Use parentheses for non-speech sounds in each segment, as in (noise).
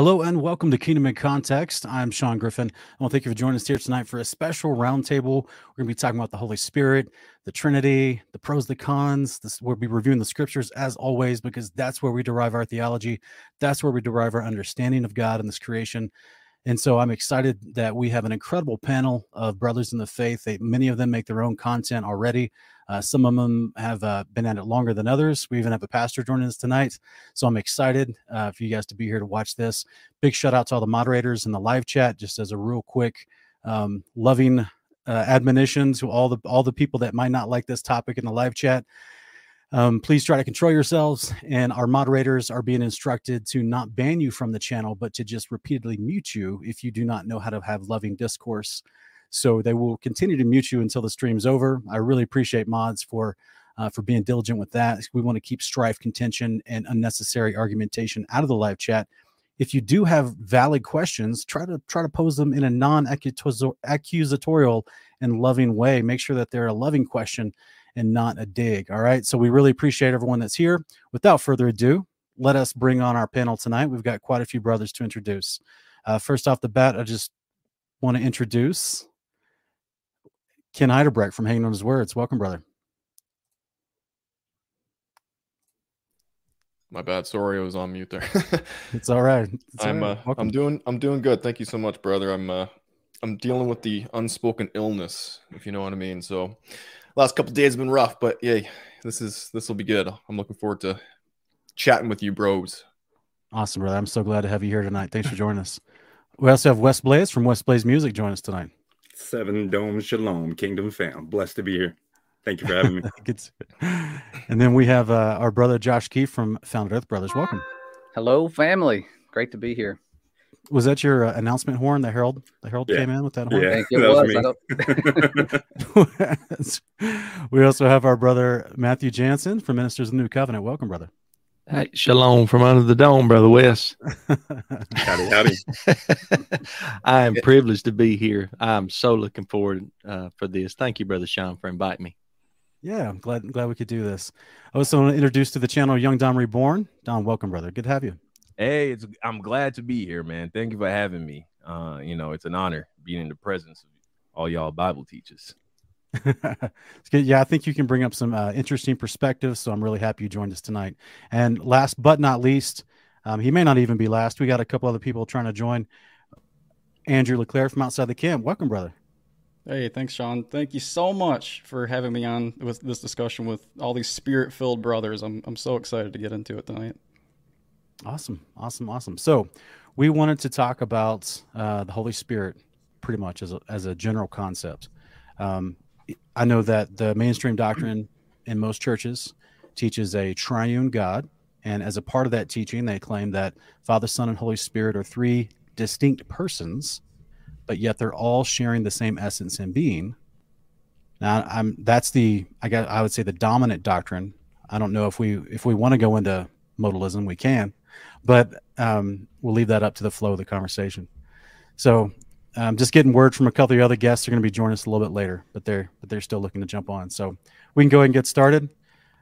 Hello and welcome to Kingdom in Context. I'm Sean Griffin. I want to thank you for joining us here tonight for a special roundtable. We're going to be talking about the Holy Spirit, the Trinity, the pros, the cons. This, we'll be reviewing the scriptures as always because that's where we derive our theology. That's where we derive our understanding of God and this creation. And so I'm excited that we have an incredible panel of brothers in the faith. They, many of them make their own content already. Uh, some of them have uh, been at it longer than others. We even have a pastor joining us tonight. So I'm excited uh, for you guys to be here to watch this. Big shout out to all the moderators in the live chat, just as a real quick, um, loving uh, admonition to all the all the people that might not like this topic in the live chat. Um, please try to control yourselves. And our moderators are being instructed to not ban you from the channel, but to just repeatedly mute you if you do not know how to have loving discourse. So they will continue to mute you until the stream's over. I really appreciate mods for uh, for being diligent with that. We want to keep strife, contention, and unnecessary argumentation out of the live chat. If you do have valid questions, try to try to pose them in a non-accusatorial and loving way. Make sure that they're a loving question and not a dig. All right. So we really appreciate everyone that's here. Without further ado, let us bring on our panel tonight. We've got quite a few brothers to introduce. Uh, first off the bat, I just want to introduce Ken Heiderbrecht from Hanging on His Words. Welcome, brother. My bad. Sorry, I was on mute there. (laughs) it's all right. It's I'm all right. uh, I'm doing I'm doing good. Thank you so much, brother. I'm uh I'm dealing with the unspoken illness, if you know what I mean. So last couple days have been rough, but yay, this is this will be good. I'm looking forward to chatting with you, bros. Awesome, brother. I'm so glad to have you here tonight. Thanks for joining us. We also have Wes Blaze from Wes Blaze Music join us tonight. Seven Dome Shalom, Kingdom Fam. Blessed to be here. Thank you for having me. (laughs) and then we have uh, our brother Josh Keefe from Founded Earth Brothers. Welcome. Hello, family. Great to be here. Was that your uh, announcement horn? The herald, the herald yeah. came in with that horn. Yeah, I think it was. (laughs) we also have our brother Matthew Jansen from Ministers of the New Covenant. Welcome, brother. Hey, shalom from under the dome, brother Wes. (laughs) howdy, howdy. (laughs) I am privileged to be here. I'm so looking forward uh, for this. Thank you, brother Sean, for inviting me. Yeah, I'm glad glad we could do this. I also want to introduce to the channel Young Don Reborn. Don, welcome, brother. Good to have you. Hey, it's I'm glad to be here, man. Thank you for having me. Uh, you know, it's an honor being in the presence of all y'all Bible teachers. Yeah, I think you can bring up some uh, interesting perspectives. So I'm really happy you joined us tonight. And last but not least, um, he may not even be last. We got a couple other people trying to join. Andrew Leclerc from outside the camp. Welcome, brother. Hey, thanks, Sean. Thank you so much for having me on with this discussion with all these spirit filled brothers. I'm, I'm so excited to get into it tonight. Awesome. Awesome. Awesome. So, we wanted to talk about uh, the Holy Spirit pretty much as a, as a general concept. Um, I know that the mainstream doctrine in most churches teaches a triune God. And as a part of that teaching, they claim that Father, Son, and Holy Spirit are three distinct persons, but yet they're all sharing the same essence and being. Now, I'm that's the I guess I would say the dominant doctrine. I don't know if we if we want to go into modalism, we can, but um, we'll leave that up to the flow of the conversation. So I'm just getting word from a couple of the other guests are going to be joining us a little bit later, but they're but they're still looking to jump on. So we can go ahead and get started.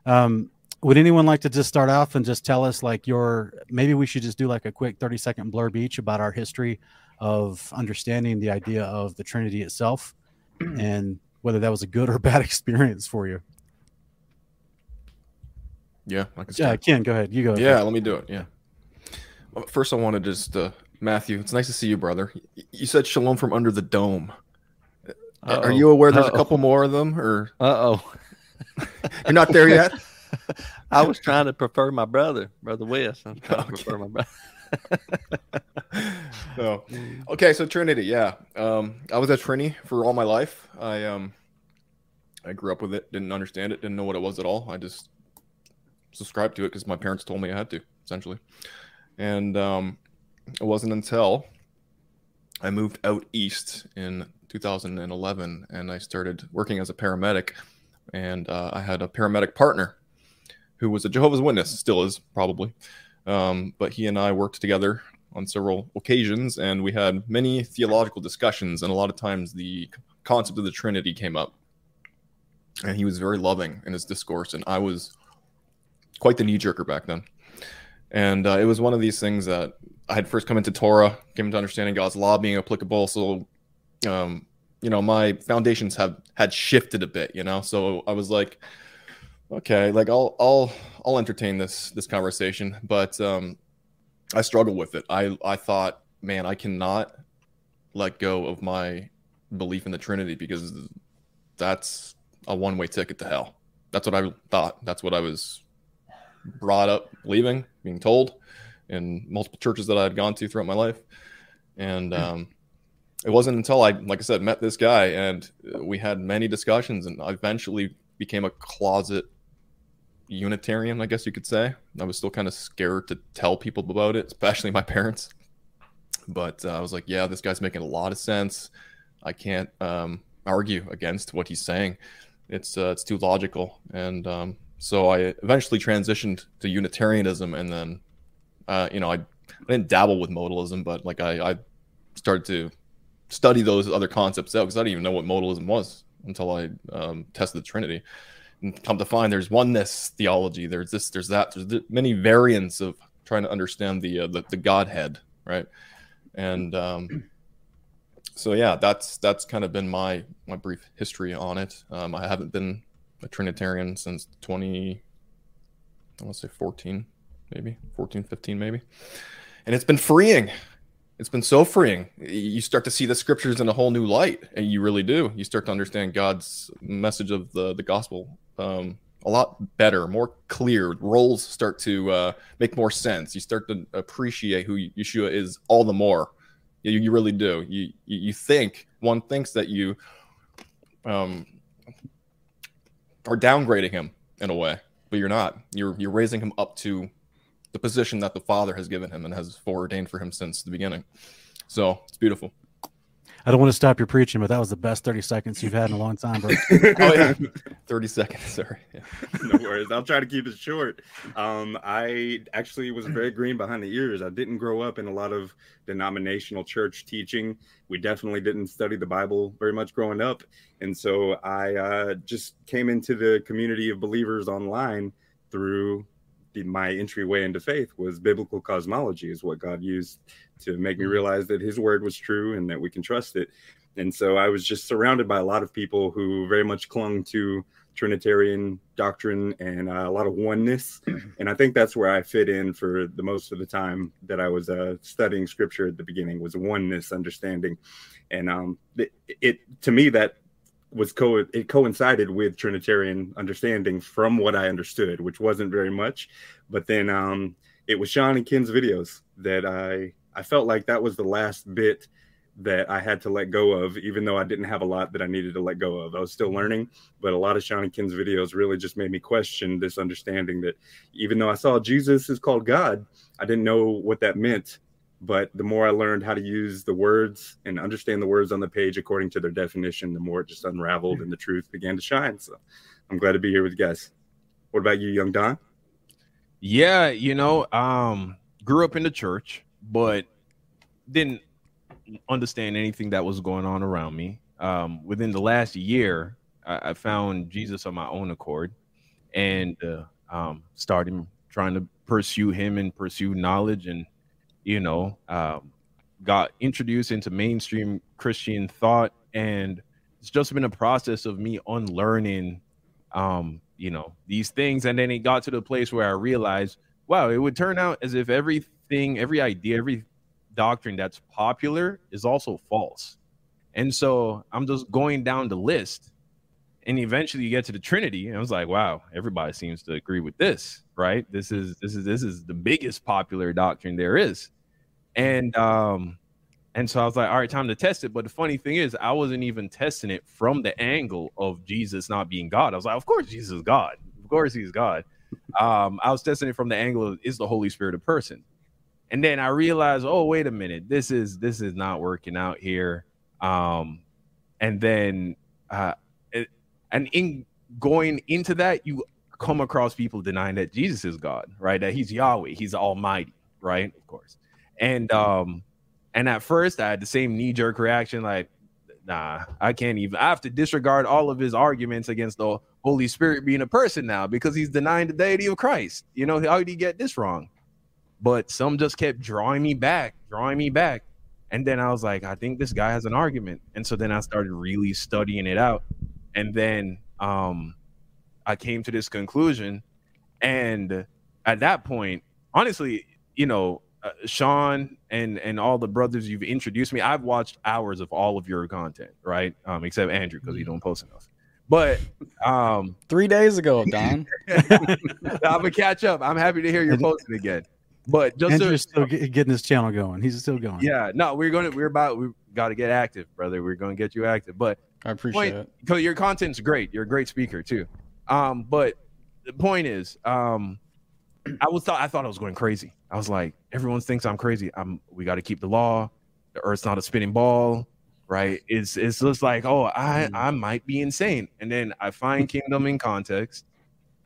Um, would anyone like to just start off and just tell us like your maybe we should just do like a quick 30 second blurb each about our history of understanding the idea of the Trinity itself (clears throat) and whether that was a good or (laughs) bad experience for you. Yeah, I can yeah, Ken, go ahead. You go. Yeah, let me do it. Yeah. First, I want to just uh, Matthew, it's nice to see you, brother. You said shalom from under the dome. Uh-oh. Are you aware there's Uh-oh. a couple more of them, or uh oh, (laughs) you're not there yet? (laughs) I was trying to prefer my brother, brother Wes. I'm trying okay. to prefer my brother. no. (laughs) Okay, so Trinity, yeah. Um, I was at Trinity for all my life. I um, I grew up with it, didn't understand it, didn't know what it was at all. I just subscribed to it because my parents told me I had to, essentially. And um, it wasn't until I moved out east in 2011 and I started working as a paramedic. And uh, I had a paramedic partner who was a Jehovah's Witness, still is probably. Um, but he and I worked together on several occasions and we had many theological discussions. And a lot of times the concept of the Trinity came up. And he was very loving in his discourse. And I was quite the knee jerker back then. And uh, it was one of these things that I had first come into Torah, came into understanding God's law being applicable. So, um, you know, my foundations have had shifted a bit. You know, so I was like, okay, like I'll I'll I'll entertain this this conversation, but um, I struggle with it. I I thought, man, I cannot let go of my belief in the Trinity because that's a one way ticket to hell. That's what I thought. That's what I was brought up leaving, being told in multiple churches that I had gone to throughout my life. And hmm. um, it wasn't until I, like I said, met this guy and we had many discussions and I eventually became a closet Unitarian, I guess you could say. I was still kind of scared to tell people about it, especially my parents. But uh, I was like, yeah, this guy's making a lot of sense. I can't um, argue against what he's saying. It's uh, it's too logical, and um, so I eventually transitioned to Unitarianism, and then uh, you know I, I didn't dabble with modalism, but like I, I started to study those other concepts out because I didn't even know what modalism was until I um, tested the Trinity. And come to find, there's oneness theology. There's this, there's that. There's many variants of trying to understand the uh, the, the Godhead, right? And um, so yeah, that's that's kind of been my my brief history on it. Um, I haven't been a Trinitarian since 20, I want to say 14, maybe 14, 15, maybe. And it's been freeing. It's been so freeing. You start to see the scriptures in a whole new light, and you really do. You start to understand God's message of the the gospel um, a lot better, more clear. Roles start to uh, make more sense. You start to appreciate who Yeshua is all the more. You, you really do. You, you think one thinks that you um, are downgrading him in a way, but you're not. You're you're raising him up to the position that the Father has given him and has foreordained for him since the beginning. So it's beautiful. I don't want to stop your preaching, but that was the best 30 seconds you've had in a long time, bro. (laughs) oh, yeah. (laughs) 30 seconds. Sorry. Yeah. (laughs) no worries. I'll try to keep it short. Um, I actually was very green behind the ears. I didn't grow up in a lot of denominational church teaching. We definitely didn't study the Bible very much growing up. And so I uh, just came into the community of believers online through my entryway into faith was biblical cosmology is what god used to make me mm. realize that his word was true and that we can trust it. And so i was just surrounded by a lot of people who very much clung to trinitarian doctrine and uh, a lot of oneness. (clears throat) And i think that's where i fit in for the most of the time that i was uh, studying scripture at the beginning was oneness understanding. And um, it, it to me that was co it coincided with Trinitarian understanding from what I understood, which wasn't very much. But then um, it was Sean and Ken's videos that I I felt like that was the last bit that I had to let go of, even though I didn't have a lot that I needed to let go of. I was still learning, but a lot of Sean and Ken's videos really just made me question this understanding that even though I saw Jesus is called God, I didn't know what that meant but the more I learned how to use the words and understand the words on the page according to their definition, the more it just unraveled and the truth began to shine. So I'm glad to be here with you guys. What about you, young Don? Yeah, you know, um, grew up in the church, but didn't understand anything that was going on around me. Um, within the last year, I, I, found Jesus on my own accord and uh, um, started trying to pursue him and pursue knowledge and you know, um, got introduced into mainstream Christian thought, and it's just been a process of me unlearning, um, you know, these things. And then it got to the place where I realized, wow, it would turn out as if everything, every idea, every doctrine that's popular is also false. And so I'm just going down the list. And eventually you get to the Trinity, and I was like, wow, everybody seems to agree with this, right? This is this is this is the biggest popular doctrine there is and um and so I was like, all right, time to test it. But the funny thing is, I wasn't even testing it from the angle of Jesus not being God. I was like, of course Jesus is God. Of course he's God. Um, I was testing it from the angle of is the Holy Spirit a person? And then I realized, oh, wait a minute, this is this is not working out here. Um, and then uh it, and in going into that, you come across people denying that Jesus is God, right? That he's Yahweh, he's almighty, right? Of course. And um, and at first I had the same knee jerk reaction, like, nah, I can't even. I have to disregard all of his arguments against the Holy Spirit being a person now because he's denying the deity of Christ. You know, how did he get this wrong? but some just kept drawing me back, drawing me back. And then I was like, I think this guy has an argument. And so then I started really studying it out. And then um, I came to this conclusion. And at that point, honestly, you know, uh, Sean and and all the brothers you've introduced me, I've watched hours of all of your content, right? Um, except Andrew because he don't post enough. But um, Three days ago, (laughs) Don. I'm gonna catch up. I'm happy to hear you're posting again. But just Andrew's so, still get- getting his channel going. He's still going. yeah, no, we're gonna we're about we got to get active, brother. We're gonna get you active. But I appreciate point, it. because your content's great. You're a great speaker too. Um, but the point is, um, I was thought I thought I was going crazy. I was like, everyone thinks I'm crazy. I'm we got to keep the law. The earth's not a spinning ball, right? It's it's just like, oh, I I might be insane. And then I find Kingdom in context,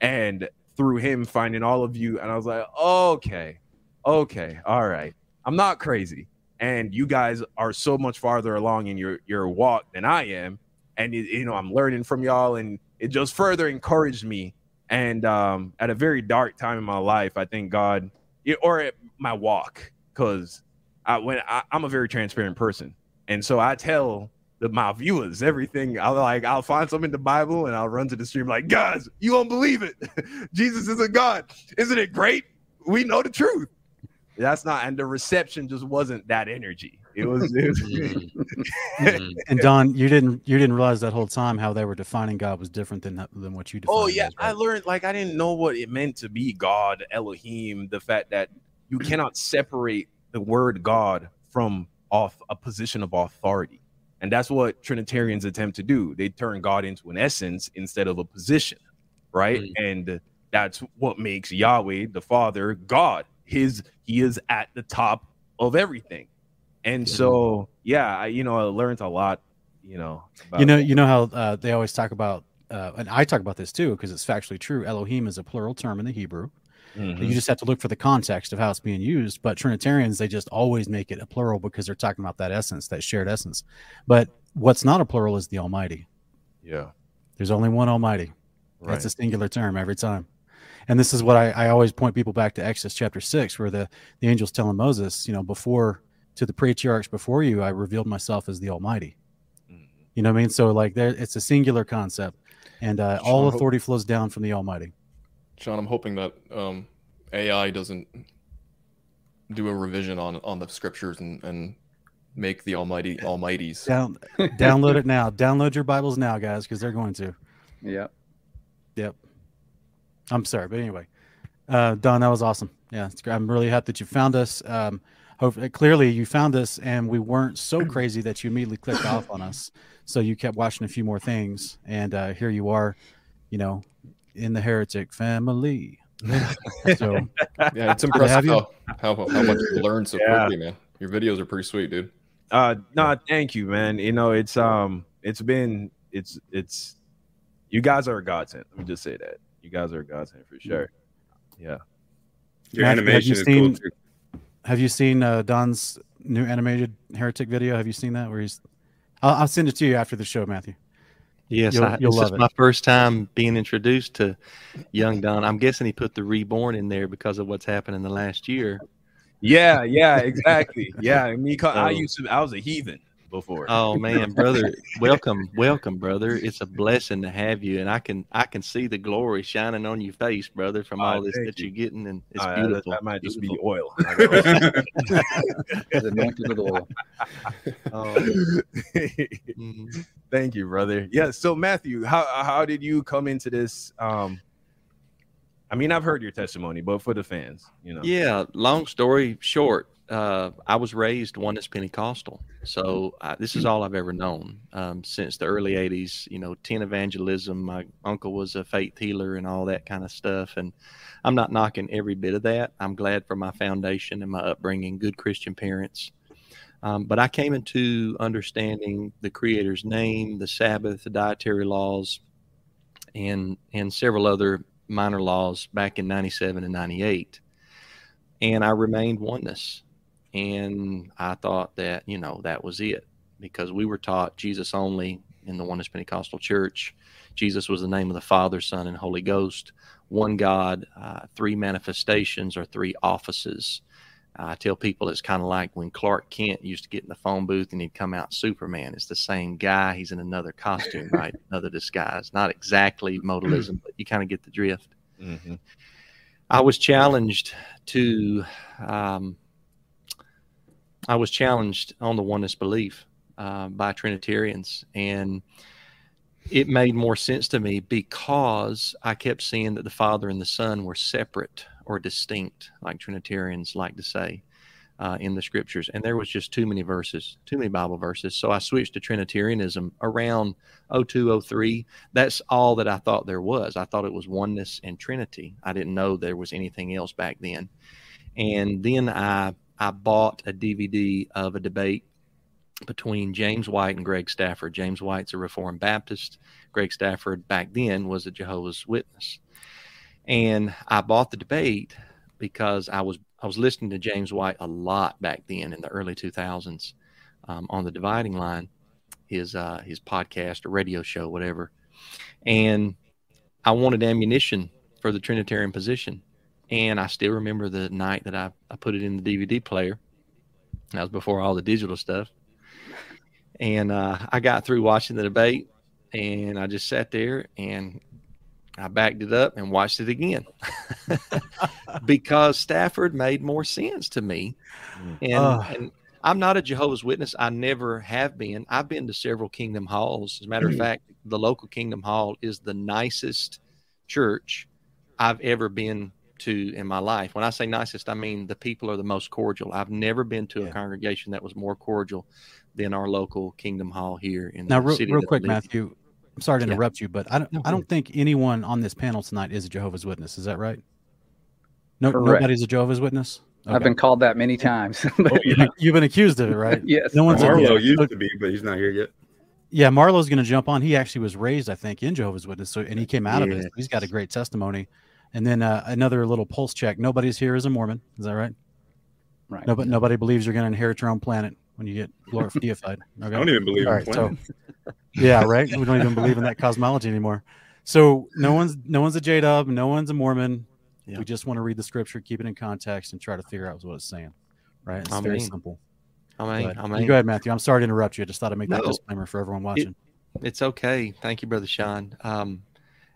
and through him finding all of you, and I was like, okay, okay, all right, I'm not crazy. And you guys are so much farther along in your your walk than I am, and you know I'm learning from y'all, and it just further encouraged me. And um, at a very dark time in my life, I think God, or at my walk, because I when I, I'm a very transparent person, and so I tell the, my viewers everything. I'll like I'll find something in the Bible and I'll run to the stream like, guys, you won't believe it. (laughs) Jesus isn't God. Isn't it great? We know the truth. That's not, and the reception just wasn't that energy. It was, it was Mm. Mm. (laughs) And Don, you didn't you didn't realize that whole time how they were defining God was different than than what you defined. Oh yeah, as, I learned like I didn't know what it meant to be God, Elohim. The fact that you (clears throat) cannot separate the word God from off a position of authority, and that's what Trinitarians attempt to do. They turn God into an essence instead of a position, right? Mm. And that's what makes Yahweh the Father God. His He is at the top of everything, and so yeah, I, you know, I learned a lot. You know, you know you know how uh, they always talk about uh, and I talk about this too because it's factually true. Elohim is a plural term in the Hebrew. Mhm. You just have to look for the context of how it's being used. But Trinitarians, they just always make it a plural because they're talking about that essence, that shared essence. But what's not a plural is the Almighty. yeah, There's only one Almighty. right. That's a singular term every time. And this is what I, I always point people back to Exodus chapter six, where the, the angel's telling Moses, you know, before to the patriarchs before you, I revealed myself as the Almighty. Mhm. You know what I mean? So like there it's a singular concept. And uh, all Sean, authority flows down from the Almighty. Sean, I'm hoping that um, AI doesn't do a revision on on the scriptures and and make the Almighty (laughs) Almighties. Down, download it now. Download your Bibles now, guys, because they're going to. Yep. Yep. I'm sorry, but anyway, uh, Don, that was awesome. Yeah, it's great. I'm really happy that you found us. Um, hope, clearly, you found us, and we weren't so crazy that you immediately clicked off on us. So you kept watching a few more things, and uh, here you are, you know, in the heretic family. (laughs) so Yeah, it's impressive how, how how much you learned so Yeah. quickly, man. Your videos are pretty sweet, dude. Uh no, thank you, man. You know, it's um it's been it's it's you guys are a godsend. Let me just say that. You guys are a godsend for sure. Yeah. Your Matthew, have animation is seen- cool too. Have you seen uh, Don's new animated heretic video? Have you seen that? Where he's, I'll, I'll send it to you after the show, Matthew. Yes, You'll- I, you'll this love is it. my first time being introduced to young Don. I'm guessing he put the reborn in there because of what's happened in the last year. Yeah, yeah, exactly. yeah. Me I used to I was a heathen before. Oh man, brother, welcome, welcome, brother. It's a blessing to have you, and I can I can see the glory shining on your face, brother, from Ah, all this that you. you're getting, and it's Uh, beautiful. That, that might just beautiful. be oil. Is anointed with oil. (laughs) Oh, (laughs) mhm. Thank you, brother. Yeah. So Matthew, how how did you come into this? Um, I mean, I've heard your testimony, but for the fans, you know. Yeah, long story short, uh, I was raised oneness Pentecostal, so I, this is all I've ever known um, since the early '80s. You know, teen evangelism. My uncle was a faith healer and all that kind of stuff, and I'm not knocking every bit of that. I'm glad for my foundation and my upbringing, good Christian parents. Um, but I came into understanding the Creator's name, the Sabbath, the dietary laws, and and several other minor laws back in 97 and 98 and i remained oneness and i thought that you know that was it because we were taught jesus only in the oneness pentecostal church jesus was the name of the father son and holy ghost one God, uh, three manifestations or three offices. I tell people it's kind of like when Clark Kent used to get in the phone booth and he'd come out Superman. It's the same guy. He's in another costume, (laughs) right? Another disguise. Not exactly modalism, but you kind of get the drift. Mm-hmm. I was challenged to, um, I was challenged on the oneness belief uh, by Trinitarians, and it made more sense to me because I kept seeing that the Father and the Son were separate or distinct, like Trinitarians like to say uh, in the scriptures. And there was just too many verses, too many Bible verses. So I switched to Trinitarianism around 0203. That's all that I thought there was. I thought it was oneness and Trinity. I didn't know there was anything else back then. And then I I bought a DVD of a debate between James White and Greg Stafford. James White's a Reformed Baptist. Greg Stafford back then was a Jehovah's Witness. And I bought the debate because I was I was listening to James White a lot back then in the early 2000s um, on the Dividing Line, his uh, his podcast or radio show, whatever. And I wanted ammunition for the Trinitarian position. And I still remember the night that I, I put it in the DVD player. That was before all the digital stuff. And uh, I got through watching the debate and I just sat there and I backed it up and watched it again (laughs) because Stafford made more sense to me. And, Uh. and I'm not a Jehovah's Witness. I never have been. I've been to several Kingdom Halls. As a matter of fact, the local Kingdom Hall is the nicest church I've ever been to in my life. When I say nicest, I mean the people are the most cordial. I've never been to a congregation that was more cordial than our local Kingdom Hall here in Now, the real, city. real quick. Matthew. I'm sorry to Yeah. interrupt you, but I don't. No, I don't think anyone on this panel tonight is a Jehovah's Witness. Is that right? No, Correct. nobody's a Jehovah's Witness. I've been called that many (laughs) oh, times. (laughs) Oh, yeah. You've been accused of it, right? (laughs) yes. No one's a- Marlo yeah. used to be, but he's not here yet. Yeah, Marlo's going to jump on. He actually was raised, I think, in Jehovah's Witness, so and he came out of it. He's got a great testimony. And then uh, another little pulse check. Nobody's here is a Mormon. Is that right? Right. Nobody, nobody believes you're going to inherit your own planet when you get glorified, (laughs) deified. I don't even believe All in right, so (laughs) yeah, right. We don't even believe in that cosmology anymore. So no one's no one's a J Dub, no one's a Mormon. Yeah. We just want to read the scripture, keep it in context, and try to figure out what it's saying. Right? It's very Amen. simple. I mean, But I mean, go ahead, Matthew. I'm sorry to interrupt you. I just thought I'd make that disclaimer for everyone watching. It's okay. Thank you, Brother Sean. Um,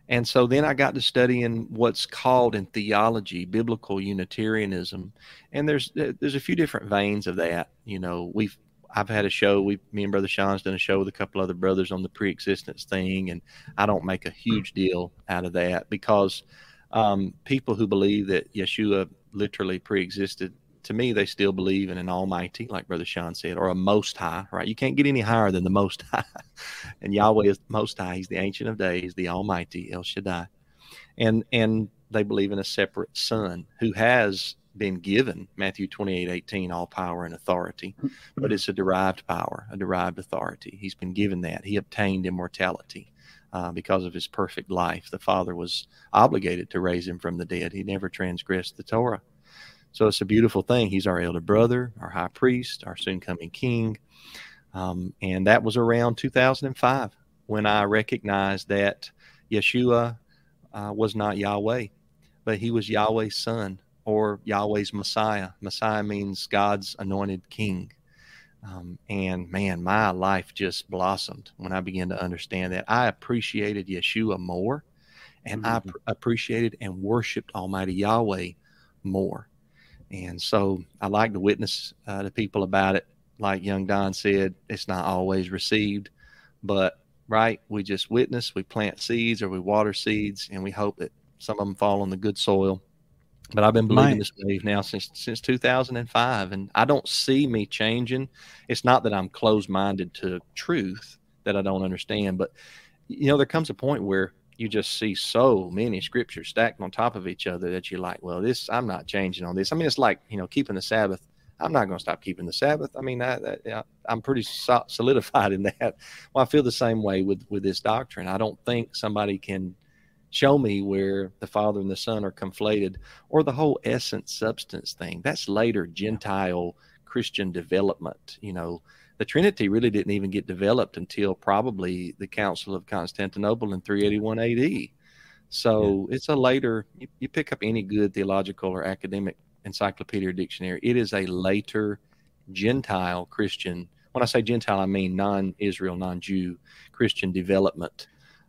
and so then I got to studying what's called in theology biblical Unitarianism, and there's there's a few different veins of that. You know, we've I've had a show. We me and Brother Sean's done a show with a couple other brothers on the pre-existence thing, and I don't make a huge deal out of that because um, people who believe that Yeshua literally pre-existed to me, they still believe in an almighty, like Brother Sean said, or a most high, right? You can't get any higher than the most high. (laughs) and Yahweh is the most high. He's the ancient of days, the almighty, El Shaddai. And and they believe in a separate son who has been given Matthew 28, 18, all power and authority, but it's a derived power, a derived authority. He's been given that. He obtained immortality. Uh, because of his perfect life, the Father was obligated to raise him from the dead. He never transgressed the Torah. So it's a beautiful thing. He's our elder brother, our high priest, our soon coming king. Um, and that was around 2005 when I recognized that Yeshua uh, was not Yahweh, but he was Yahweh's son or Yahweh's Messiah. Messiah means God's anointed king. Um, and man, my life just blossomed when I began to understand that. I appreciated Yeshua more, and I Mhm. pr- appreciated and worshiped Almighty Yahweh more. And so I like to witness uh, to people about it. Like young Don said, it's not always received, but right, we just witness, we plant seeds or we water seeds, and we hope that some of them fall on the good soil. But I've been believing this belief now since since 2005, and I don't see me changing. It's not that I'm closed minded to truth that I don't understand, but you know, there comes a point where you just see so many scriptures stacked on top of each other that you're like, well, this I'm not changing on this. I mean, it's like you know, keeping the Sabbath. I'm not going to stop keeping the Sabbath. I mean, I, I'm pretty solidified in (laughs) that. Well, I feel the same way with with this doctrine. I don't think somebody can show me where the Father and the Son are conflated, or the whole essence substance thing. That's later Gentile Christian development. You know, the Trinity really didn't even get developed until probably the Council of Constantinople in 381 AD. So it's a later. You, you pick up any good theological or academic encyclopedia or dictionary. It is a later Gentile Christian. When I say Gentile, I mean non-Israel, non-Jew Christian development.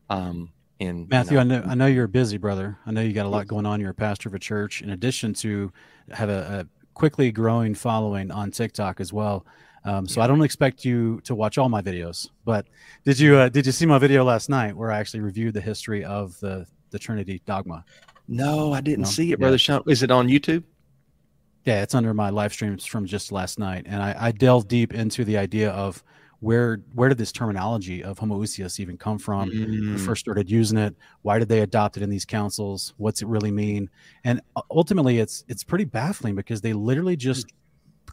Um, in Matthew, you know, I know I know you're busy, brother. I know you got a lot going on. You're a pastor of a church, in addition to have a, a quickly growing following on TikTok as well. Um, so I don't expect you to watch all my videos, but did you uh, did you see my video last night where I actually reviewed the history of the the Trinity dogma? no, I didn't No, see it, brother Sean. Is it on YouTube? Yeah, it's under my live streams from just last night, and I, I delved deep into the idea of where where did this terminology of homoousios even come from? Who Mm, first started using it? Why did they adopt it in these councils? What's it really mean? And ultimately, it's it's pretty baffling because they literally just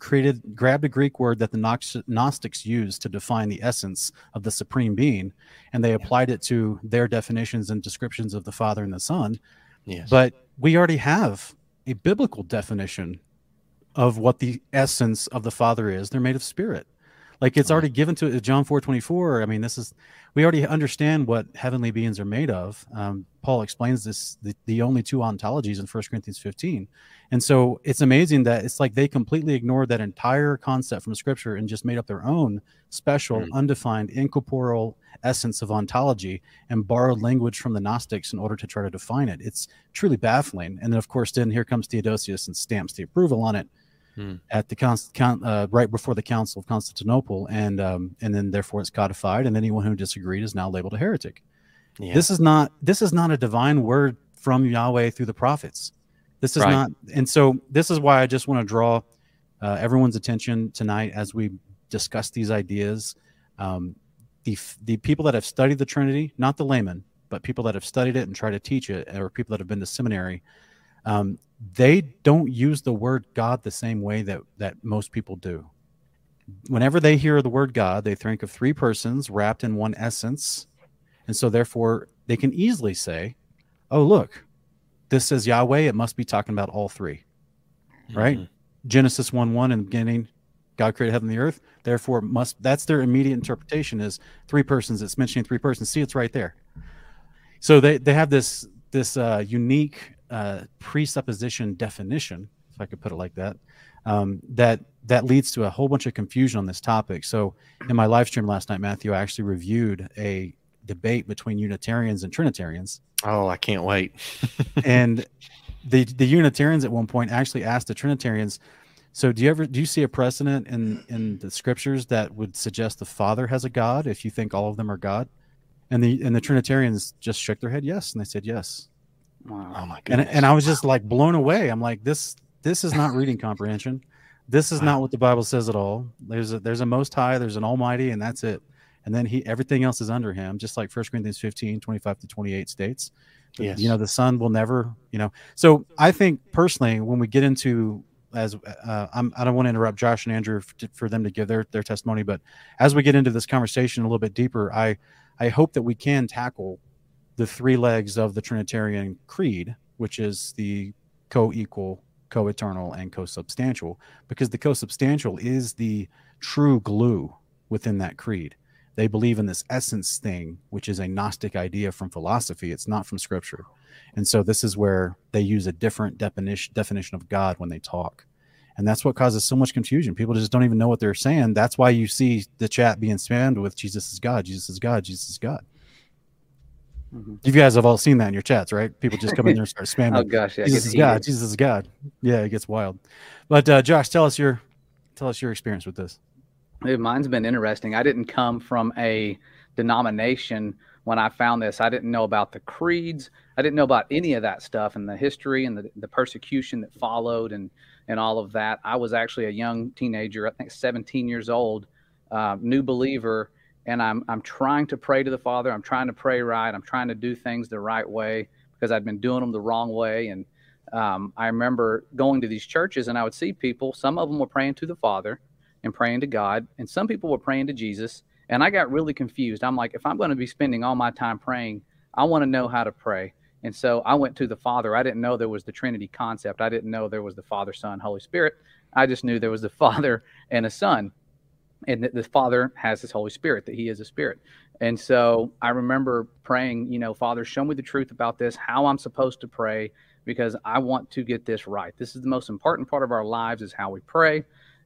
created grabbed a Greek word that the Gnostics used to define the essence of the supreme being, and they applied it to their definitions and descriptions of the Father and the Son. yes. But we already have a biblical definition of what the essence of the Father is. They're made of spirit. Like it's already given to John 4 24. I mean, this is, we already understand what heavenly beings are made of. Um, Paul explains this, the, the only two ontologies in 1 Corinthians 15. And so it's amazing that it's like they completely ignored that entire concept from scripture and just made up their own special, Mm. undefined, incorporeal essence of ontology and borrowed language from the Gnostics in order to try to define it. It's truly baffling. And then, of course, then here comes Theodosius and stamps the approval on it Hmm. at the con- con- uh, right before the Council of Constantinople, and um, and then therefore it's codified, and anyone who disagreed is now labeled a heretic. yeah. This is not this is not a divine word from Yahweh through the prophets. This is Right. not, and so this is why I just want to draw uh, everyone's attention tonight as we discuss these ideas. Um, the f- the people that have studied the Trinity, not the layman, but people that have studied it and try to teach it, or people that have been to seminary, um, they don't use the word God the same way that that most people do. Whenever they hear the word God, they think of three persons wrapped in one essence, and so therefore they can easily say, "Oh, look, this says Yahweh. It must be talking about all three. right? Mhm. Genesis 1 1 in the beginning, God created heaven and the earth. Therefore, must that's their immediate interpretation is three persons. It's mentioning three persons. See, it's right there. So they, they have this this uh, unique uh, presupposition definition, if I could put it like that, um, that that leads to a whole bunch of confusion on this topic. So in my live stream last night, Matthew, I actually reviewed a debate between Unitarians and Trinitarians Oh, I can't wait. (laughs) and the the Unitarians at one point actually asked the Trinitarians, "So do you ever do you see a precedent in in the scriptures that would suggest the Father has a God if you think all of them are God?" And the and the Trinitarians just shook their head yes, and they said yes. Wow. Oh my And goodness. and I was just like blown away. I'm like this this is not reading comprehension. This is not what the Bible says at all. There's a there's a most high, there's an almighty, and that's it. And then he everything else is under him, just like 1 Corinthians 15, 25 to 28 states. Yes. You know, the son will never, you know. So I think personally, when we get into as uh, I'm, I don't want to interrupt Josh and Andrew f- for them to give their their testimony, but as we get into this conversation a little bit deeper, I I hope that we can tackle the three legs of the Trinitarian creed, which is the co-equal, co-eternal, and co-substantial, because the co-substantial is the true glue within that creed. They believe in this essence thing, which is a Gnostic idea from philosophy. It's not from scripture. And so this is where they use a different definition definition of God when they talk. And that's what causes so much confusion. People just don't even know what they're saying. That's why you see the chat being spammed with Jesus is God, Jesus is God, Jesus is God. Mhm. You guys have all seen that in your chats, right? People just come in there and start (laughs) spamming. Oh gosh, yeah, it Jesus is God. heated. Jesus is God. Yeah, it gets wild. But uh, Josh, tell us your tell us your experience with this. Dude, mine's been interesting. I didn't come from a denomination when I found this. I didn't know about the creeds. I didn't know about any of that stuff and the history and the, the persecution that followed and and all of that. I was actually a young teenager, I think 17 years old, uh, new believer, and I'm I'm trying to pray to the Father. I'm trying to pray right. I'm trying to do things the right way because I'd been doing them the wrong way. And um, I remember going to these churches and I would see people. Some of them were praying to the Father and praying to God, and some people were praying to Jesus. And I got really confused. I'm like, if I'm going to be spending all my time praying, I want to know how to pray. And so I went to the Father. I didn't know there was the Trinity concept. I didn't know there was the Father, Son, Holy Spirit. I just knew there was the (laughs) Father and a Son, and that the Father has His Holy Spirit, that He is a Spirit. And so I remember praying, you know, Father, show me the truth about this, how I'm supposed to pray, because I want to get this right. This is the most important part of our lives is how we pray.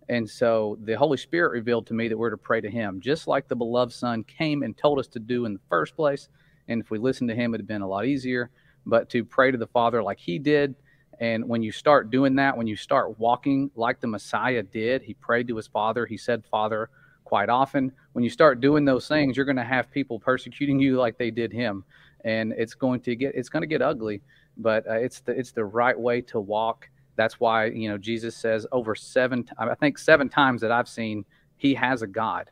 And so the Holy Spirit revealed to me that we're to pray to Him, just like the beloved Son came and told us to do in the first place. And if we listened to Him, it'd have been a lot easier. But to pray to the Father like He did, and when you start doing that, when you start walking like the Messiah did, He prayed to His Father. He said, Father, quite often. When you start doing those things, you're going to have people persecuting you like they did Him, and it's going to get it's going to get ugly. But uh, it's the it's the right way to walk that's why, you know, Jesus says over seven, I think seven times that I've seen, he has a God.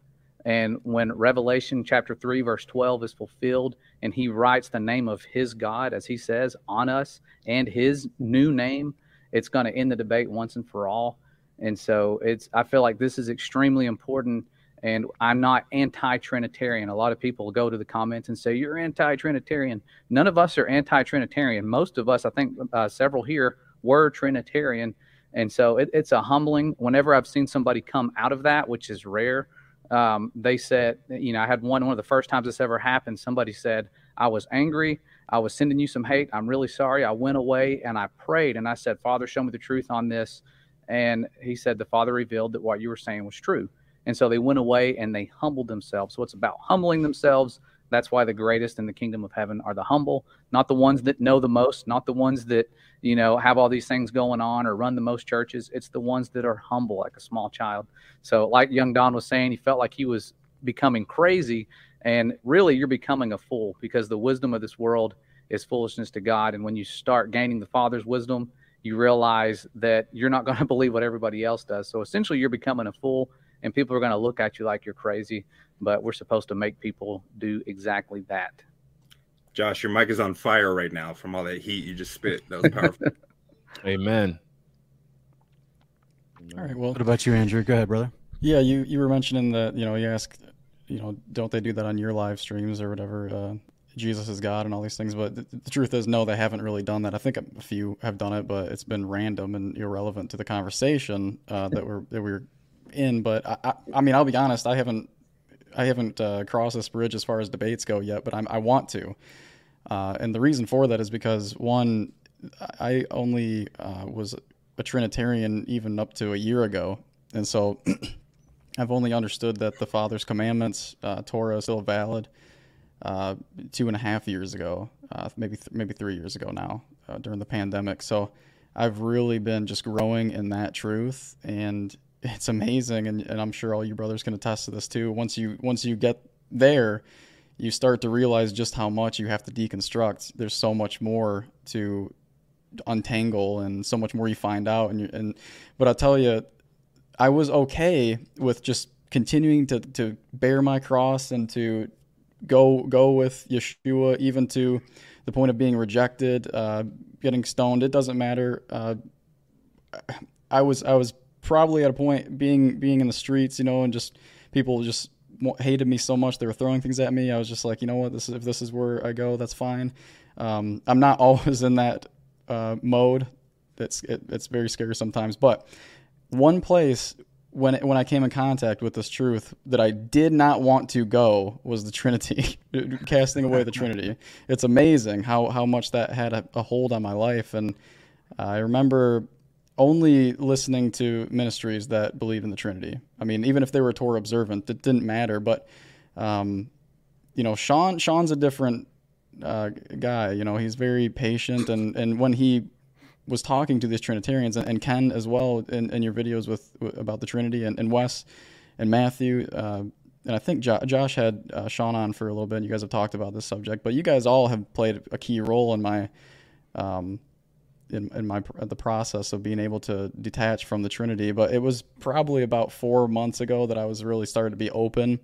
And when Revelation chapter 3, verse 12 is fulfilled, and he writes the name of his God, as he says, on us and his new name, it's going to end the debate once and for all. And so it's, I feel like this is extremely important. And I'm not anti Trinitarian. A lot of people go to the comments and say, You're anti Trinitarian. None of us are anti Trinitarian. Most of us, I think uh, several here, were Trinitarian. And so it, it's a humbling. Whenever I've seen somebody come out of that, which is rare, um, they said, you know, I had one, one of the first times this ever happened. Somebody said, I was angry. I was sending you some hate. I'm really sorry. I went away and I prayed and I said, Father, show me the truth on this. And he said, The Father revealed that what you were saying was true. And so they went away and they humbled themselves. So it's about humbling themselves. That's why the greatest in the kingdom of heaven are the humble, not the ones that know the most, not the ones that you know, have all these things going on or run the most churches. It's the ones that are humble, like a small child. So, like young Don was saying, he felt like he was becoming crazy. And really, you're becoming a fool because the wisdom of this world is foolishness to God. And when you start gaining the Father's wisdom, you realize that you're not (laughs) going to believe what everybody else does. So, essentially, you're becoming a fool, and people are going to look at you like you're crazy. But we're supposed to make people do exactly that. Josh, your mic is on fire right now from all that heat you just spit. That was powerful. (laughs) Amen. All right. Well, what about you, Andrew? Go ahead, brother. Yeah, you you were mentioning that you know you ask, you know, don't they do that on your live streams or whatever? Uh, Jesus is God and all these things, but the, the, truth is, no, they haven't really done that. I think a few have done it, but it's been random and irrelevant to the conversation uh, that we're that we're in. But I, I, I mean, I'll be honest, I haven't I haven't uh, crossed this bridge as far as debates go yet, but I'm, I want to. Uh, and the reason for that is because one, I only uh, was a Trinitarian even up to a year ago, and so (clears throat) I've only understood that the Father's commandments, uh, Torah, is still valid. Uh, two and a half years ago, uh, maybe th- maybe three years ago now, during the pandemic. So I've really been just growing in that truth, and it's amazing. And, and I'm sure all you brothers can attest to this too. Once you once you get there, you start to realize just how much you have to deconstruct. There's so much more to untangle and so much more you find out and and but I'll tell you I was okay with just continuing to to bear my cross and to go go with Yeshua even to the point of being rejected, uh, getting stoned. It doesn't matter. Uh, I was I was probably at a point being being in the streets, you know, and just people just hated me so much they were throwing things at me. I was just like, you know what, this is, if this is where I go, that's fine. Um, I'm not (laughs) always in that uh, mode. It's it, it's very scary sometimes. But one place when it, when I came in contact with this truth that I did not want to go was the Trinity, (laughs) casting away the Trinity. It's amazing how how much that had a, a hold on my life, and I remember only listening to ministries that believe in the Trinity. I mean, even if they were Torah observant, it didn't matter. But um, you know, Sean Sean's a different uh, guy. You know, he's very patient, and and when he was talking to these Trinitarians and, and Ken as well in, in your videos with, about the Trinity and, and Wes and Matthew. Uh, and I think jo- Josh had uh, Sean on for a little bit. And You guys have talked about this subject, but you guys all have played a key role in my um, in, in my the process of being able to detach from the Trinity. But it was probably about four months ago that I was really started to be open,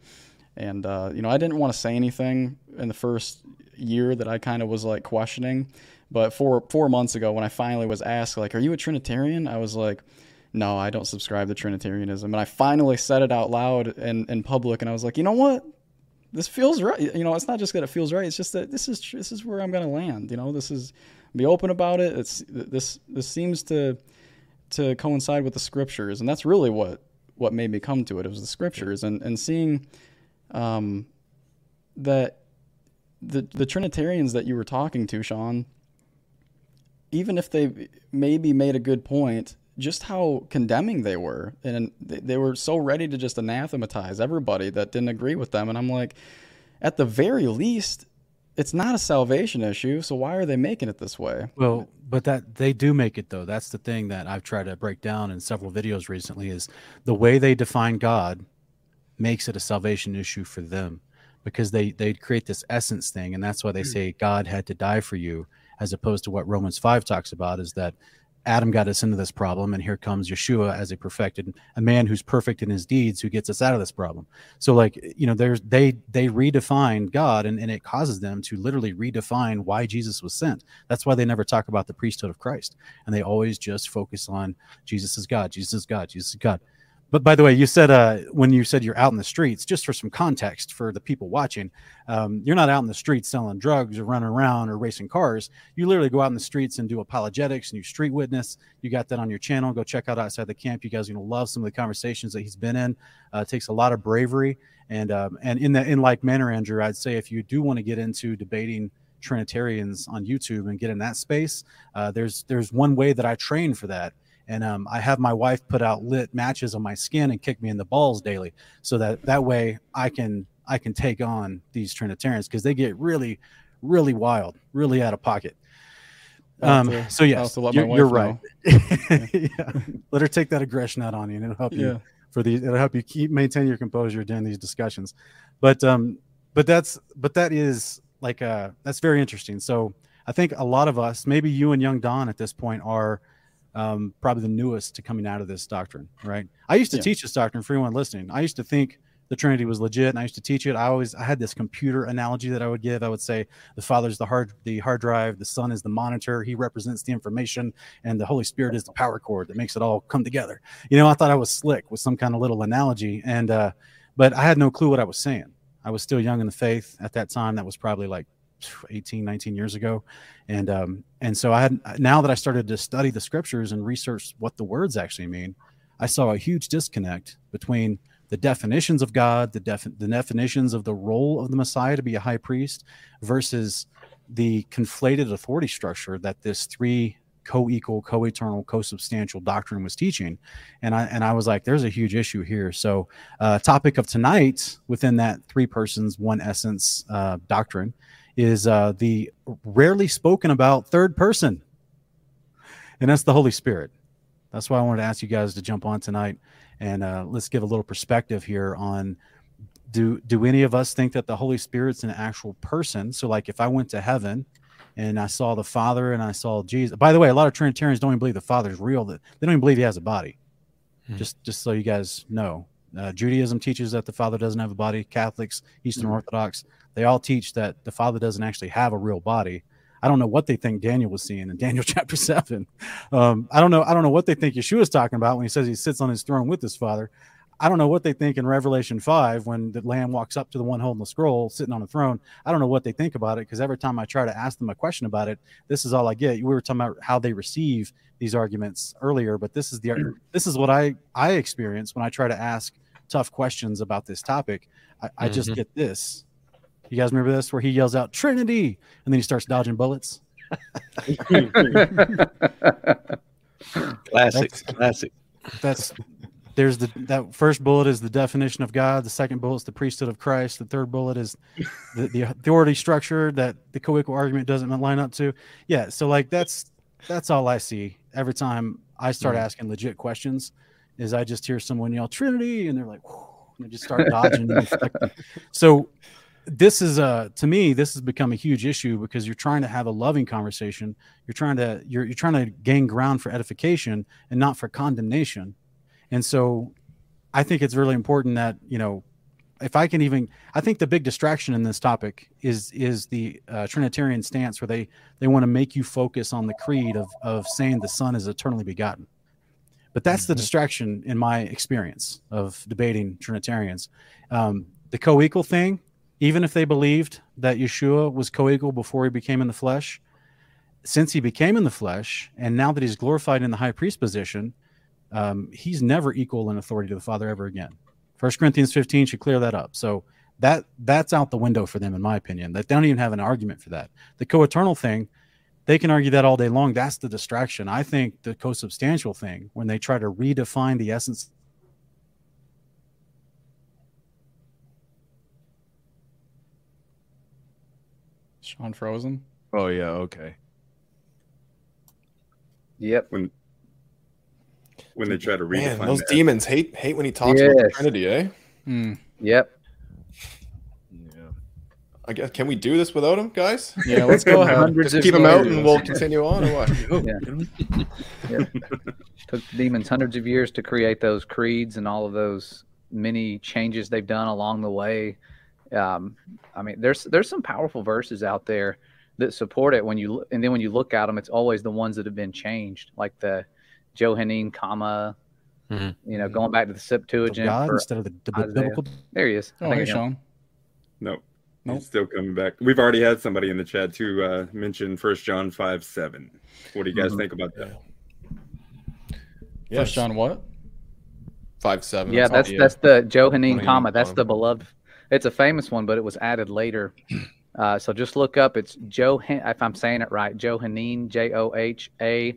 and uh, you know I didn't want to say anything in the first year that I kind of was like questioning. But four four months ago, when I finally was asked like, "Are you a Trinitarian?" I was like. No, I don't subscribe to Trinitarianism. And I finally said it out loud in, in public, and I was like, you know what? this feels right. You know, it's not just that it feels right. It's just that this is this is where I'm going to land. You know, this is be open about it. It's this this seems to to coincide with the scriptures, and that's really what what made me come to it. It was the scriptures and and seeing, um, that the the Trinitarians that you were talking to, Sean, even if they maybe made a good point, just how condemning they were, and they, they were so ready to just anathematize everybody that didn't agree with them. And I'm like, at the very least, it's not a salvation issue. So why are they making it this way? Well, but that they do make it though. That's the thing that I've tried to break down in several videos recently is the way they define God makes it a salvation issue for them because they they create this essence thing and that's why they hmm. say God had to die for you as opposed to what Romans 5 talks about is that Adam got us into this problem, and here comes Yeshua as a perfected, a man who's perfect in his deeds, who gets us out of this problem. So, like you know, there's they they redefine God, and, and it causes them to literally redefine why Jesus was sent. That's why they never talk about the priesthood of Christ, and they always just focus on Jesus is God, Jesus is God, Jesus is God. But by the way, you said uh, when you said you're out in the streets, just for some context for the people watching, um, you're not out in the streets selling drugs or running around or racing cars. You literally go out in the streets and do apologetics and you street witness. You got that on your channel. Go check out outside the camp. You guys are gonna love some of the conversations that he's been in. Uh, it takes a lot of bravery and um, and in that in like manner, Andrew, I'd say if you do want to get into debating Trinitarians on YouTube and get in that space, uh, there's there's one way that I train for that and um, I have my wife put out lit matches on my skin and kick me in the balls daily, so that that way I can I can take on these Trinitarians because they get really, really wild, really out of pocket. Um, to- so yes, I'll have to let you're, you're right. (laughs) yeah. Let her take that aggression out on you, and it'll help you for these. It'll help you keep maintain your composure during these discussions. But um, but that's but that is like uh, that's very interesting. So I think a lot of us, maybe you and Young Don at this point, are um, probably the newest to coming out of this doctrine, right? I used to Yeah. teach this doctrine for anyone listening. I used to think the Trinity was legit, and I used to teach it. I always I had this computer analogy that I would give. I would say the Father's the hard the hard drive, the Son is the monitor. He represents the information, and the Holy Spirit is the power cord that makes it all come together. You know, I thought I was slick with some kind of little analogy, and uh, but I had no clue what I was saying. I was still young in the faith at that time. That was probably like 18 19 years ago. And um and so i had now that i started to study the scriptures and research what the words actually mean i saw a huge disconnect between the definitions of god the def- the definitions of the role of the messiah to be a high priest versus the conflated authority structure that this three co-equal co-eternal co-substantial doctrine was teaching. And i and i was like there's a huge issue here. So uh topic of tonight within that three persons one essence uh doctrine is uh, the rarely spoken about third person, and that's the Holy Spirit. That's why I wanted to ask you guys to jump on tonight, and uh, let's give a little perspective here on do do any of us think that the Holy Spirit's an actual person? So, like, if I went to heaven and I saw the Father and I saw Jesus. By the way, a lot of Trinitarians don't even believe the Father's real. That they don't even believe he has a body. Hmm. Just just so you guys know, uh, Judaism teaches that the Father doesn't have a body. Catholics, Eastern Mhm. Orthodox, they all teach that the Father doesn't actually have a real body. I don't know what they think Daniel was seeing in (laughs) Daniel chapter seven. Um, I don't know. I don't know what they think Yeshua is talking about when he says he sits on his throne with his Father. I don't know what they think in Revelation five when the Lamb walks up to the one holding the scroll, sitting on a throne. I don't know what they think about it because every time I try to ask them a question about it, this is all I get. We were talking about how they receive these arguments earlier, but this is the (clears throat) this is what I I experience when I try to ask tough questions about this topic. I, I just Mhm. get this. You guys remember this where he yells out Trinity and then he starts dodging bullets? Classic, classic. That's there's the that first bullet is the definition of God. The second bullet is the priesthood of Christ. The third bullet is the, the authority structure that the co-equal argument doesn't line up to. Yeah, so like that's that's all I see every time I start mm-hmm. asking legit questions. Is I just hear someone yell Trinity and they're like, and they just start dodging. (laughs) so this is a to me this has become a huge issue because you're trying to have a loving conversation. You're trying to you're, you're trying to gain ground for edification and not for condemnation. And so i think it's really important that you know if i can even i think the big distraction in this topic is is the uh, trinitarian stance where they they want to make you focus on the creed of of saying the son is eternally begotten. But that's the distraction in my experience of debating trinitarians. Um, the co-equal thing even if they believed that Yeshua was co-equal before he became in the flesh, since he became in the flesh, and now that he's glorified in the high priest position, um, he's never equal in authority to the Father ever again. First Corinthians 15 should clear that up. So that that's out the window for them, in my opinion. That they don't even have an argument for that. The co-eternal thing, they can argue that all day long. That's the distraction. I think the co-substantial thing, when they try to redefine the essence Sean Frozen. Oh yeah, okay. Yep. when when they try to read Man, those that. demons hate hate when he talks about the Yes. Trinity, eh? Hmm. Yep. Yeah. I guess can we do this without him, guys? (laughs) Yeah, let's go ahead. Just keep him out years. and we'll continue on or what? (laughs) Took the demons hundreds of years to create those creeds and all of those many changes they've done along the way. Um, I mean, there's there's some powerful verses out there that support it. When you and then when you look at them, it's always the ones that have been changed, like the Johannine comma. Mhm. You know, going back to the of Septuagint. God for- instead of the, the biblical. there he is. I Oh, think hey, I got. Sean. Nope. Nope. He's still coming back. We've already had somebody in the chat to uh, mention First John five seven. What do you guys Mhm. think about that? First John what? Five seven. Yeah, all- that's that's the Johannine Johannine comma. That's the beloved. It's a famous one, but it was added later. (clears throat) Uh, so just look up. It's Joe. If I'm saying it right, Johannine. J O H A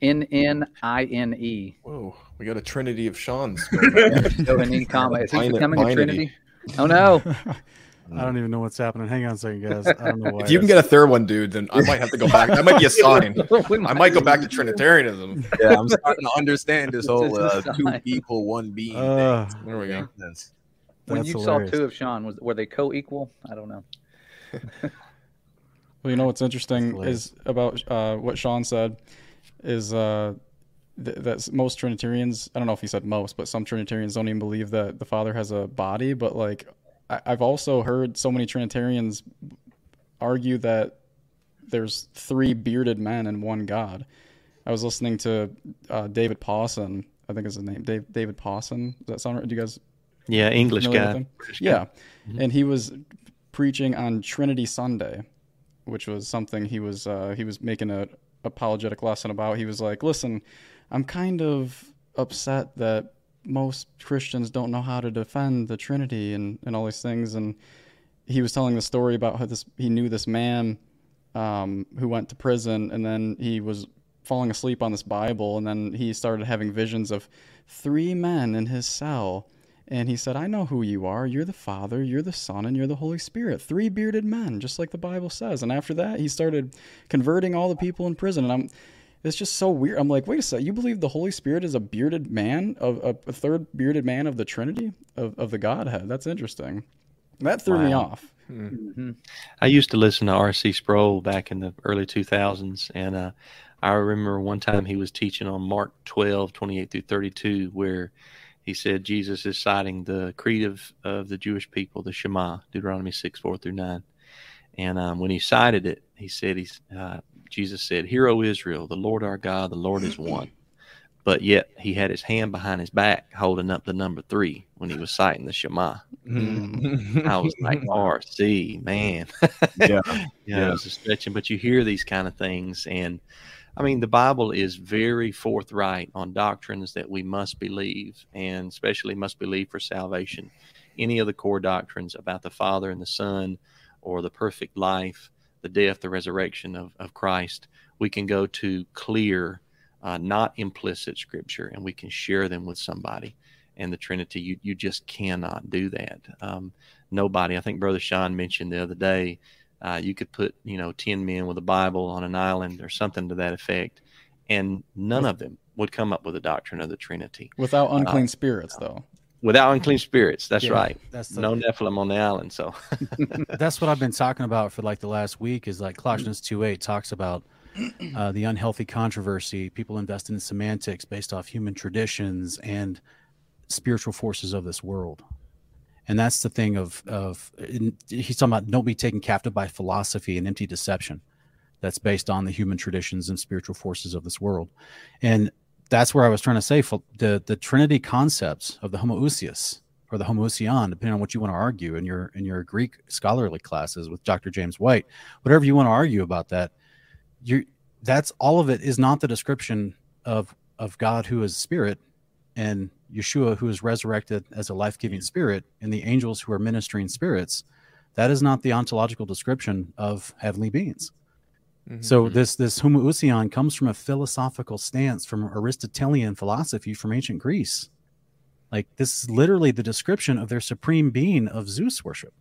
N N I N E. Whoa, we got a trinity of Sean's. (laughs) Johannine comma. Is he Bin- becoming a binary. Trinity? Oh no! (laughs) I don't even know what's happening. Hang on a second, guys. I don't know why. if you can get a third one, dude, then I might have to go back. That might be a (laughs) sign. We I might go back to Trinitarianism. Yeah, I'm starting to understand this whole uh, two fine. people, one being. Uh, thing. There we go. Makes sense. When you hilarious. saw two of Sean, was were they co-equal? I don't know. (laughs) Well, you know what's interesting is about uh, what Sean said is uh, th- that most Trinitarians, I don't know if he said most, but some Trinitarians don't even believe that the Father has a body. But like, I- I've also heard so many Trinitarians argue that there's three bearded men and one God. I was listening to uh, David Pawson, I think is his name, Dave, David Pawson. Does that sound right? Do you guys Yeah, English guy. him? British guy. Yeah. Mhm. And he was preaching on Trinity Sunday, which was something he was uh, he was making a apologetic lesson about. He was like, "Listen, I'm kind of upset that most Christians don't know how to defend the Trinity and, and all these things." And he was telling the story about how this he knew this man um, who went to prison, and then he was falling asleep on this Bible, and then he started having visions of three men in his cell. And he said, I know who you are. You're the Father, you're the Son, and you're the Holy Spirit. Three bearded men, just like the Bible says. And after that, he started converting all the people in prison. And I'm, it's just so weird. I'm like, wait a second, you believe the Holy Spirit is a bearded man, of a, a third bearded man of the Trinity, of, of the Godhead? That's interesting. That threw me Wow. off. Mhm. I used to listen to R.C. Sproul back in the early 2000s, and uh, I remember one time he was teaching on Mark 12, 28 through 32, where he said Jesus is citing the creed of, of the Jewish people, the Shema, Deuteronomy 6, 4 through 9. And um, when he cited it, he said, he's, uh, Jesus said, Hear, O Israel, the Lord our God, the Lord is one. But yet he had his hand behind his back holding up the number three when he was citing the Shema. I was like, (laughs) RC, man. (laughs) Yeah. yeah, Yeah. it was a stretching, but you hear these kind of things, and I mean, the Bible is very forthright on doctrines that we must believe, and especially must believe for salvation. Any of the core doctrines about the Father and the Son, or the perfect life, the death, the resurrection of, of Christ, we can go to clear, uh, not implicit scripture, and we can share them with somebody. And the Trinity, you, you just cannot do that. Um, nobody, I think Brother Sean mentioned the other day, uh, you could put, you know, 10 men with a Bible on an island or something to that effect, and none of them would come up with a doctrine of the Trinity Without unclean spirits, though. without unclean spirits. That's Yeah, right. That's the, No Nephilim on the island. So, (laughs) that's what I've been talking about for like the last week. Is like Colossians two eight talks about uh, the unhealthy controversy. People invested in semantics based off human traditions and spiritual forces of this world. And that's the thing of of he's talking about don't be taken captive by philosophy and empty deception that's based on the human traditions and spiritual forces of this world. And that's where I was trying to say the the Trinity concepts of the homoousios or the homoousion, depending on what you want to argue in your in your Greek scholarly classes with Dr. James White, whatever you want to argue about that, you that's all of it is not the description of of God who is spirit and Yeshua, who is resurrected as a life giving spirit, and the angels who are ministering spirits, that is not the ontological description of heavenly beings. Mhm. So this this homoousion comes from a philosophical stance from Aristotelian philosophy from ancient Greece. Like this is literally the description of their supreme being of Zeus worship.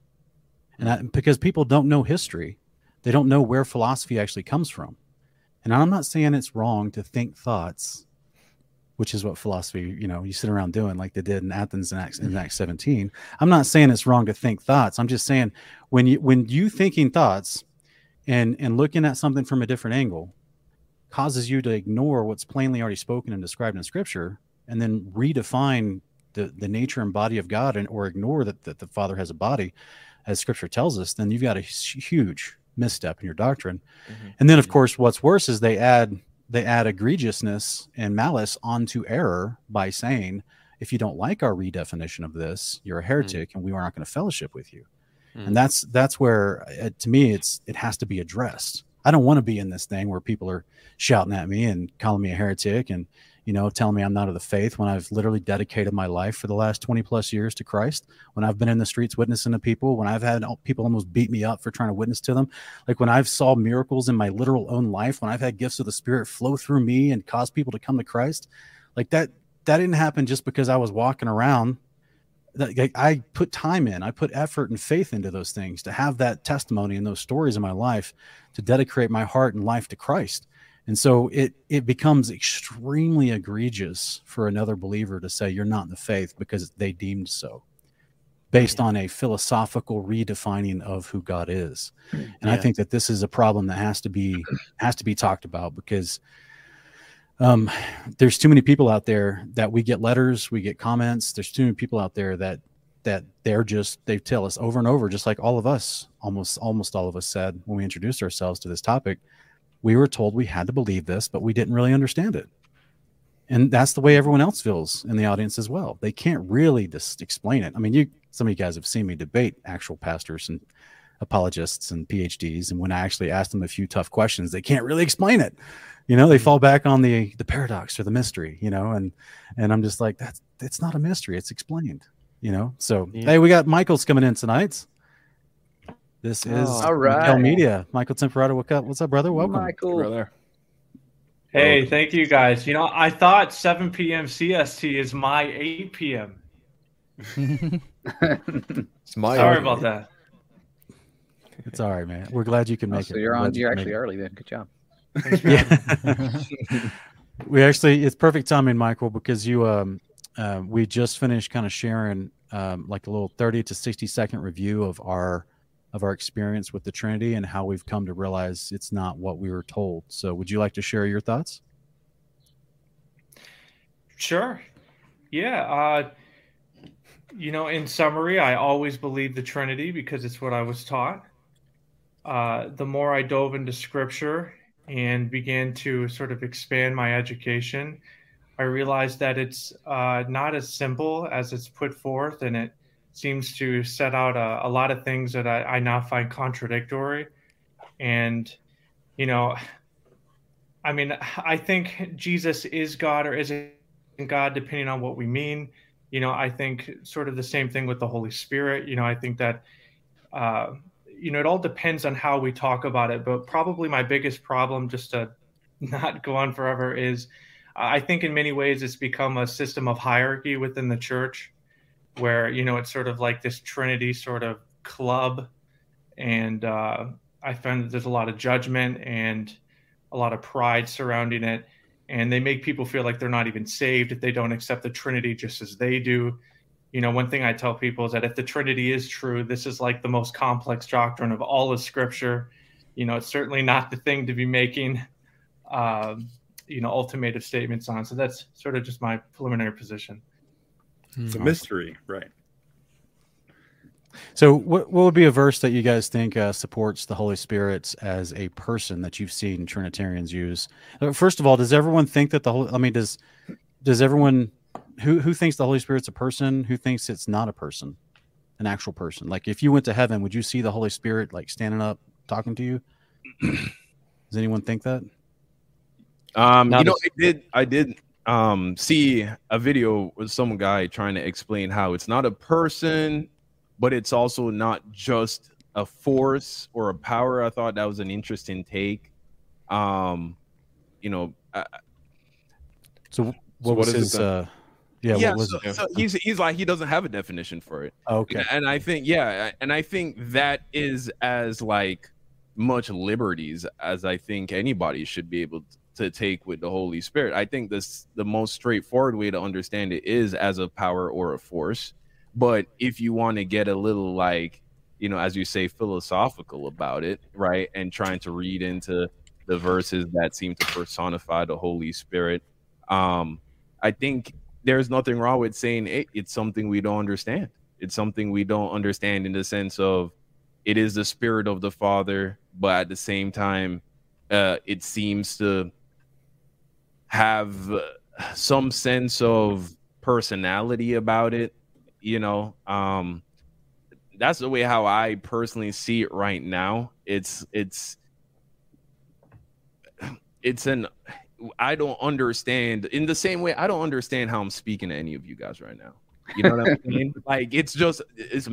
And I, because people don't know history, they don't know where philosophy actually comes from. And I'm not saying it's wrong to think thoughts, which is what philosophy, you know, you sit around doing like they did in Athens in Acts, in Acts 17. I'm not saying it's wrong to think thoughts. I'm just saying when you when you thinking thoughts and and looking at something from a different angle causes you to ignore what's plainly already spoken and described in scripture and then redefine the the nature and body of God and or ignore that, that the Father has a body as scripture tells us, then you've got a huge misstep in your doctrine. Mhm. And then of course what's worse is they add they add egregiousness and malice onto error by saying if you don't like our redefinition of this, you're a heretic and we are not going to fellowship with you. Mm. and that's that's where uh, to me it's it has to be addressed. I don't want to be in this thing where people are shouting at me and calling me a heretic and you know telling me i'm not of the faith when i've literally dedicated my life for the last 20 plus years to christ when i've been in the streets witnessing to people when i've had people almost beat me up for trying to witness to them like when i've saw miracles in my literal own life when i've had gifts of the spirit flow through me and cause people to come to christ like that that didn't happen just because i was walking around I put time in, I put effort and faith into those things to have that testimony and those stories in my life to dedicate my heart and life to Christ. And so it it becomes extremely egregious for another believer to say you're not in the faith because they deemed so, based on a philosophical redefining of who God is. (clears throat) And I think that this is a problem that has to be has to be talked about because um, there's too many people out there that we get letters, we get comments. There's too many people out there that that they're just they tell us over and over, just like all of us, almost almost all of us said when we introduced ourselves to this topic. We were told we had to believe this, but we didn't really understand it. And that's the way everyone else feels in the audience as well. They can't really just explain it. I mean, you some of you guys have seen me debate actual pastors and apologists and PhDs, and when I actually ask them a few tough questions, they can't really explain it you know they mm-hmm. fall back on the the paradox or the mystery you know and and i'm just like that's it's not a mystery it's explained you know so Yeah. hey we got michael's coming in tonight this is Oh, all Mikkel media michael temperato what's up what's up brother welcome Michael. Right there. Hey, thank you guys. You know, I thought 7 p.m. CST is my 8 p.m. (laughs) It's my Sorry about that. it's all right man we're glad you can Oh, make so it you're We're on. you You're actually it. early then. Good job. Thanks for having me. yeah (laughs) (laughs) we actually it's perfect timing michael because you um uh, we just finished kind of sharing um, like a little 30 to 60 second review of our of our experience with the trinity and how we've come to realize it's not what we were told so would you like to share your thoughts Sure. Yeah. Uh, you know, in summary, I always believed the Trinity because it's what I was taught. Uh, the more I dove into scripture and began to sort of expand my education, I realized that it's uh, not as simple as it's put forth, and it seems to set out a, a lot of things that I, I now find contradictory. And, you know, I mean, I think Jesus is God or isn't God, depending on what we mean. You know, I think sort of the same thing with the Holy Spirit. You know, I think that, uh, you know, it all depends on how we talk about it. But probably my biggest problem, just to (laughs) not go on forever, is I think in many ways it's become a system of hierarchy within the church where, you know, it's sort of like this Trinity sort of club. And uh, I find that there's a lot of judgment and a lot of pride surrounding it and they make people feel like they're not even saved if they don't accept the Trinity just as they do. You know, one thing I tell people is that if the Trinity is true, this is like the most complex doctrine of all of Scripture. You know, it's certainly not the thing to be making, um, you know, ultimative statements on. So that's sort of just my preliminary position. It's a mystery, right? so what, what would be a verse that you guys think uh, supports the holy spirit as a person that you've seen trinitarians use? Uh, first of all does everyone think that the whole i mean does does everyone who who thinks the holy spirit's a person? Who thinks it's not a person an actual person? Like if you went to heaven would you see the holy spirit like standing up talking to you? (clears throat) Does anyone think that? Um, Not you know, as- I did. I did um see a video with some guy trying to explain how it's not a person, but it's also not just a force or a power. I thought that was an interesting take. Um, you know, I, So what what was his? Uh, yeah, yeah, what was so, so he's he's like he doesn't have a definition for it. Okay. And I think yeah, and I think that is as like much liberties as I think anybody should be able to take with the Holy Spirit. I think this the most straightforward way to understand it is as a power or a force. But if you want to get a little like, you know, as you say, philosophical about it, right, and trying to read into the verses that seem to personify the Holy Spirit, um, I think there's nothing wrong with saying it, it's something we don't understand. It's something we don't understand in the sense of it is the spirit of the Father, but at the same time, uh, it seems to have some sense of personality about it. You know, um, that's the way how I personally see it right now. It's it's it's an I don't understand in the same way I don't understand how I'm speaking to any of you guys right now. You know what I'm (laughs) saying? Like it's just it's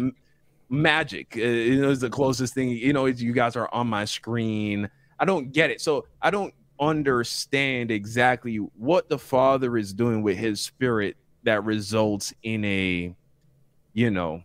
magic. Uh, you know, it's the closest thing. You know, it's, you guys are on my screen. I don't get it. So I don't understand exactly what the Father is doing with His Spirit that results in a, you know,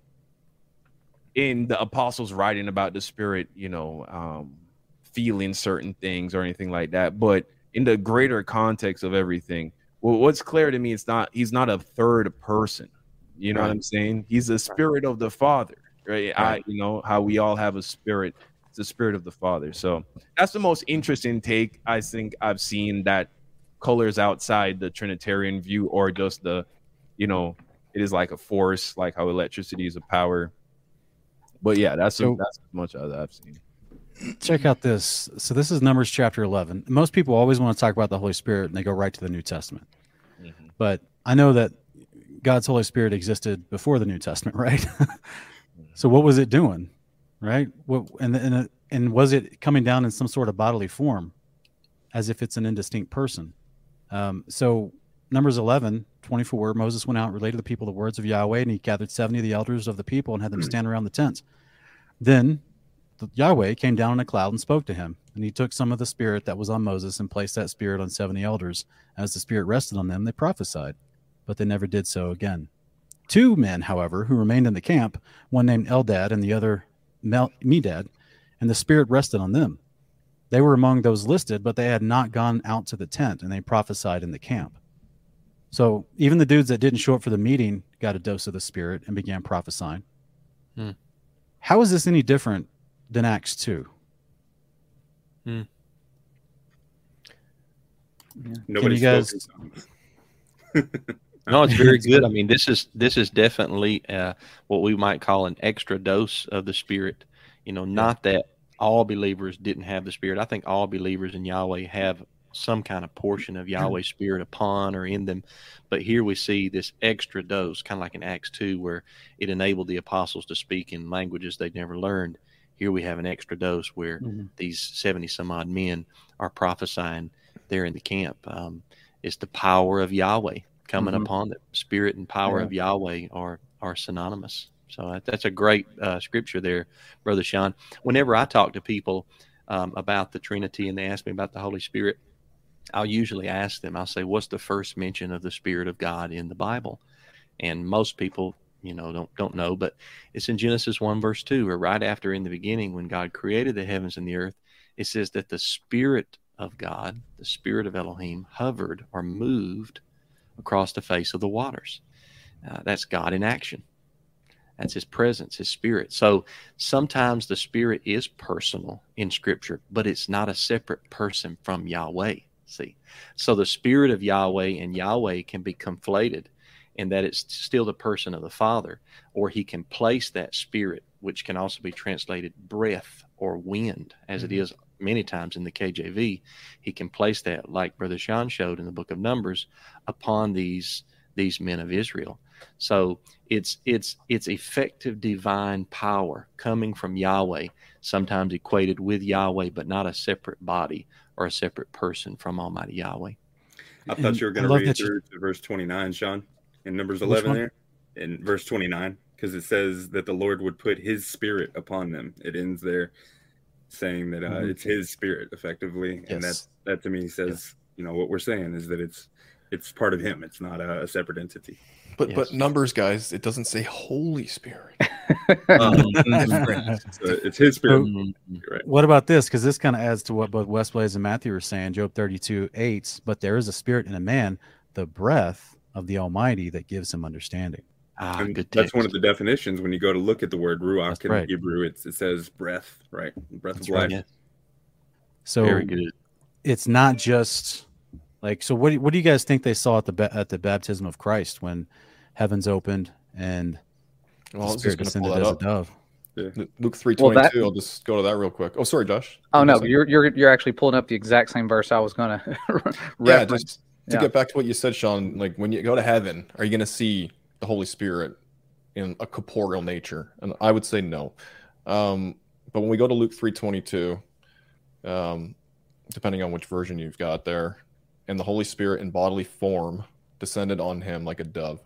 in the apostles writing about the Spirit. You know, um, feeling certain things or anything like that. But in the greater context of everything, well, what's clear to me is not he's not a third person. You know what I'm saying? He's the spirit of the Father, right? I, you know how we all have a spirit. The spirit of the Father. So that's the most interesting take I think I've seen that colors outside the Trinitarian view or just the, you know, it is like a force, like how electricity is a power. But yeah, that's So- that's as much as I've seen. Check out this. So this is Numbers chapter 11. Most people always want to talk about the Holy Spirit and they go right to the New Testament. Mm-hmm. But I know that God's Holy Spirit existed before the New Testament, (laughs) right? Mm-hmm. so what was it doing? Right? What and and and was it coming down in some sort of bodily form as if it's an indistinct person? Um, so Numbers 11, 24, Moses went out and related to the people the words of Yahweh, and he gathered 70 of the elders of the people and had them stand around the tents. Then the Yahweh came down in a cloud and spoke to him. And he took some of the spirit that was on Moses and placed that spirit on 70 elders. As the spirit rested on them, they prophesied, but they never did so again. Two men, however, who remained in the camp, one named Eldad and the other Medad, and the spirit rested on them. They were among those listed, but they had not gone out to the tent, and they prophesied in the camp. So even the dudes that didn't show up for the meeting got a dose of the spirit and began prophesying. Hmm. How is this any different than Acts 2? Nobody you guys- spoke in tongues. (laughs) No, it's very (laughs) good. I mean, this is this is definitely uh, what we might call an extra dose of the Spirit. You know, not that all believers didn't have the Spirit. I think all believers in Yahweh have some kind of portion of Yahweh's Spirit upon or in them. But here we see this extra dose, kind of like in Acts two, where it enabled the apostles to speak in languages they'd never learned. Here we have an extra dose where Mhm. these seventy some odd men are prophesying there in the camp. Um, it's the power of Yahweh coming Mhm. upon them. Spirit and power Yeah. of Yahweh are are synonymous. So that- that's a great uh, scripture there, brother Sean. Whenever I talk to people um, about the Trinity and they ask me about the Holy Spirit, I'll usually ask them. I'll say, "What's the first mention of the Spirit of God in the Bible?" And most people, you know, don't don't know, but it's in Genesis one verse two, or right after in the beginning when God created the heavens and the earth. It says that the Spirit of God, the Spirit of Elohim, hovered or moved across the face of the waters. Uh, that's God in action. That's His presence, His Spirit. So sometimes the Spirit is personal in Scripture, but it's not a separate person from Yahweh. See, so the Spirit of Yahweh and Yahweh can be conflated in that it's still the person of the Father, or He can place that Spirit, which can also be translated breath or wind, as it is many times in the KJV. He can place that, like Brother Sean showed in the Book of Numbers, upon these these men of Israel. So it's it's it's effective divine power coming from Yahweh, sometimes equated with Yahweh, but not a separate body or a separate person from Almighty Yahweh. I thought And you were going to read that you- through to verse 29, Sean, in Numbers 11 there, in verse 29, because it says that the Lord would put his spirit upon them. It ends there saying that uh, Mhm. it's his spirit effectively. And that—that to me says, you know, what we're saying is that it's, it's part of him. It's not a, a separate entity. But but numbers, guys, it doesn't say Holy Spirit. Um, it's, uh, it's his spirit. You're right. What about this? Because this kind of adds to what both West Blaze and Matthew were saying. Job 32, 8. But there is a spirit in a man, the breath of the Almighty that gives him understanding. Ah, And good that's one of the definitions when you go to look at the word ruach That's in right. Hebrew. It's, it says breath, right? Breath That's of right. life. Yeah, So very good. it's not just like so. What do, what do you guys think they saw at the at the baptism of Christ when heavens opened and Well, I the was Spirit just going to descended pull that as a up. dove? Lu- Luke three twenty two. Well, that- I'll just go to that real quick. Oh, sorry, Josh. Oh no, you're you're you're actually pulling up the exact same verse I was gonna (laughs) yeah. reference. Just to Yeah. get back to what you said, Sean. Like when you go to heaven, are you going to see the Holy Spirit in a corporeal nature? And I would say no. Um, but when we go to Luke three twenty two, um, depending on which version you've got there, and the Holy Spirit in bodily form descended on him like a dove.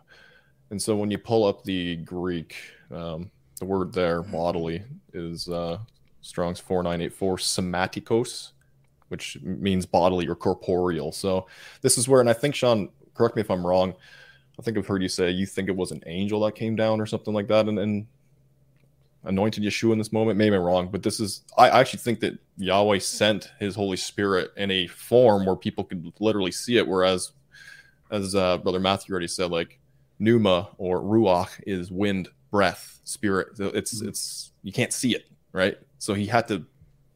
And so when you pull up the Greek, um, the word there, bodily, is uh, Strong's 4984, somatikos, which means bodily or corporeal. So this is where, and I think, Sean, correct me if I'm wrong. I think I've heard you say you think it was an angel that came down or something like that and, and anointed Yeshua in this moment. Maybe I'm wrong, but this is, I actually think that Yahweh sent his Holy Spirit in a form where people could literally see it. Whereas, as uh, Brother Matthew already said, like pneuma or ruach is wind, breath, spirit. So it's it's you can't see it, right? So he had to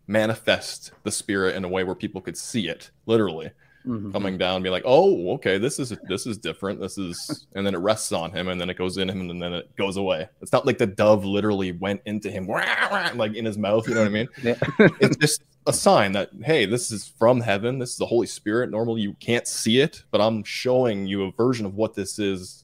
manifest the spirit in a way where people could see it, literally Mhm. coming down, be like, "Oh, okay, this is this is different. This is," and then it rests on him, and then it goes in him, and then it goes away. It's not like the dove literally went into him, like in his mouth. You know what I mean? Yeah. (laughs) it's just a sign that hey, this is from heaven. This is the Holy Spirit. Normally, you can't see it, but I'm showing you a version of what this is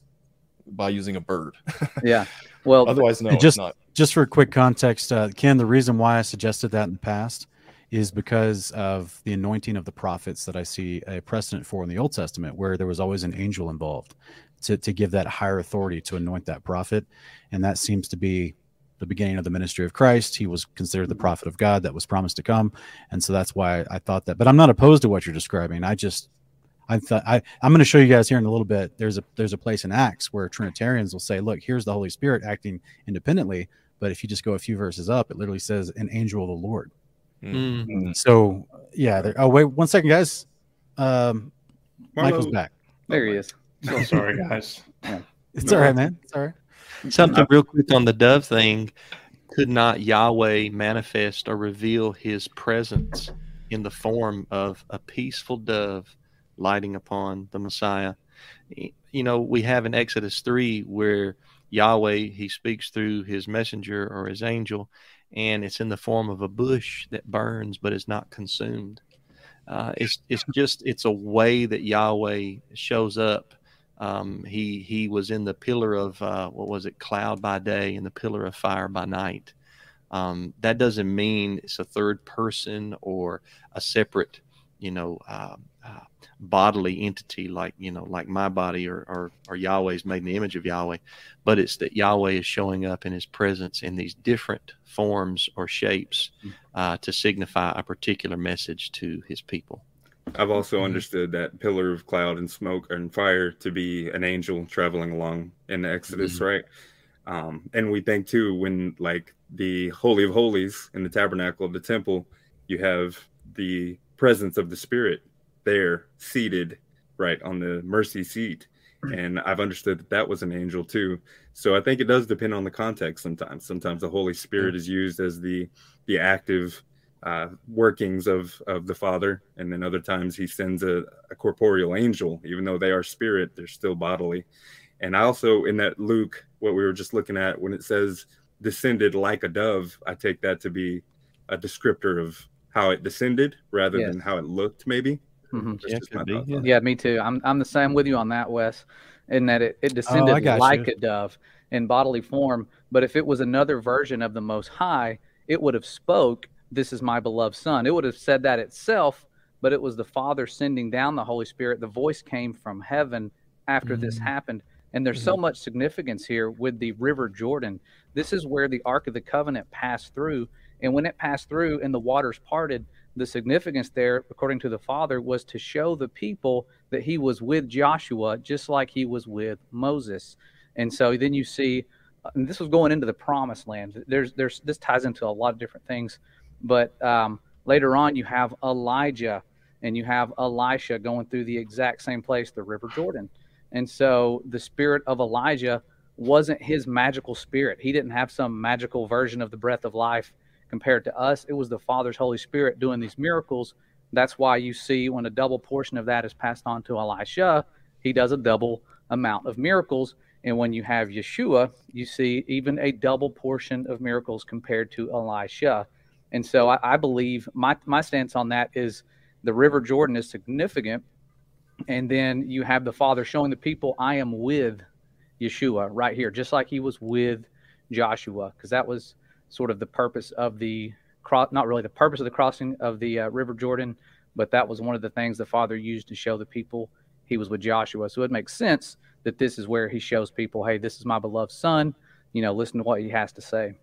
by using a bird. (laughs) yeah. Well, Otherwise, no, And it's just- not. Just for a quick context, uh, Ken, the reason why I suggested that in the past is because of the anointing of the prophets that I see a precedent for in the Old Testament, where there was always an angel involved to, to give that higher authority to anoint that prophet. And that seems to be the beginning of the ministry of Christ. He was considered the prophet of God that was promised to come. And so that's why I thought that. But I'm not opposed to what you're describing. I just I thought I, I'm going to show you guys here in a little bit. There's a there's a place in Acts where Trinitarians will say, look, here's the Holy Spirit acting independently. But if you just go a few verses up, it literally says an angel of the Lord. Mm. So yeah, there, oh wait one second, guys. Um, Michael's back. there he is. So sorry, guys. (laughs) It's No, all right, man. It's all right. Something real quick on the dove thing. Could not Yahweh manifest or reveal his presence in the form of a peaceful dove lighting upon the Messiah? You know, we have in Exodus 3 where Yahweh, he speaks through his messenger or his angel, and it's in the form of a bush that burns but is not consumed. Uh, it's it's just it's a way that Yahweh shows up. Um, he he was in the pillar of uh, what was it, cloud by day, and the pillar of fire by night. Um, that doesn't mean it's a third person or a separate, you know, uh, uh, bodily entity like you know, like my body or, or or Yahweh's made in the image of Yahweh, but it's that Yahweh is showing up in His presence in these different forms or shapes uh, to signify a particular message to His people. I've also Mhm. understood that pillar of cloud and smoke and fire to be an angel traveling along in the Exodus, right? Um, and we think too when like the holy of holies in the tabernacle of the temple, you have the presence of the Spirit there seated right on the mercy seat. And I've understood that that was an angel too. So I think it does depend on the context. Sometimes, sometimes the Holy Spirit is used as the the active uh, workings of of the Father, and then other times He sends a, a corporeal angel, even though they are spirit, they're still bodily. And I also in that Luke, what we were just looking at, when it says descended like a dove, I take that to be a descriptor of how it descended rather Yes. than how it looked, maybe. Mhm. Yeah, could be, yeah. Yeah, me too. I'm I'm the same with you on that, Wes. In that it, it descended got like you. a dove in bodily form, but if it was another version of the Most High, it would have spoke, "This is my beloved Son." It would have said that itself, but it was the Father sending down the Holy Spirit. The voice came from heaven after mm-hmm. this happened. And there's mm-hmm. so much significance here with the River Jordan. This is where the Ark of the Covenant passed through. And when it passed through and the waters parted, the significance there, according to the Father, was to show the people that he was with Joshua, just like he was with Moses. And so then you see, uh, and this was going into the promised land. There's, there's, this ties into a lot of different things. But um, later on, you have Elijah and you have Elisha going through the exact same place, the River Jordan. And so the spirit of Elijah wasn't his magical spirit. He didn't have some magical version of the breath of life compared to us. It was the Father's Holy Spirit doing these miracles. That's why you see when a double portion of that is passed on to Elisha, he does a double amount of miracles. And when you have Yeshua, you see even a double portion of miracles compared to Elisha. And so I, I believe my, my stance on that is the River Jordan is significant. And then you have the Father showing the people, I am with Yeshua right here, just like he was with Joshua, because that was sort of the purpose of the cross, not really the purpose of the crossing of the uh, River Jordan, but that was one of the things the Father used to show the people he was with Joshua. So it makes sense that this is where he shows people, hey, this is my beloved son. You know, listen to what he has to say.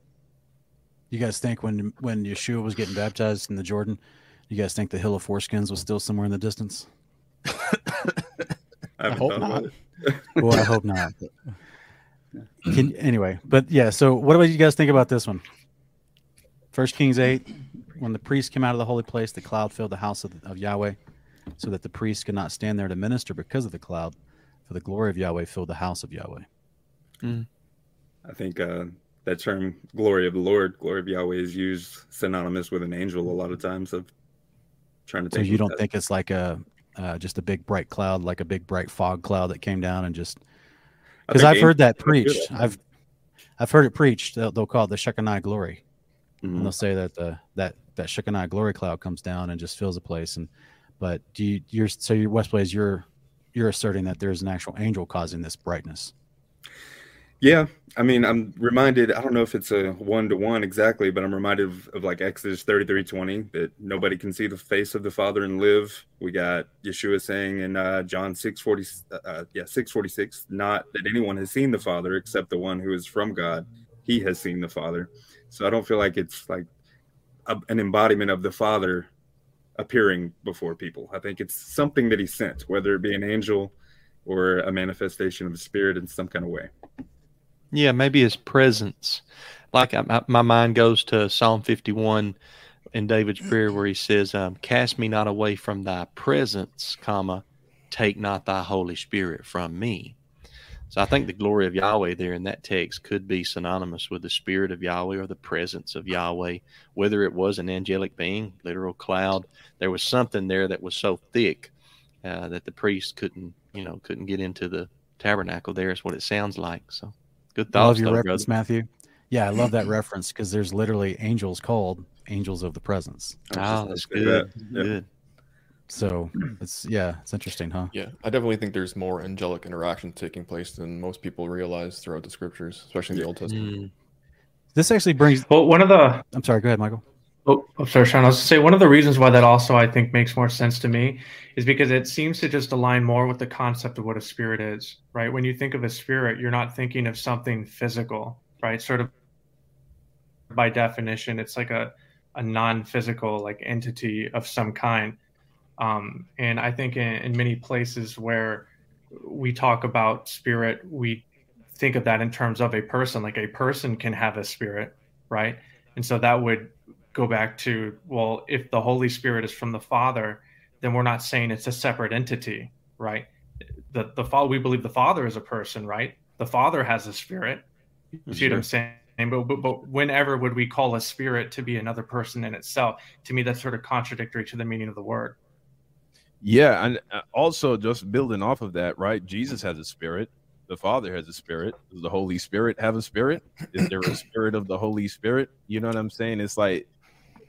You guys think when when Yeshua was getting baptized in the Jordan, you guys think the hill of foreskins was still somewhere in the distance? (laughs) I, hope not. (laughs) well, I hope not. (laughs) Can, anyway, but yeah. So, what do you guys think about this one? First Kings eight, when the priests came out of the holy place, the cloud filled the house of, of Yahweh, so that the priests could not stand there to minister because of the cloud, for the glory of Yahweh filled the house of Yahweh. Mm. I think uh, that term "glory of the Lord," "glory of Yahweh" is used synonymous with an angel a lot of times. Of trying to. So you don't that. think it's like a uh, just a big bright cloud, like a big bright fog cloud that came down and just because I've heard that preached. I've I've heard it preached. They'll, they'll call it the Shekinah glory, mm-hmm. and they'll say that the that that Shekinah glory cloud comes down and just fills the place. And but do you you're so your West Blaze you're you're asserting that there's an actual angel causing this brightness. Yeah, I mean, I'm reminded. I don't know if it's a one to one exactly, but I'm reminded of, of like Exodus 33 20 that nobody can see the face of the Father and live. We got Yeshua saying in uh, John 6 40, uh, yeah, 6 46, not that anyone has seen the Father except the one who is from God. He has seen the Father. So I don't feel like it's like a, an embodiment of the Father appearing before people. I think it's something that he sent, whether it be an angel or a manifestation of the Spirit in some kind of way. Yeah, maybe his presence. Like I, my mind goes to Psalm 51 in David's prayer where he says, um, "Cast me not away from thy presence, comma, take not thy Holy Spirit from me." So I think the glory of Yahweh there in that text could be synonymous with the spirit of Yahweh or the presence of Yahweh, whether it was an angelic being, literal cloud. There was something there that was so thick uh, that the priest couldn't, you know, couldn't get into the tabernacle. There is what it sounds like. So Good thoughts, love your though, reference, brother. Matthew. Yeah, I love that (laughs) reference because there's literally angels called angels of the presence. Oh, that's good. Yeah. Good. So (clears throat) it's yeah, it's interesting, huh? Yeah, I definitely think there's more angelic interaction taking place than most people realize throughout the scriptures, especially in the Old Testament. Mm. This actually brings. Well, one of the. I'm sorry. Go ahead, Michael. Oh, I'm sorry, Sean. I was to say one of the reasons why that also I think makes more sense to me is because it seems to just align more with the concept of what a spirit is, right? When you think of a spirit, you're not thinking of something physical, right? Sort of by definition, it's like a, a non-physical like entity of some kind. Um, and I think in, in many places where we talk about spirit, we think of that in terms of a person. Like a person can have a spirit, right? And so that would go back to well, if the Holy Spirit is from the Father, then we're not saying it's a separate entity, right? The the Father, we believe the Father is a person, right? The Father has a spirit. You see what I'm saying? But, but but whenever would we call a spirit to be another person in itself? To me, that's sort of contradictory to the meaning of the word. Yeah, and uh, also just building off of that, right? Jesus has a spirit. The Father has a spirit. Does the Holy Spirit have a spirit? Is there a spirit of the Holy Spirit? You know what I'm saying? It's like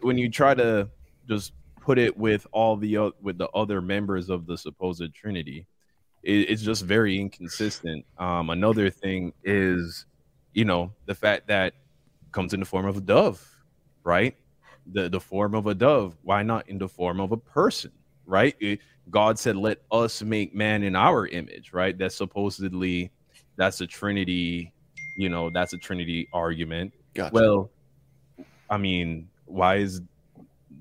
when you try to just put it with all the with the other members of the supposed Trinity, it, it's just very inconsistent. Um, another thing is, you know, the fact that comes in the form of a dove, right? The the form of a dove. Why not in the form of a person, right? It- God said, "Let us make man in our image," right? That's supposedly that's a Trinity, you know, that's a Trinity argument. Gotcha. Well, I mean, why is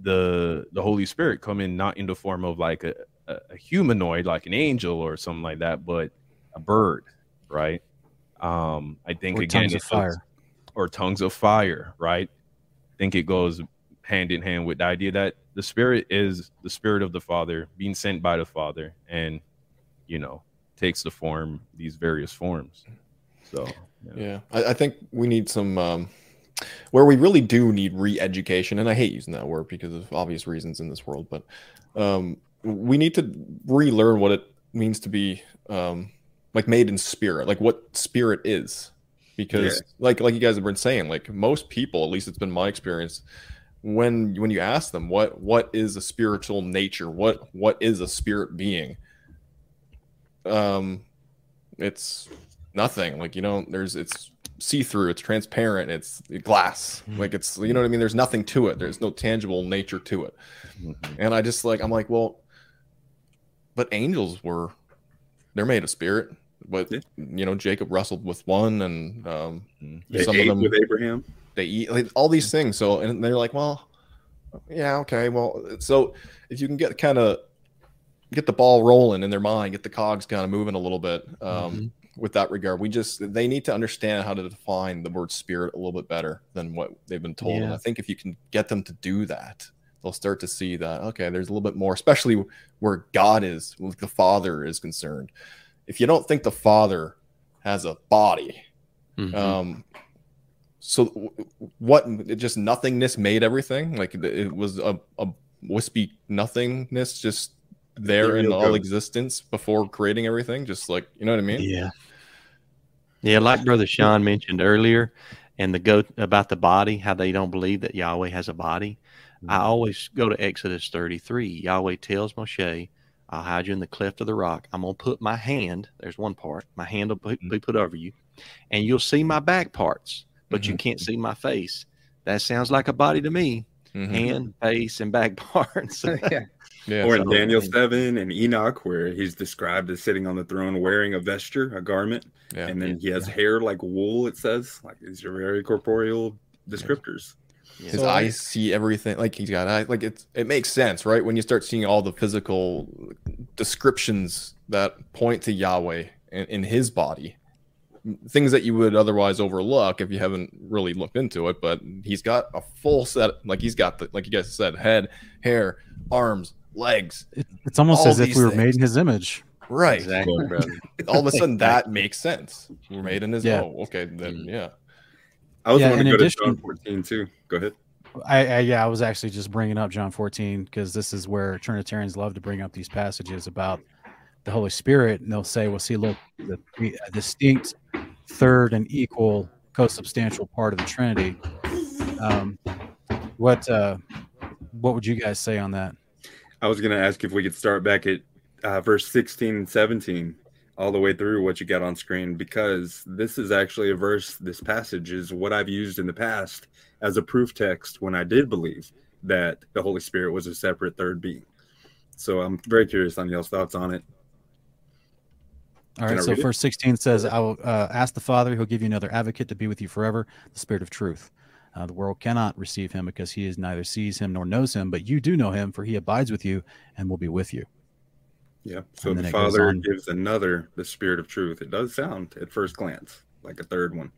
the the Holy Spirit coming not in the form of like a, a, a humanoid, like an angel or something like that, but a bird, right? Um, I think Or again, tongues of it goes- fire. or tongues of fire, right? I think it goes hand in hand with the idea that the Spirit is the Spirit of the Father being sent by the Father, and you know takes the form these various forms. So Yeah, I, I think we need some um, where we really do need re-education, and I hate using that word because of obvious reasons in this world. But um, we need to relearn what it means to be um, like made in spirit, like what spirit is. Because like like you guys have been saying, like most people, at least it's been my experience, when when you ask them what what is a spiritual nature, what what is a spirit being, um, it's nothing. Like you know there's it's see-through it's transparent it's glass. Mhm. like it's you know what i mean? There's nothing to it. There's no tangible nature to it. And i just like i'm like well but angels were they're made of spirit but Yeah. you know jacob wrestled with one and um They some ate of them with Abraham. They eat like, all these things. So and they're like well yeah okay well so if you can get kind of get the ball rolling in their mind get the cogs kind of moving a little bit um with that regard we just they need to understand how to define the word spirit a little bit better than what they've been told. And i think if you can get them to do that they'll start to see that okay there's a little bit more especially where god is like the father is concerned. If you don't think the father has a body Mhm. um so what it just nothingness made everything like it- was a, a wispy nothingness just there in all existence before creating everything just like you know what i mean Yeah. Yeah, like Brother Sean mentioned earlier, and the go about the body, how they don't believe that Yahweh has a body. I mm-hmm. always go to Exodus 33. Yahweh tells Moshe, I'll hide you in the cleft of the rock. I'm going to put my hand, there's one part, my hand will be mm-hmm. put over you, and you'll see my back parts, but you can't see my face. That sounds like a body to me. Mhm. Hand, face, and back (laughs) parts. (laughs) yeah. yeah or in so- Daniel 7 and Enoch, where he's described as sitting on the throne wearing a vesture, a garment, yeah and then he has hair like wool, it says. Like these are very corporeal descriptors. his So I- eyes see everything like he's got eye like it's it makes sense right when you start seeing all the physical descriptions that point to yahweh in, in his body things that you would otherwise overlook if you haven't really looked into it but he's got a full set like he's got the like you guys said head hair arms legs It, it's almost as if we were made in his image. right exactly, (laughs) all of a sudden that makes sense we're made in his Yeah. oh okay then Mm. yeah I was Yeah, going in to go addition- to John 14 too. Go ahead. I, I yeah, I was actually just bringing up John 14 because this is where Trinitarians love to bring up these passages about the Holy Spirit, and they'll say, "Well, see, look, the, the distinct third and equal co-substantial part of the Trinity." Um, what uh, what would you guys say on that? I was going to ask if we could start back at uh, verse 16 and 17, all the way through what you got on screen, because this is actually a verse, this passage is what I've used in the past as a proof text when I did believe that the Holy Spirit was a separate third being. So I'm very curious on y'all's thoughts on it. All right, so verse 16 says, I will uh, ask the Father, he'll give you another advocate to be with you forever, the Spirit of truth. Uh, the world cannot receive him because he is neither sees him nor knows him, but you do know him, for he abides with you and will be with you. Yeah. So the then it goes Father gives another the Spirit of truth. It does sound at first glance like a third one.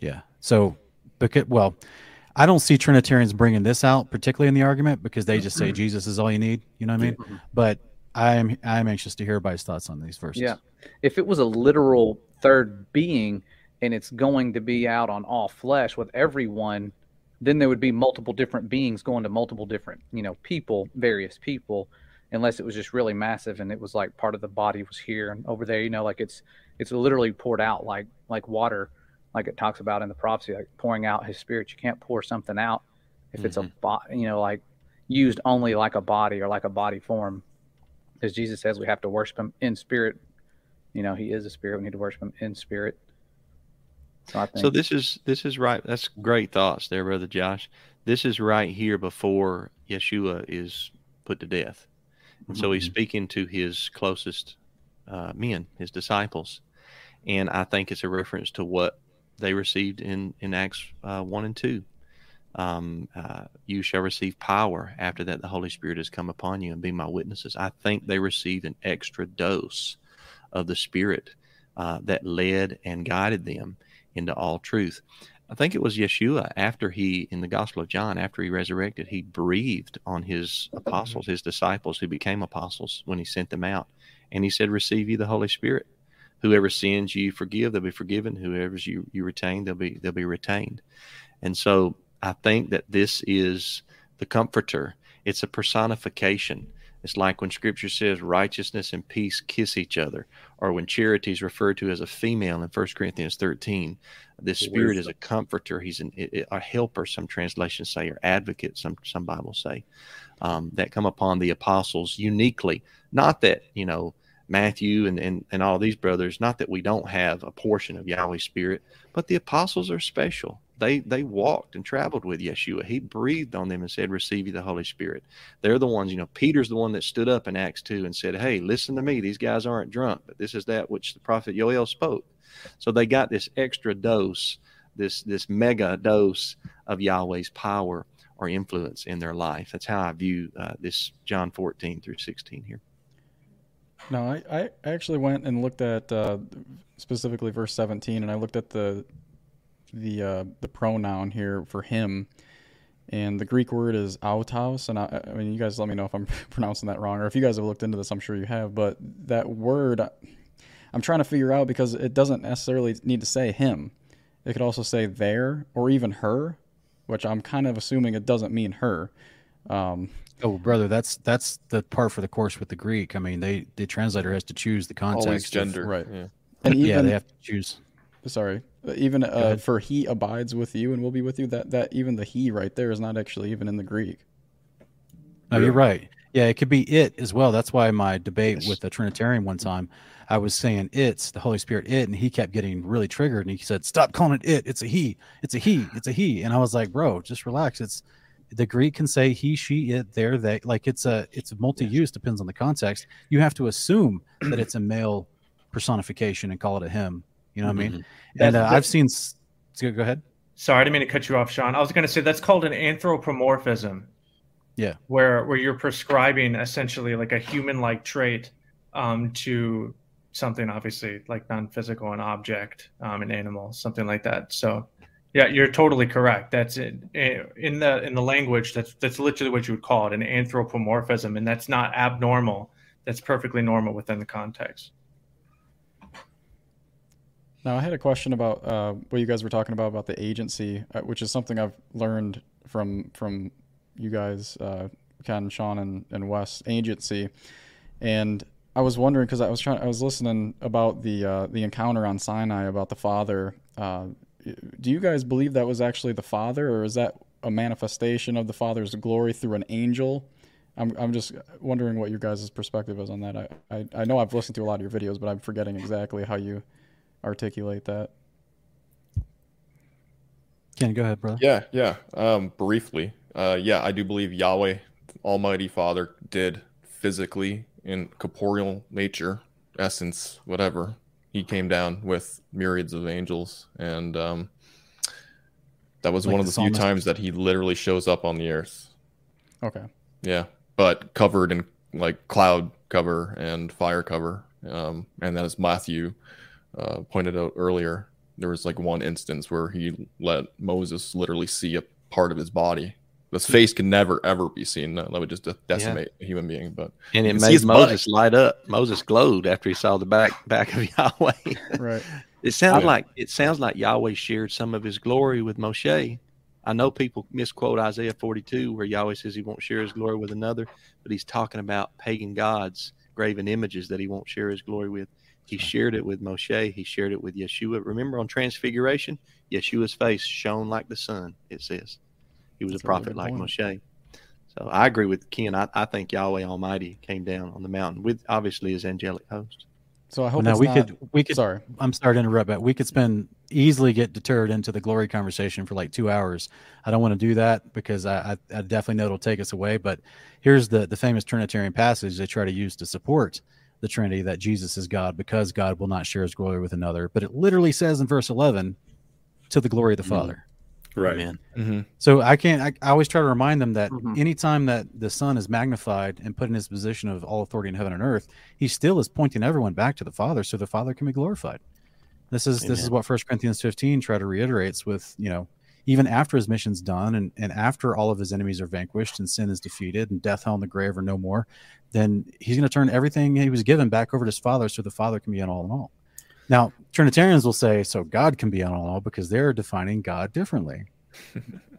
Yeah. So, because, well, I don't see Trinitarians bringing this out, particularly in the argument, because they just say Jesus is all you need. You know what I mean? But I am I'm anxious to hear everybody's thoughts on these verses. Yeah. If it was a literal third being and it's going to be out on all flesh with everyone, then there would be multiple different beings going to multiple different, you know, people, various people, unless it was just really massive and it was like part of the body was here and over there, you know, like it's it's literally poured out like like water, like it talks about in the prophecy, like pouring out his spirit. You can't pour something out if it's a mm-hmm. body, you know, like used only like a body or like a body form. As Jesus says, we have to worship him in spirit you know he is a spirit we need to worship him in spirit so So this is this is right. That's great thoughts there, brother Josh. This is right here before Yeshua is put to death. And so he's Mhm. speaking to his closest uh, men, his disciples. And I think it's a reference to what they received in, in Acts uh, 1 and 2. Um, uh, you shall receive power after that the Holy Spirit has come upon you and be my witnesses. I think they received an extra dose of the Spirit uh, that led and guided them into all truth. I think it was Yeshua after he, in the Gospel of John, after he resurrected, he breathed on his apostles, his disciples who became apostles when he sent them out. And he said, Receive you the Holy Spirit. Whoever sins you forgive, they'll be forgiven. Whoever you, you retain, they'll be they'll be retained. And so I think that this is the comforter. It's a personification. It's like when scripture says righteousness and peace kiss each other, or when charity is referred to as a female in 1 Corinthians 13. This spirit is a comforter. He's an, a helper, some translations say, or advocate, some, some Bibles say, um, that come upon the apostles uniquely. Not that, you know, Matthew and, and, and all these brothers, not that we don't have a portion of Yahweh's spirit, but the apostles are special. They they walked and traveled with Yeshua. He breathed on them and said, Receive you the Holy Spirit. They're the ones, you know, Peter's the one that stood up in Acts 2 and said, Hey, listen to me. These guys aren't drunk, but this is that which the prophet Joel spoke. So they got this extra dose, this this mega dose of Yahweh's power or influence in their life. That's how I view uh, this John 14 through 16 here. No, I, I actually went and looked at uh, specifically verse 17, and I looked at the the uh, the pronoun here for him, and the Greek word is autos. And I, I mean, you guys let me know if I'm (laughs) pronouncing that wrong, or if you guys have looked into this. I'm sure you have, but that word, I'm trying to figure out because it doesn't necessarily need to say him. It could also say there or even her, which I'm kind of assuming it doesn't mean her. Um, Oh, brother, that's that's the part for the course with the Greek. I mean, they the translator has to choose the context. Always of- gender. right. Yeah. and (laughs) yeah, they have to choose. sorry even uh, for he abides with you and will be with you that that even the he right there is not actually even in the greek No, you're right. Yeah, it could be it as well. That's why my debate with the Trinitarian one time, I was saying it's the Holy Spirit, it, and he kept getting really triggered, and he said, "Stop calling it it. It's a he. It's a he. It's a he." And I was like, "Bro, just relax. It's the Greek can say he, she, it, there, they. Like it's a it's multi-use. Depends on the context. You have to assume that it's a male personification and call it a him. You know what I mean? And uh, I've seen. Go go ahead. Sorry, I didn't mean to cut you off, Sean. I was going to say that's called an anthropomorphism. Yeah. Where where you're prescribing essentially like a human-like trait um, to something obviously like non-physical, an object, um, an animal, something like that. So, yeah, you're totally correct. That's it. in the in the language. That's that's literally what you would call it, an anthropomorphism, and that's not abnormal. That's perfectly normal within the context. Now i had a question about uh, what you guys were talking about about the agency uh, which is something i've learned from from you guys uh, ken sean and, and wes agency. And i was wondering because i was trying i was listening about the uh, the encounter on sinai about the father. Uh, do you guys believe that was actually the father or is that a manifestation of the father's glory through an angel? I'm, I'm just wondering what your guys' perspective is on that. I, I, I know I've listened to a lot of your videos, but I'm forgetting exactly how you articulate that. Ken, go ahead, brother. Yeah, yeah. Um, briefly, uh, yeah, I do believe Yahweh, Almighty Father, did physically in corporeal nature, essence, whatever. He came down with myriads of angels, and um, that was Like one of the the few times that he literally shows up on the earth. Okay. Yeah, but covered in like cloud cover and fire cover, um, and then as Matthew uh, pointed out earlier, there was like one instance where he let Moses literally see a part of his body. His face can never ever be seen. That would just decimate a human being. But And You it made his butt. Moses light up. Moses glowed after he saw the back back of (laughs) Yahweh. Right. It sounds Yeah. like it sounds like Yahweh shared some of his glory with Moshe. I know people misquote Isaiah 42 where Yahweh says he won't share his glory with another, but he's talking about pagan gods, graven images that he won't share his glory with. He shared it with Moshe. He shared it with Yeshua. Remember on Transfiguration, Yeshua's face shone like the sun. It says he was That's a a prophet good like point. Moshe. So I agree with Ken. I, I think Yahweh Almighty came down on the mountain with obviously his angelic host. So I hope now it's we not- could we could Sorry. I'm sorry to interrupt, but we could spend easily get deterred into the glory conversation for like two hours. I don't want to do that because I, I, I definitely know it'll take us away. But here's the the famous Trinitarian passage they try to use to support the Trinity that Jesus is God because God will not share His glory with another. But it literally says in verse 11, to the glory of the Mhm. Father. Right. Amen. Mm-hmm. So I can't. I, I always try to remind them that Mhm. anytime that the Son is magnified and put in his position of all authority in heaven and earth, he still is pointing everyone back to the Father, so the Father can be glorified. This is this is what First Corinthians fifteen try to reiterates with you know even after his mission's done and and after all of his enemies are vanquished and sin is defeated and death, hell, and the grave are no more, then he's going to turn everything he was given back over to his Father, so the Father can be in all in all. Now Trinitarians will say so God can be in all in all because they're defining God differently. (laughs)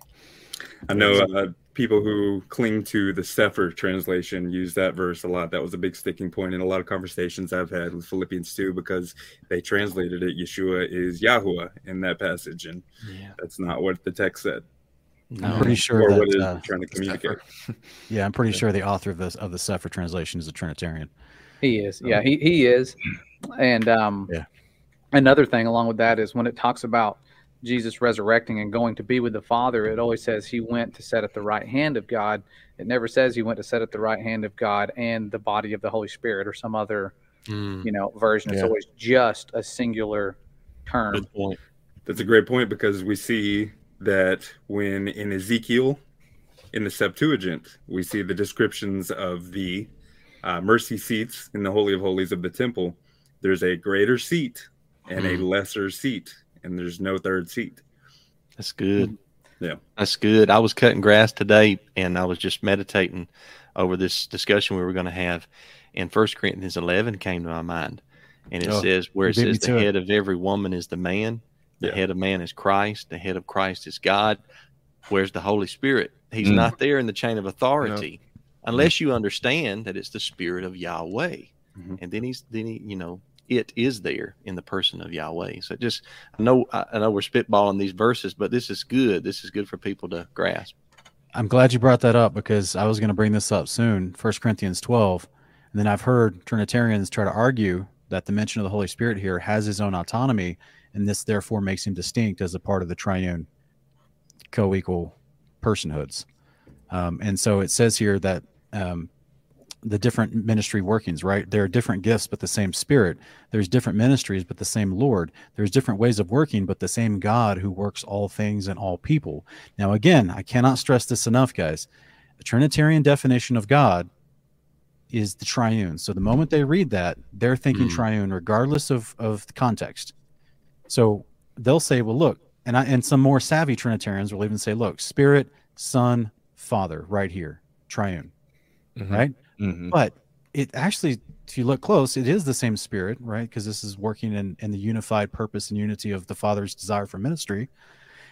I know uh, people who cling to the Cepher translation use that verse a lot. That was a big sticking point in a lot of conversations I've had with Philippians 2 because they translated it, Yeshua is Yahuwah in that passage. And Yeah. that's not what the text said. I'm pretty sure or that what it is uh, trying to communicate. (laughs) Yeah, I'm pretty sure the author of this of the Cepher translation is a Trinitarian. He is. Yeah, he, he is. And um, Yeah. another thing along with that is when it talks about Jesus resurrecting and going to be with the Father, it always says he went to set at the right hand of God. It never says he went to set at the right hand of God and the body of the Holy Spirit or some other, Mm, you know, version. It's Yeah. always just a singular term. good point. That's a great point because we see that when in Ezekiel, in the Septuagint, we see the descriptions of the uh, mercy seats in the Holy of Holies of the temple. There's a greater seat and a Hmm. lesser seat, and there's no third seat. That's good. Yeah. That's good. I was cutting grass today and I was just meditating over this discussion we were going to have. And First Corinthians 11 came to my mind. And it Oh, says, where it you beat me says the to it. head of every woman is the man, the Yeah. head of man is Christ, the head of Christ is God. Where's the Holy Spirit? He's Mm. not there in the chain of authority unless you understand that it's the Spirit of Yahweh. Mhm. And then he's, then he, you know, it is there in the person of Yahweh. So just, I know, I know we're spitballing these verses, but this is good. This is good for people to grasp. I'm glad you brought that up because I was going to bring this up soon. First Corinthians 12, and then I've heard Trinitarians try to argue that the mention of the Holy Spirit here has his own autonomy, and this therefore makes him distinct as a part of the triune, co-equal personhoods. Um, and so it says here that um, the different ministry workings, right? There are different gifts, but the same Spirit. There's different ministries, but the same Lord. There's different ways of working, but the same God who works all things in all people. Now, again, I cannot stress this enough, guys. The Trinitarian definition of God is the triune. So the moment they read that, they're thinking Mm. triune, regardless of of the context. So they'll say, "Well, look," and I, and some more savvy Trinitarians will even say, "Look, Spirit, Son, Father, right here, triune." Mhm. Right? Mhm. but it actually if you look close it is the same spirit right? Because this is working in, in the unified purpose and unity of the father's desire for ministry.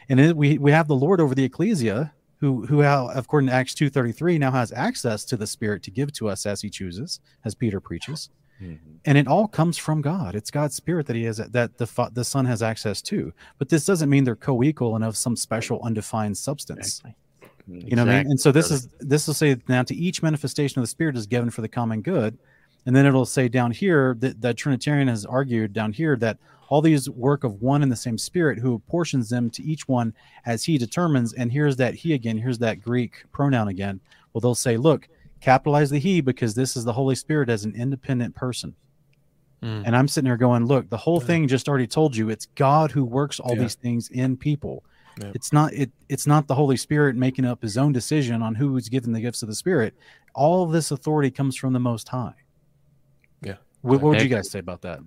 And it, we we have the lord over the ecclesia who who how, according to acts 233 now has access to the spirit to give to us as he chooses as peter preaches. Mhm. and it all comes from god. It's god's spirit that he has that the the son has access to. But this doesn't mean they're co-equal and of some special undefined substance you know what I mean? And so this is this will say now to each manifestation of the Spirit is given for the common good, and then it'll say down here that, that Trinitarian has argued down here that all these work of one and the same Spirit who apportions them to each one as He determines. And here's that He again. Here's that Greek pronoun again. Well, they'll say, look, capitalize the He because this is the Holy Spirit as an independent person. Mm. And I'm sitting here going, look, the whole thing just already told you it's God who works all Yeah. these things in people. Yeah. It's not it it's not the Holy Spirit making up his own decision on who's given the gifts of the Spirit. All of this authority comes from the most high. Yeah. What, what would you guys say about that?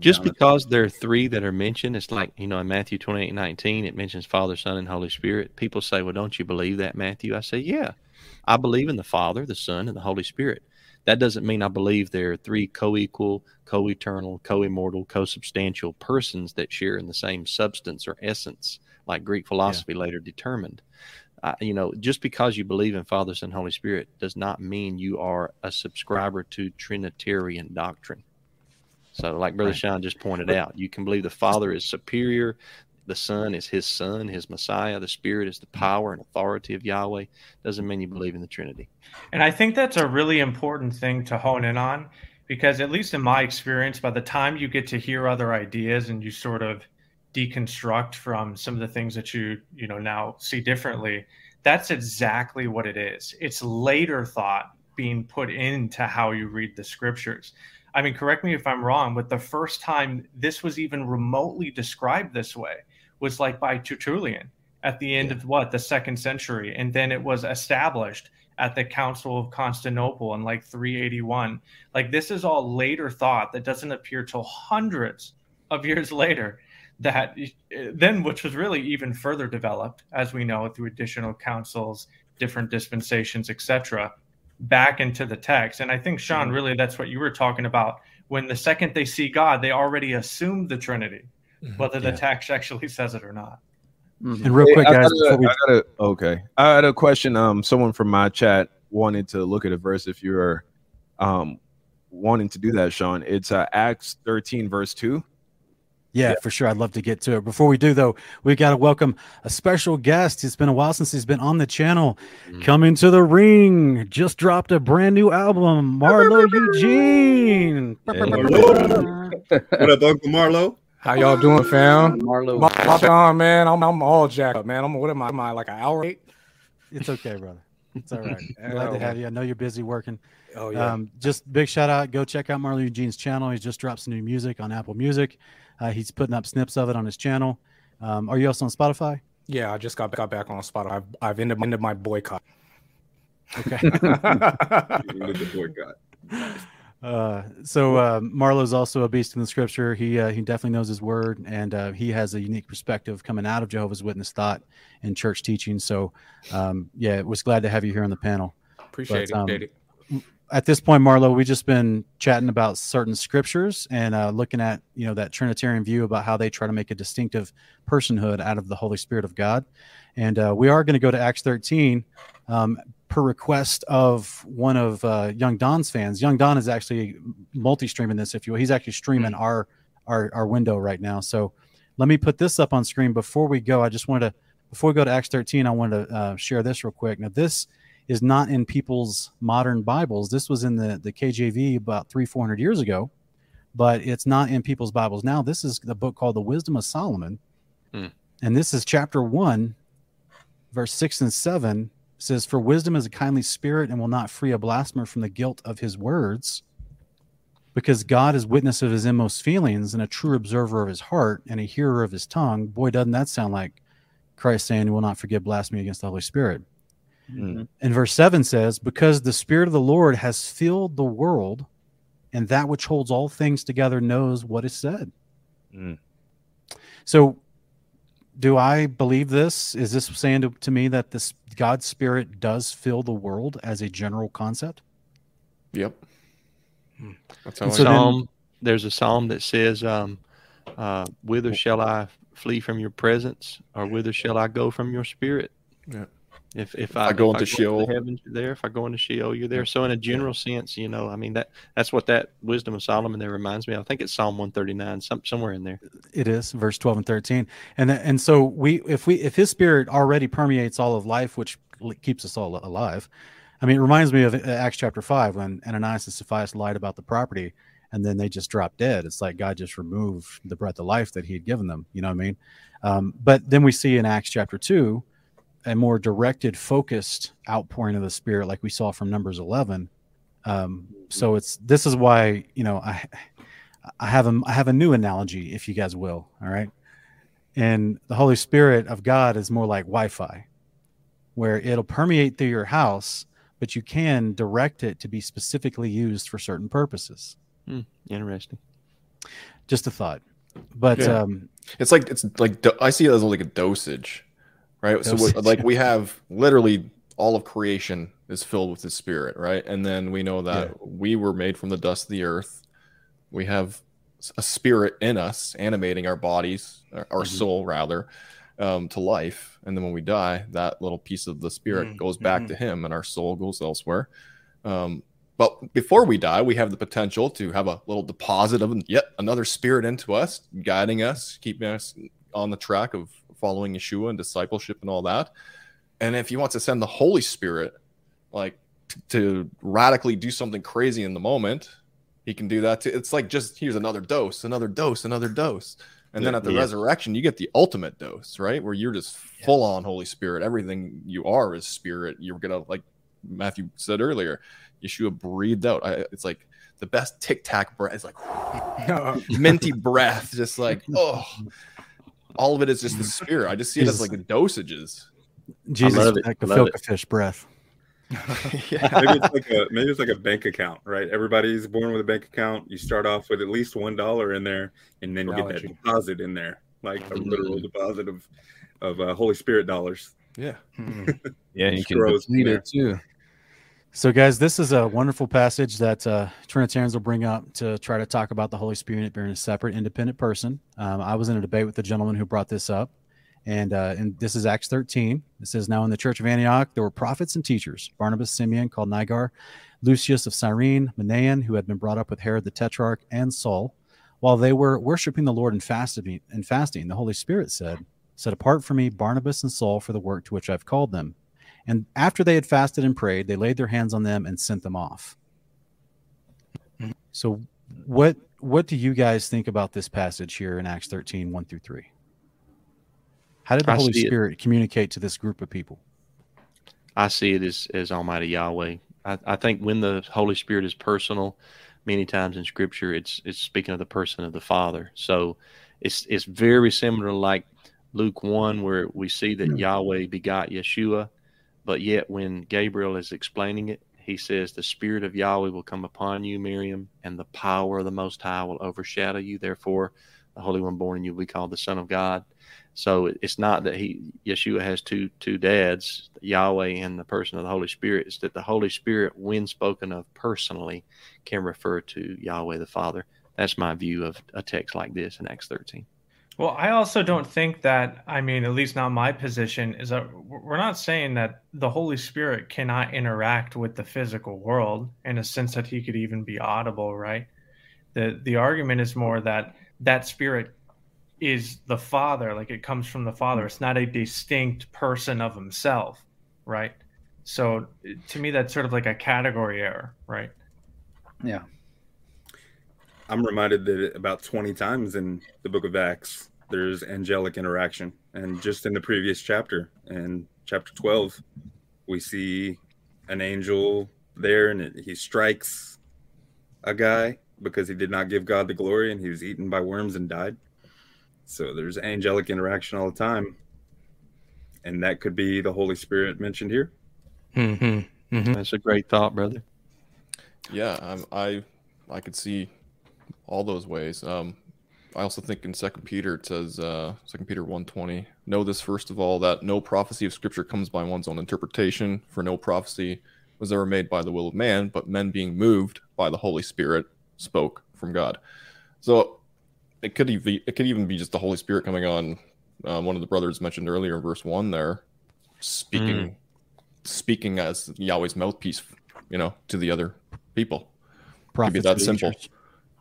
Just because there are three that are mentioned, it's like, you know, in Matthew 28 19, it mentions Father, Son, and Holy Spirit. People say, well, don't you believe that, Matthew? I say, yeah, I believe in the Father, the Son, and the Holy Spirit. That doesn't mean I believe there are three co equal, co eternal, co immortal, co substantial persons that share in the same substance or essence, like Greek philosophy later determined. Uh, you know, just because you believe in Father, Son, Holy Spirit does not mean you are a subscriber to Trinitarian doctrine. So, like Brother Right. Sean just pointed out, you can believe the Father is superior, the Son is His Son, His Messiah, the Spirit is the power and authority of Yahweh. Doesn't mean you believe in the Trinity. And I think that's a really important thing to hone in on because at least in my experience by the time you get to hear other ideas and you sort of deconstruct from some of the things that you you know now see differently that's exactly what it is it's later thought being put into how you read the scriptures i mean correct me if i'm wrong but the first time this was even remotely described this way was like by tertullian at the end yeah. of what the second century and then it was established at the Council of Constantinople in like 381. Like this is all later thought that doesn't appear till hundreds of years later. That then, which was really even further developed, as we know, through additional councils, different dispensations, etc., back into the text. And I think Sean, mm-hmm. really, that's what you were talking about. When the second they see God, they already assume the Trinity, mm-hmm. whether the yeah. text actually says it or not. Mm-hmm. And real quick, hey, guys, I we... I a, okay, I had a question. Um, someone from my chat wanted to look at a verse. If you're um wanting to do that, Sean, it's uh, Acts 13, verse two. Yeah, yeah, for sure. I'd love to get to it. Before we do, though, we got to welcome a special guest. It's been a while since he's been on the channel. Mm-hmm. Coming to the ring, just dropped a brand new album, Marlo Eugene. Hey. what up, Uncle Marlo? How y'all doing, fam? Marlo. Sean, man, I'm I'm all jacked up, man. I'm what am I? Am I like an hour late? It's okay, brother. It's all right. (laughs) Glad to have you. I know you're busy working. Oh yeah. Um, just big shout out. Go check out Marlo Eugene's channel. He's just dropped some new music on Apple Music. Uh, he's putting up snips of it on his channel. Um, are you also on Spotify? Yeah, I just got got back on Spotify. I've, I've ended, ended my boycott. Okay. (laughs) ended the boycott. Uh, so uh, Marlo's also a beast in the scripture. He uh, he definitely knows his word, and uh, he has a unique perspective coming out of Jehovah's Witness thought and church teaching. So, um, yeah, was glad to have you here on the panel. Appreciate but, um, it. At this point, Marlo, we've just been chatting about certain scriptures and uh, looking at you know that Trinitarian view about how they try to make a distinctive personhood out of the Holy Spirit of God, and uh, we are going to go to Acts 13. Um, per request of one of uh, Young Don's fans. Young Don is actually multi-streaming this, if you will. He's actually streaming mm-hmm. our, our our window right now. So let me put this up on screen before we go. I just wanted to before we go to Acts 13, I wanted to uh, share this real quick. Now this is not in people's modern Bibles. This was in the the KJV about three four hundred years ago, but it's not in people's Bibles now. This is the book called the Wisdom of Solomon, mm. and this is chapter one, verse six and seven says, For wisdom is a kindly spirit and will not free a blasphemer from the guilt of his words, because God is witness of his inmost feelings and a true observer of his heart and a hearer of his tongue. Boy, doesn't that sound like Christ saying he will not forgive blasphemy against the Holy Spirit. Mm-hmm. And verse 7 says, Because the Spirit of the Lord has filled the world, and that which holds all things together knows what is said. Mm. So do I believe this? Is this saying to, to me that this God's spirit does fill the world as a general concept? Yep. Hmm. That's how so psalm, then, there's a psalm that says, um, uh, "Whither shall I flee from your presence, or whither shall I go from your spirit?" Yeah. If if I, I go into I go Sheol, into heavens, you're there. If I go into Sheol, you're there. So in a general sense, you know, I mean that that's what that wisdom of Solomon there reminds me. Of. I think it's Psalm 139, some, somewhere in there. It is verse 12 and 13, and and so we if we if His Spirit already permeates all of life, which keeps us all alive. I mean, it reminds me of uh, Acts chapter five when Ananias and Sapphira lied about the property, and then they just dropped dead. It's like God just removed the breath of life that He had given them. You know what I mean? Um, but then we see in Acts chapter two a more directed, focused outpouring of the Spirit, like we saw from Numbers 11. Um, so it's this is why you know I I have a I have a new analogy, if you guys will. All right, and the Holy Spirit of God is more like Wi-Fi, where it'll permeate through your house, but you can direct it to be specifically used for certain purposes. Hmm, interesting. Just a thought, but yeah. um, it's like it's like I see it as like a dosage right? So like we have literally all of creation is filled with His Spirit, right? And then we know that yeah. we were made from the dust of the earth. We have a spirit in us, animating our bodies, our, our mm-hmm. soul rather, um, to life. And then when we die, that little piece of the spirit mm-hmm. goes back to mm-hmm. Him, and our soul goes elsewhere. Um, but before we die, we have the potential to have a little deposit of yet another spirit into us, guiding us, keeping us on the track of following Yeshua and discipleship and all that. And if he wants to send the Holy Spirit, like t- to radically do something crazy in the moment, he can do that too. It's like just here's another dose, another dose, another dose. And then at the yeah. resurrection, you get the ultimate dose, right? Where you're just full on Holy Spirit. Everything you are is Spirit. You're gonna like Matthew said earlier. Yeshua breathed out. I, it's like the best tic tac breath. It's like (laughs) minty breath, just like oh, all of it is just the Spirit. I just see it as like the dosages. Jesus, love it. like the Love it. fish breath. (laughs) yeah, maybe it's like a maybe it's like a bank account, right? Everybody's born with a bank account. You start off with at least one dollar in there, and then you get that deposit in there, like a literal Mhm. deposit of of uh, Holy Spirit dollars. yeah. (laughs) Yeah, and you can Grows deplete there. it too. So, guys, this is a wonderful passage that uh, Trinitarians will bring up to try to talk about the Holy Spirit being a separate, independent person. Um, I was in a debate with the gentleman who brought this up, and uh, and this is Acts 13. It says, "Now in the church of Antioch there were prophets and teachers: Barnabas, Simeon, called Niger, Lucius of Cyrene, Manaen, who had been brought up with Herod the Tetrarch, and Saul. While they were worshiping the Lord and fasting, and fasting, the Holy Spirit said." Set apart for me Barnabas and Saul for the work to which I've called them. And after they had fasted and prayed, they laid their hands on them and sent them off. So what what do you guys think about this passage here in Acts 13, 1 through 3? How did the I Holy see it. Spirit communicate to this group of people? I see it as, as Almighty Yahweh. I, I think when the Holy Spirit is personal, many times in Scripture, it's it's speaking of the person of the Father. So it's it's very similar, like Luke one, where we see that hmm. Yahweh begot Yeshua, but yet when Gabriel is explaining it, he says, "The Spirit of Yahweh will come upon you, Miriam, and the power of the Most High will overshadow you. Therefore, the Holy One born in you will be called the Son of God." So it's not that he Yeshua has two two dads, Yahweh and the person of the Holy Spirit. It's that the Holy Spirit, when spoken of personally, can refer to Yahweh the Father. That's my view of a text like this in Acts 13. Well, I also don't think that, I mean, at least not my position, is that we're not saying that the Holy Spirit cannot interact with the physical world in a sense that he could even be audible, right? The the argument is more that that spirit is the Father, like it comes from the Father. It's not a distinct person of himself, right? So to me, that's sort of like a category error, right? Yeah. I'm reminded that about 20 times in the book of Acts, there's angelic interaction. And just in the previous chapter, in chapter 12, we see an angel there and it, he strikes a guy because he did not give God the glory and he was eaten by worms and died. So there's angelic interaction all the time. And that could be the Holy Spirit mentioned here. Mm-hmm. That's a great thought, brother. Yeah, um, I I could see all those ways. Um, I also think in Second Peter it says uh, Second Peter one twenty. Know this first of all that no prophecy of Scripture comes by one's own interpretation, for no prophecy was ever made by the will of man, but men being moved by the Holy Spirit spoke from God. So it could even it could even be just the Holy Spirit coming on. Um, one of the brothers mentioned earlier in verse one there, speaking speaking as Yahweh's mouthpiece, you know, to the other people. Could be that simple. teachers.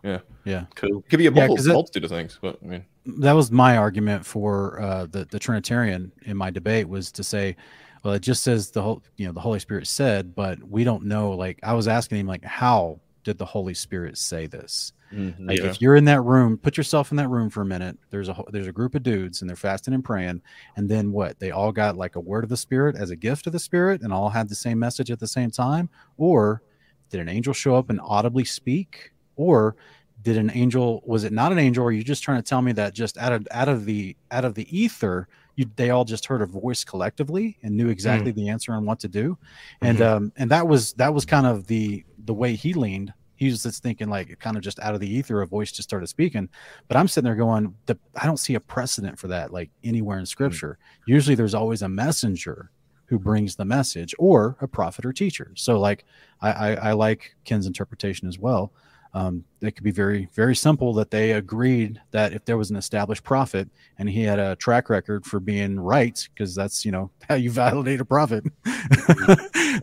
Yeah. Yeah. Cool. It could be a Yeah, mul- 'cause that- multitude of things, but I mean, that was my argument for uh, the the Trinitarian in my debate was to say, well, it just says the whole you know the Holy Spirit said, but we don't know. Like I was asking him, like, how did the Holy Spirit say this? Like yeah. if you're in that room, put yourself in that room for a minute. There's a whole- there's a group of dudes and they're fasting and praying, and then what? They all got like a word of the Spirit as a gift of the Spirit, and all had the same message at the same time, or did an angel show up and audibly speak, or did an angel was it not an angel? Or are you just trying to tell me that just out of out of the out of the ether you they all just heard a voice collectively and knew exactly mm. the answer on what to do? And mm-hmm. um and that was that was kind of the the way he leaned. He was just thinking like kind of just out of the ether a voice just started speaking. But i'm sitting there going the, i don't see a precedent for that like anywhere in mm. scripture. Usually there's always a messenger who brings the message or a prophet or teacher. So like i i, I like ken's interpretation as well um, it could be very very simple that they agreed that if there was an established prophet and he had a track record for being right because that's you know (laughs) how you validate a prophet (laughs)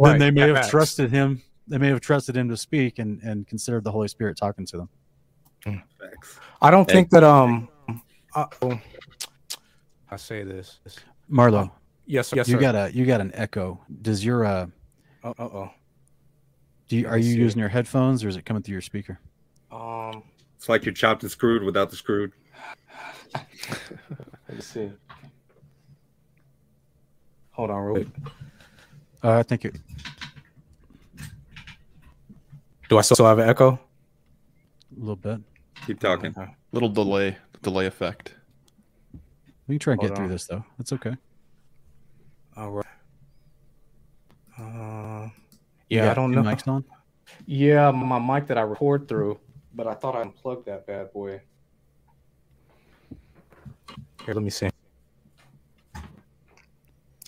then they may yeah, have facts. trusted him they may have trusted him to speak and and considered the holy spirit talking to them Facts. I don't think that um uh, oh, I say this. marlo Yes, sir. Yes, you got a you got an echo does your uh uh oh. Do you, are you see. using your headphones or is it coming through your speaker Um, It's like you're chopped and screwed without the screwed. (laughs) let's see. Hold on, real quick. Uh, I think it, Do I still have an echo? a little bit. Keep talking. Okay. Little delay, delay effect. We can try and Hold get through this though. That's okay. All right. Uh, You yeah, I don't two know. Mics on. Yeah, my mic that I record through, but I thought I unplugged that bad boy. Here, let me see. How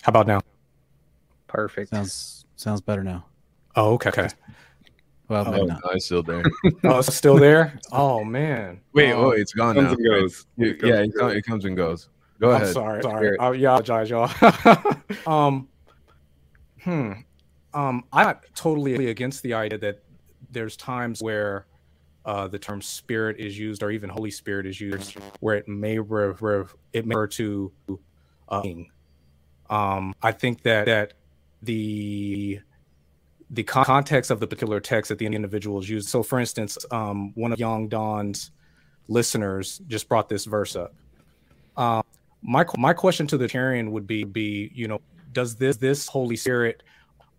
about now? Perfect. Sounds sounds better now. Oh, okay. okay. Well, Oh, maybe Oh, not. no, it's still there. (laughs) Oh, it's still there? Oh man. Wait, Oh, oh, it's gone Comes now. and goes. Yeah, It comes yeah, and it, com- goes. it comes and goes. Go I'm ahead. sorry. Sorry. Spirit. I apologize, y'all. (laughs) um, hmm. Um, I'm not totally against the idea that there's times where uh, the term spirit is used, or even Holy Spirit is used, where it may it may refer to uh. Um, I think that that the the con- context of the particular text that the individual is used. So, for instance, um, one of Young Don's listeners just brought this verse up. Um, my my question to the Tarian would be be you know does this this Holy Spirit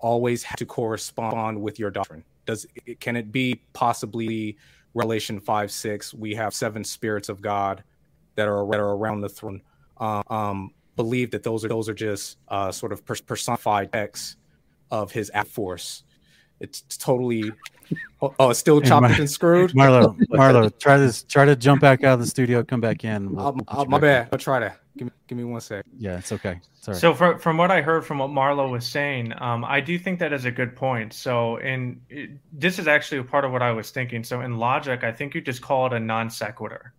always have to correspond with your doctrine? Does it, can it be possibly Revelation five six? We have seven spirits of God that are that are around the throne. Um, um, believe that those are those are just uh, sort of personified acts of His act force. It's totally oh, oh it's still Hey, chopped Mar- and screwed. Marlo, (laughs) Marlo, try this. Try to jump back out of the studio. Come back in. We'll- Uh, we'll uh, my back bad. I'll try that. Give me give me one sec. Yeah, it's okay. Sorry. So from from what I heard from what Marlo was saying, um, I do think that is a good point. So in it, this is actually a part of what I was thinking. So in logic, I think you just call it a non sequitur,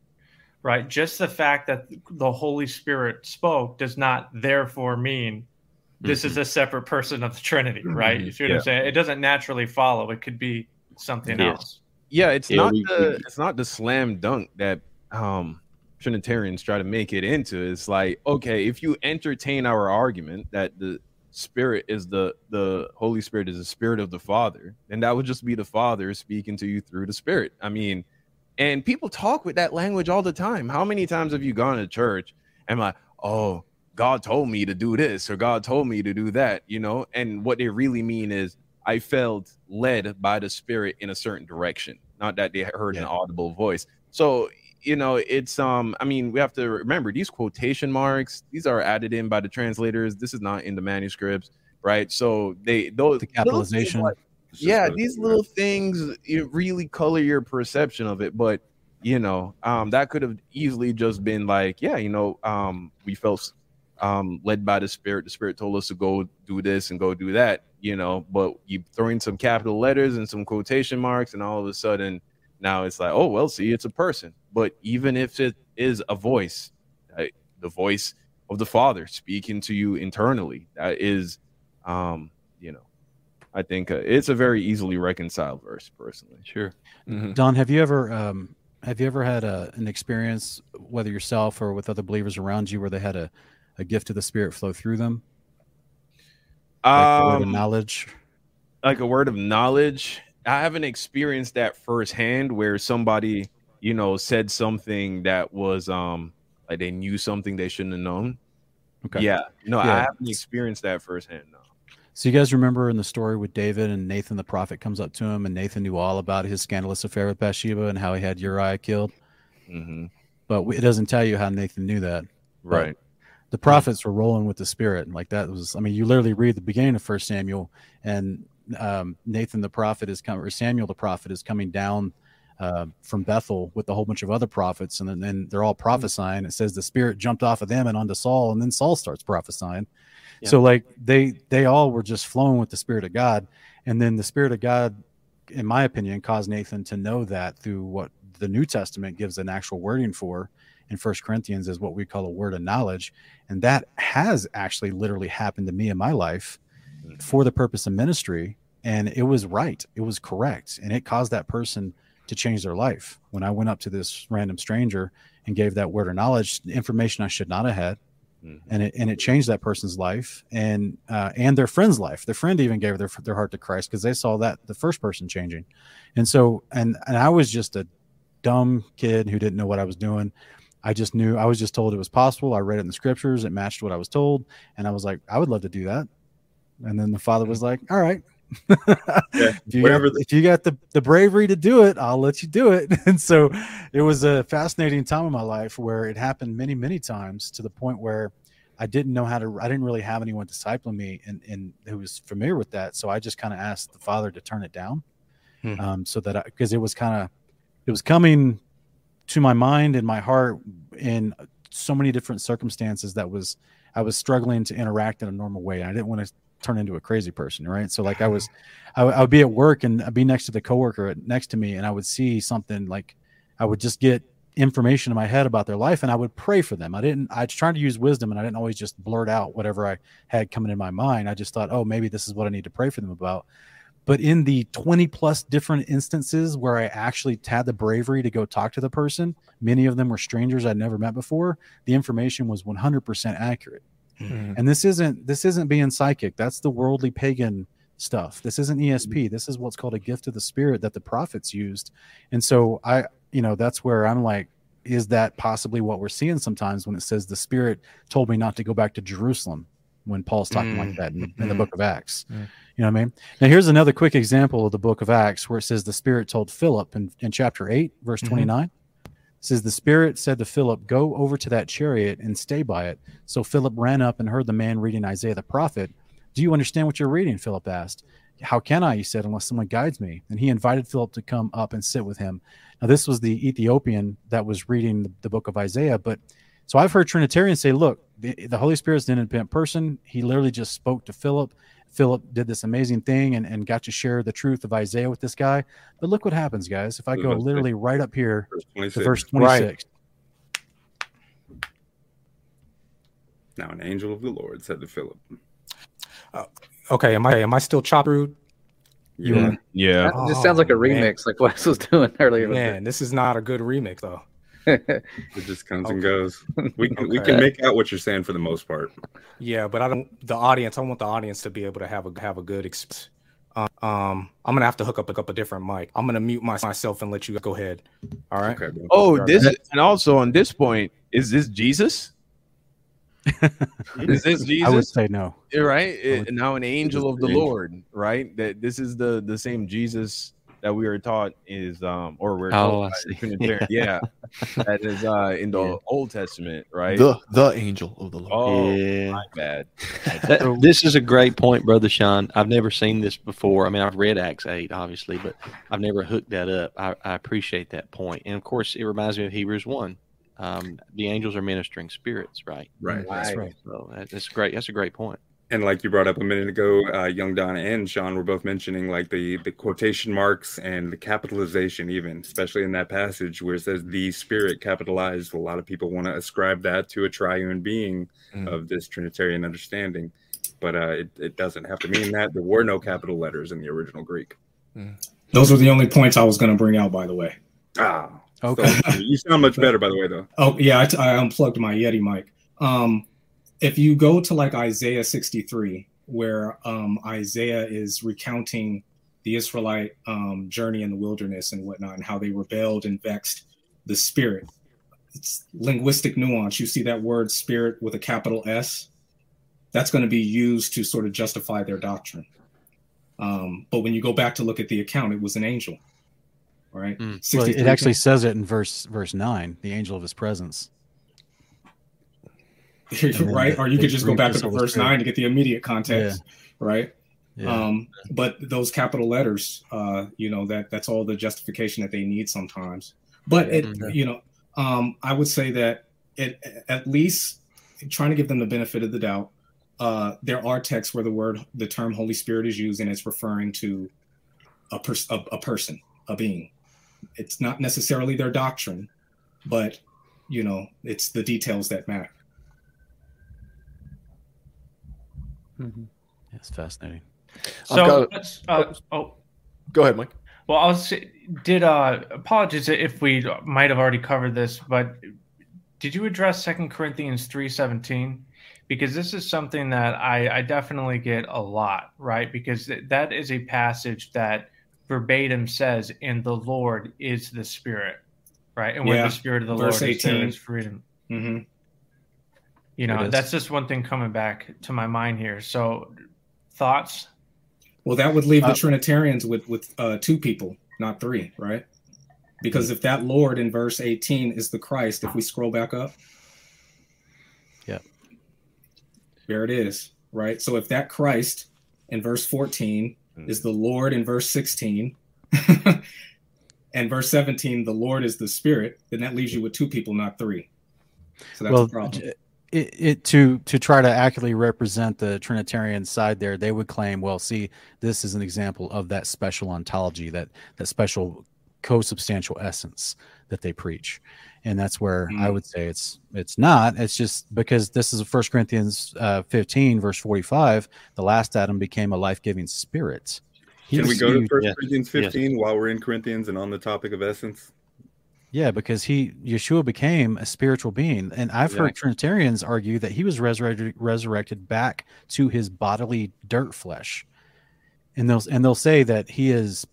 right? Just the fact that the Holy Spirit spoke does not therefore mean this is a separate person of the Trinity, right? You see what Yeah. I'm saying? It doesn't naturally follow. It could be something Yes. else. Yeah, it's Yeah, not we- the we- it's not the slam dunk that um Trinitarians try to make it into. It's like, okay, if you entertain our argument that the spirit is the the Holy Spirit is the spirit of the Father, then that would just be the Father speaking to you through the Spirit. I mean, and people talk with that language all the time. How many times have you gone to church and like, oh, God told me to do this or God told me to do that, you know? And what they really mean is I felt led by the spirit in a certain direction, not that they heard an audible voice. So, you know, it's um I mean, we have to remember these quotation marks, these are added in by the translators. This is not in the manuscripts, right? So they those the capitalization. like- yeah, these little things you really color your perception of it, but you know, um, that could have easily just been like, yeah, you know, um, we felt um led by the spirit. The spirit told us to go do this and go do that, you know, but you throw in some capital letters and some quotation marks, and all of a sudden now it's like, oh well, see, it's a person. But even if it is a voice, uh, the voice of the Father speaking to you internally, that is, um, you know, I think uh, it's a very easily reconciled verse, personally. Sure. Mhm. Don, have you ever um, have you ever had a, an experience, whether yourself or with other believers around you, where they had a, a gift of the Spirit flow through them, like a word of Um, knowledge? like a word of knowledge. I haven't experienced that firsthand where somebody, you know, said something that was um like they knew something they shouldn't have known. Okay. Yeah. No, I haven't experienced that firsthand. No. So you guys remember in the story with David and Nathan the prophet comes up to him, and Nathan knew all about his scandalous affair with Bathsheba and how he had Uriah killed, hmm but it doesn't tell you how Nathan knew that. Right. the prophets were rolling with the spirit and like that was i mean you literally read the beginning of first samuel and um, nathan the prophet is coming or samuel the prophet is coming down uh, from bethel with a whole bunch of other prophets and then then they're all prophesying. It says the spirit jumped off of them and onto saul and then saul starts prophesying. Yeah. so like they they all were just flowing with the spirit of god and then the spirit of god in my opinion caused nathan to know that through what the new testament gives an actual wording for in first corinthians is what we call a word of knowledge and that has actually literally happened to me in my life for the purpose of ministry and it was right. It was correct and it caused that person to change their life when i went up to this random stranger and gave that word of knowledge information i should not have had Mhm. and it and it changed that person's life and uh, and their friend's life. Their friend even gave their their heart to Christ because they saw that the first person changing, and so and and I was just a dumb kid who didn't know what I was doing. I just knew I was just told it was possible. I read it in the scriptures. It matched what I was told, and I was like, I would love to do that. And then the father was like, All right. If, you got, the- if you got the, the bravery to do it, I'll let you do it. (laughs) And so it was a fascinating time in my life where it happened many, many times to the point where I didn't know how to, I didn't really have anyone discipling me and, and who was familiar with that. So I just kind of asked the father to turn it down. Hmm. Um, so that I, because it was kind of, it was coming to my mind and my heart in so many different circumstances that was, I was struggling to interact in a normal way. I didn't want to turn into a crazy person, right? So like I was, (laughs) I, would- I would be at work and I'd be next to the coworker next to me, and I would see something like I would just get information in my head about their life, and I would pray for them. I didn't. I tried to use wisdom, and I didn't always just blurt out whatever I had coming in my mind. I just thought, oh, maybe this is what I need to pray for them about. But in the 20 plus different instances where I actually had the bravery to go talk to the person, many of them were strangers I'd never met before. The information was 100% accurate Mhm. and this isn't this isn't being psychic. That's the worldly pagan stuff. This isn't esp this is what's called a gift of the spirit that the prophets used. And so i you know that's where i'm like is that possibly what we're seeing sometimes when it says the spirit told me not to go back to jerusalem when paul's talking like Mm. that in, in the book of acts? Mm. you know what i mean? Now here's another quick example of the book of acts where it says the spirit told philip in, in chapter 8 verse Mhm. 29 it says the spirit said to philip go over to that chariot and stay by it so philip ran up and heard the man reading isaiah the prophet. Do you understand what you're reading? Philip asked. How can i he said unless someone guides me? And he invited philip to come up and sit with him. Now this was the ethiopian that was reading the, the book of isaiah but so i've heard trinitarians say look the, the holy spirit's an independent person. He literally just spoke to philip philip did this amazing thing and, and got to share the truth of isaiah with this guy but look what happens guys if i go literally right up here Verse to 26. Right. Now an angel of the Lord said to Philip, oh, Okay, am I am I still chopped through? You mm-hmm. "Yeah, are. Yeah. That just sounds like a Oh, man. remix, like Wes was doing earlier. Man, this is not a good remix though. It. (laughs) It just comes and goes. We can we can make out what you're saying for the most part. Yeah, but I don't. The audience, I want the audience to be able to have a have a good experience. Um, um, I'm gonna have to hook up hook up a different mic. I'm gonna mute my, myself and let you go ahead. All right. Okay. Oh, Sure. this and also on this point, is this Jesus? (laughs) is this Jesus? i would say no Yeah, right. Would- It- now an angel of the angel. Lord, right? That this is the the same Jesus that we were taught is um or we're Oh, told I see. Trinitarian- (laughs) yeah. that is uh in the Yeah. Old Testament, right? The the angel of the Lord. oh, yeah. my bad. That- this is a great point, brother Sean. I've never seen this before. I mean, I've read Acts eight, obviously, but I've never hooked that up. I, I appreciate that point, and of course, it reminds me of Hebrews one. Um, the angels are ministering spirits, right? Right. that's right So that's great. That's a great point. And like you brought up a minute ago, uh, young Don and Sean were both mentioning like the the quotation marks and the capitalization, even especially in that passage where it says the Spirit capitalized. A lot of people want to ascribe that to a triune being Mm. of this Trinitarian understanding, but uh, it, it doesn't have to mean that. There were no capital letters in the original Greek. Those were the only points I was going to bring out, by the way. Ah, okay so you sound much better, by the way, though. Oh yeah, I, t- I unplugged my Yeti mic. Um, if you go to like Isaiah 63, where um, Isaiah is recounting the Israelite um, journey in the wilderness and whatnot, and how they rebelled and vexed the spirit. It's linguistic nuance. You see that word "spirit" with a capital S. That's going to be used to sort of justify their doctrine. Um, but when you go back to look at the account, it was an angel, right? Mm. well, it actually says it in verse verse 9 the angel of his presence then right? Or you could just go back to the verse nine to get the immediate context, right? yeah Um, but those capital letters, uh, you know, that that's all the justification that they need sometimes. But it, Mhm. you know, um, I would say that it at least trying to give them the benefit of the doubt. Uh, there are texts where the word, the term Holy Spirit is used, and it's referring to a, pers- a, a person, a being. It's not necessarily their doctrine, but you know, it's the details that matter. Mhm. it's fascinating So got- Uh, oh, Go ahead, Mike. well, I was did uh apologies if we might have already covered this, but did you address Second Corinthians three seventeen? because this is something that I, I definitely get a lot, right? Because th- that is a passage that verbatim says, "And the Lord is the Spirit," right? And where Yeah. the Spirit of the Verse Lord is, 18. is freedom. hmm You know, that's just one thing coming back to my mind here. So, thoughts? Well, that would leave Uh, the Trinitarians with with uh, two people, not three, right? Because if that Lord in verse 18 is the Christ, if we scroll back up, yeah, there it is, right? So if that Christ in verse 14 is the Lord in verse 16, (laughs) and verse 17, the Lord is the Spirit, then that leaves you with two people, not three. So that's well, a problem. j- it, it to to try to accurately represent the Trinitarian side there, they would claim, well, see, this is an example of that special ontology, that that special co-substantial essence that they preach, and that's where I Mm. would say it's it's not. It's just because this is First Corinthians uh, 15, verse 45. The last Adam became a life-giving spirit. Can we go to First yes, Corinthians yes. 15 while we're in Corinthians and on the topic of essence? Yeah, because he Yeshua became a spiritual being, and I've heard Trinitarians argue that he was resurrected resurrected back to his bodily dirt flesh, and they'll and they'll say that he is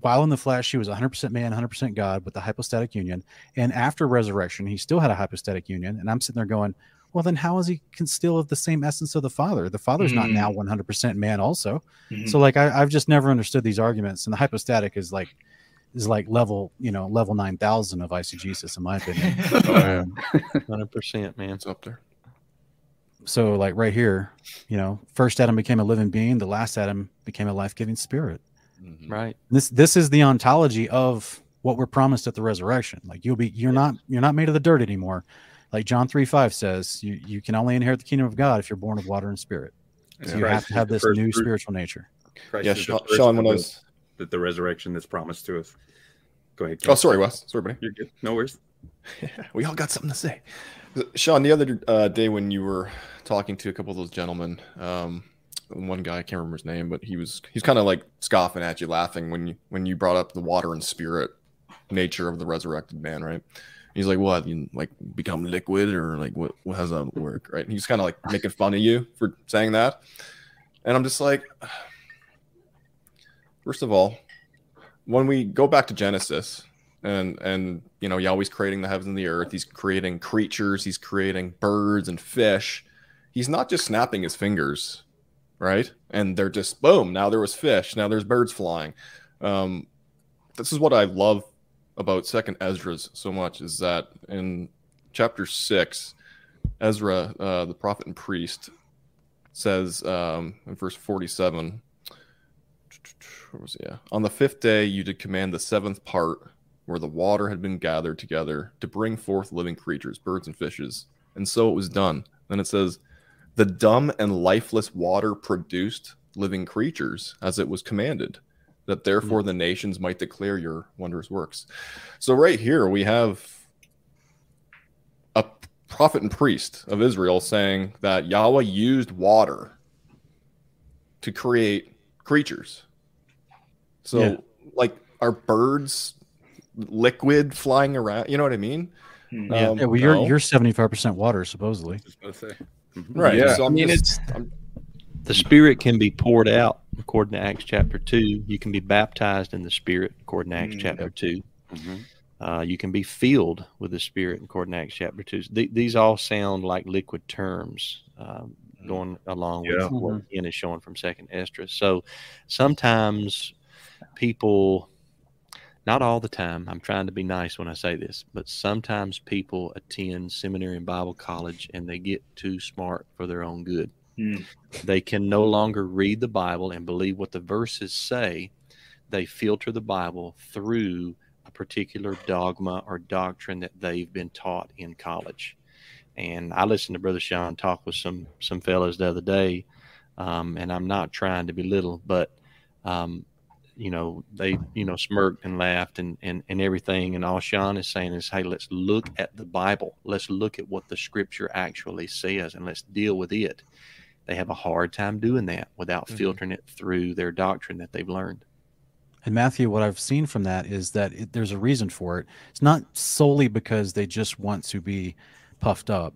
while in the flesh he was 100% man, 100% God with the hypostatic union, and after resurrection he still had a hypostatic union, and I'm sitting there going, well then how is he can still have the same essence of the Father? The Father's not Mm. now 100% man also, Mhm. so like I, I've just never understood these arguments, and the hypostatic is like is like level you know level nine thousand of eisegesis in my opinion. (laughs) Oh, (laughs) hundred percent, man. It's up there. so like right here, you know, first Adam became a living being, the last Adam became a life giving spirit. Mm-hmm. Right. This this is the ontology of what we're promised at the resurrection. Like you'll be you're not you're not made of the dirt anymore. Like John three five says, you you can only inherit the kingdom of God if you're born of water and spirit. So And you Christ have to have this new fruit. spiritual nature. Christ Yeah, is the Sean, first Sean when I of was. The, the resurrection that's promised to us. Go ahead. Oh, sorry, Wes. Sorry, buddy. You're good. No worries. (laughs) we all got something to say. Sean, the other uh, day when you were talking to a couple of those gentlemen, um, one guy I can't remember his name, but he was he's kind of like scoffing at you, laughing when you when you brought up the water and spirit nature of the resurrected man, right? He's like, "What? You like become liquid, or like what? what how's that work?" Right? And he's kind of like making fun of you for saying that, and I'm just like, first of all, when we go back to Genesis, and and you know Yahweh's creating the heavens and the earth. He's creating creatures. He's creating birds and fish. He's not just snapping his fingers, right? And they're just boom. Now there was fish. Now there's birds flying. Um, this is what I love about Second Ezra's so much is that in chapter six, Ezra, uh, the prophet and priest, says um, in verse forty-seven. Where was? Yeah. On the fifth day, you did command the seventh part where the water had been gathered together to bring forth living creatures, birds and fishes. And so it was done. Then it says, The dumb and lifeless water produced living creatures as it was commanded, that therefore hmm. the nations might declare your wondrous works. So, right here, we have a prophet and priest of Israel saying that Yahweh used water to create creatures. So, Yeah. like, are birds liquid flying around? You know what I mean? Hmm. Yeah, Um, yeah well, you're no. you're seventy five percent water supposedly. Just gonna say. right. Yeah. So I mean, just, it's I'm- the Spirit can be poured out according to Acts chapter two. You can be baptized in the Spirit according to Acts Mm, chapter two. Mhm. Uh, you can be filled with the Spirit according to Acts chapter two. Th- these all sound like liquid terms um, going along Yeah. with what Ian is showing from Second Esdras. So sometimes people, not all the time, I'm trying to be nice when I say this, but sometimes people attend seminary and Bible college and they get too smart for their own good. Hmm. They can no longer read the Bible and believe what the verses say. They filter the Bible through a particular dogma or doctrine that they've been taught in college. And I listened to Brother Sean talk with some some fellows the other day, um, and I'm not trying to belittle, but um, you know they you know smirked and laughed and, and and everything. And all Sean is saying is, hey, let's look at the Bible. Let's look at what the Scripture actually says, and let's deal with it. They have a hard time doing that without Mhm. filtering it through their doctrine that they've learned. And Matthew, what I've seen from that is that it, there's a reason for it. It's not solely because they just want to be puffed up,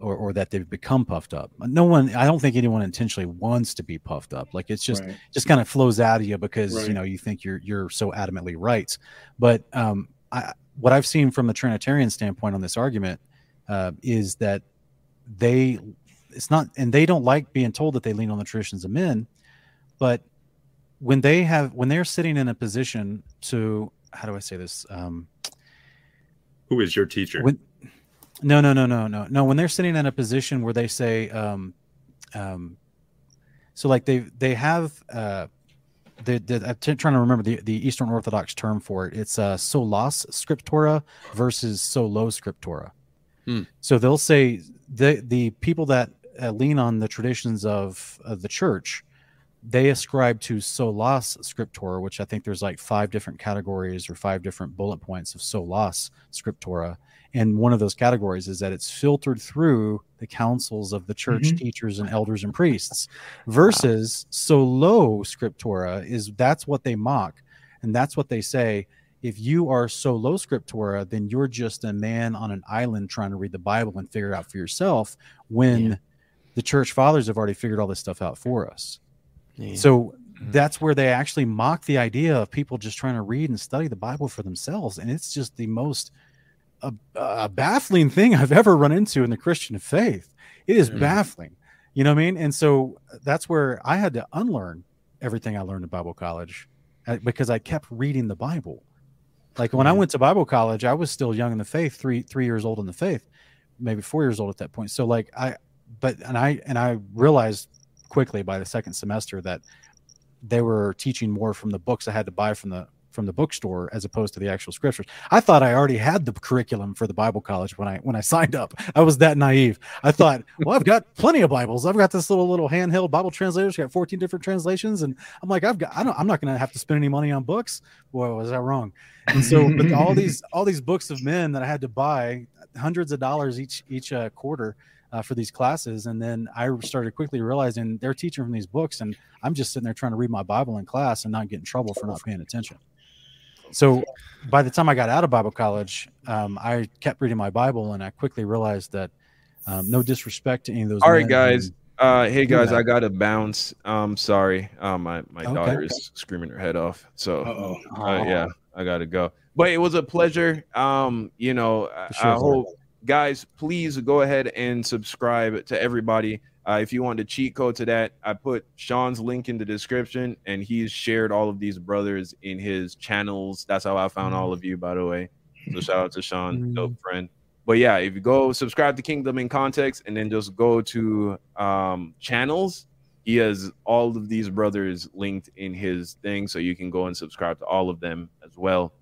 or, or that they've become puffed up. No one, I don't think anyone intentionally wants to be puffed up. Like it's just Right. just kind of flows out of you because you know you think you're you're so adamantly right. But um, I, what I've seen from the Trinitarian standpoint on this argument uh, is that they it's not and they don't like being told that they lean on the traditions of men, but when they have when they're sitting in a position to how do I say this um, Who is your teacher? when no no no no no no when they're sitting in a position where they say um um so like they they have uh the, the, I'm t- trying to remember the, the Eastern Orthodox term for it. It's uh, sola scriptura versus solo scriptura. Hmm. So they'll say the the people that uh, lean on the traditions of, of the church, they ascribe to sola scriptura, which I think there's like five different categories or five different bullet points of sola scriptura. And one of those categories is that it's filtered through the councils of the church Mhm. teachers and elders and priests versus solo scriptura is that's what they mock and that's what they say if you are solo scriptura then you're just a man on an island trying to read the bible and figure it out for yourself when the church fathers have already figured all this stuff out for us Yeah. so Mhm. that's where they actually mock the idea of people just trying to read and study the bible for themselves and it's just the most uh, uh, baffling thing i've ever run into in the christian faith. It is Mhm. baffling. You know what i mean? And so that's where i had to unlearn everything i learned in bible college uh, because i kept reading the bible. Like when i Mhm. went to bible college i was still young in the faith three three years old in the faith maybe four years old at that point. So like i but and i and i realized quickly by the second semester that they were teaching more from the books I had to buy from the from the bookstore as opposed to the actual scriptures. I thought I already had the curriculum for the Bible college when I when I (laughs) signed up. I was that naive. I thought, (laughs) well, I've got plenty of Bibles. I've got this little little handheld Bible translator. It's got 14 different translations, and I'm like, I've got. I don't. I'm not going to have to spend any money on books. Boy, was that wrong? And so, but all these all these books of men that I had to buy, hundreds of dollars each each uh, quarter. Uh, for these classes, and then I started quickly realizing they're teaching from these books, and I'm just sitting there trying to read my Bible in class and not get in trouble for not paying attention. So by the time I got out of Bible college, um, I kept reading my Bible and I quickly realized that um, no disrespect to any of those. All right, guys. Uh, hey guys, that. I gotta bounce. Um, sorry. Um, my my Okay. daughter is screaming her head off. So Uh-oh. uh, yeah, I gotta go. But it was a pleasure. Um, you know, sure. I hope guys, please go ahead and subscribe to everybody. Uh, if you want the cheat code to that, I put Sean's link in the description, and he's shared all of these brothers in his channels. That's how I found all of you, by the way. So shout out to Sean, dope friend. But yeah, if you go subscribe to Kingdom in Context, and then just go to um, channels, he has all of these brothers linked in his thing, so you can go and subscribe to all of them as well.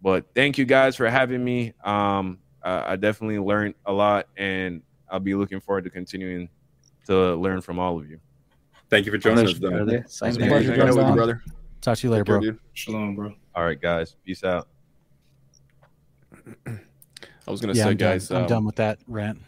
But thank you guys for having me. Um, I definitely learned a lot, and I'll be looking forward to continuing to learn from all of you. Thank you for joining us, Pleasure, though. brother. Yeah, same Pleasure, you Hang out guys with you, on. brother. Talk to you later, Take bro. dude. Shalom, bro. All right, guys, peace out. I was gonna Yeah, say, I'm done. guys. I'm um, done with that rant.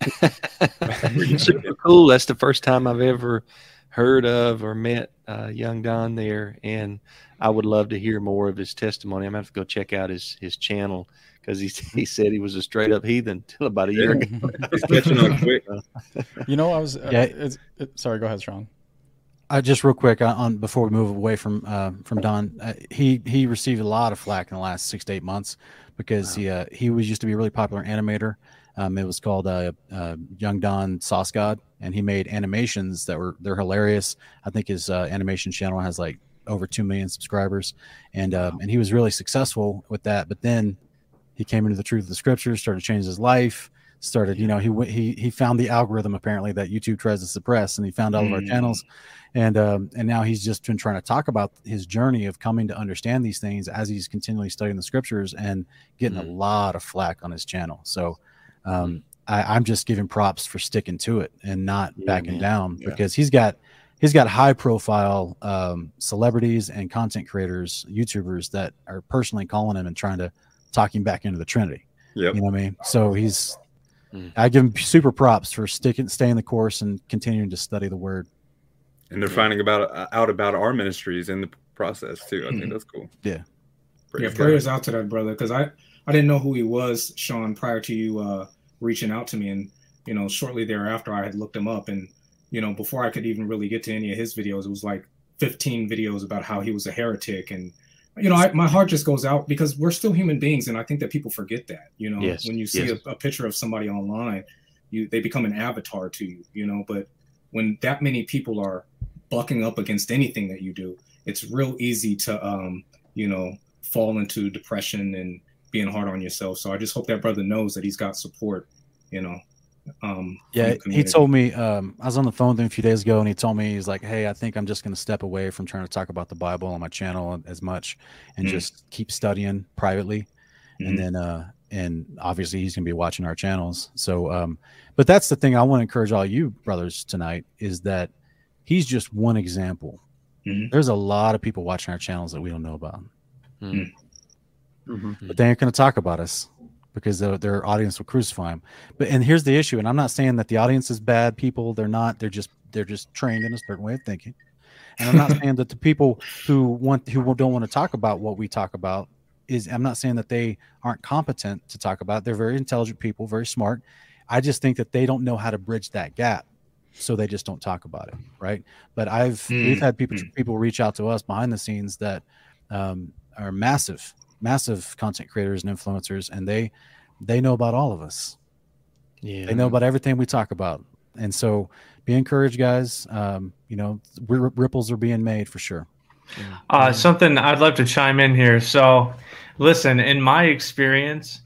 (laughs) Super cool. That's the first time I've ever heard of or met uh, young Don there, and I would love to hear more of his testimony. I'm gonna have to go check out his his channel because he (laughs) he said he was a straight up heathen (laughs) till about a year ago. (laughs) He's catching on quick. You know, I was. Uh, Yeah. it's, it, sorry, go ahead, Sean. Uh, just real quick uh, on before we move away from uh, from Don, uh, he he received a lot of flack in the last six to eight months because he uh, he was used to be a really popular animator. Um, it was called uh, uh, Young Don Sauce God, and he made animations that were they're hilarious. I think his uh, animation channel has like over two million subscribers, and um, and he was really successful with that. But then he came into the truth of the scriptures, started changing his life, started you know he went- he he found the algorithm apparently that YouTube tries to suppress, and he found all of our Mm. channels, and um, and now he's just been trying to talk about his journey of coming to understand these things as he's continually studying the scriptures and getting a lot of flack on his channel. So um, I, I'm just giving props for sticking to it and not Yeah, backing man. down Yeah. because he's got he's got high profile um, celebrities and content creators, YouTubers that are personally calling him and trying to talk him back into the Trinity. Yep. You know what I mean? So he's Mm. I give him super props for sticking staying the course and continuing to study the word. And they're finding about uh, out about our ministries in the process too. I think that's cool. Yeah. Praise yeah, prayers out to that brother because I I didn't know who he was, Sean, prior to you uh, reaching out to me, and you know, shortly thereafter, I had looked him up, and you know, before I could even really get to any of his videos, it was like 15 videos about how he was a heretic and you know, I, my heart just goes out because we're still human beings, and I think that people forget that. You know, Yes, when you see yes. a, a picture of somebody online, you they become an avatar to you. You know, but when that many people are bucking up against anything that you do, it's real easy to, um, you know, fall into depression and being hard on yourself. So I just hope that brother knows that he's got support. You know, um, Yeah, he told me. Um, I was on the phone with him a few days ago, and he told me he's like, "Hey, I think I'm just going to step away from trying to talk about the Bible on my channel as much, and Mm. just keep studying privately." Mhm. And then, uh, and obviously, he's going to be watching our channels. So, um, but that's the thing I want to encourage all you brothers tonight is that he's just one example. Mhm. There's a lot of people watching our channels that we don't know about, Mm. but they ain't going to talk about us because their, their audience will crucify them. But and here's the issue, and I'm not saying that the audience is bad people. They're not. They're just they're just trained in a certain way of thinking. And I'm not (laughs) saying that the people who want who don't want to talk about what we talk about is I'm not saying that they aren't competent to talk about. it. They're very intelligent people, very smart. I just think that they don't know how to bridge that gap. So they just don't talk about it, right? But I've we've Mm, had people people reach out to us behind the scenes that um, are massive, massive content creators and influencers, and they they know about all of us. Yeah. They know about everything we talk about, and so be encouraged, guys. Um, you know, r- ripples are being made for sure. Uh, something I'd love to chime in here. So, listen, in my experience,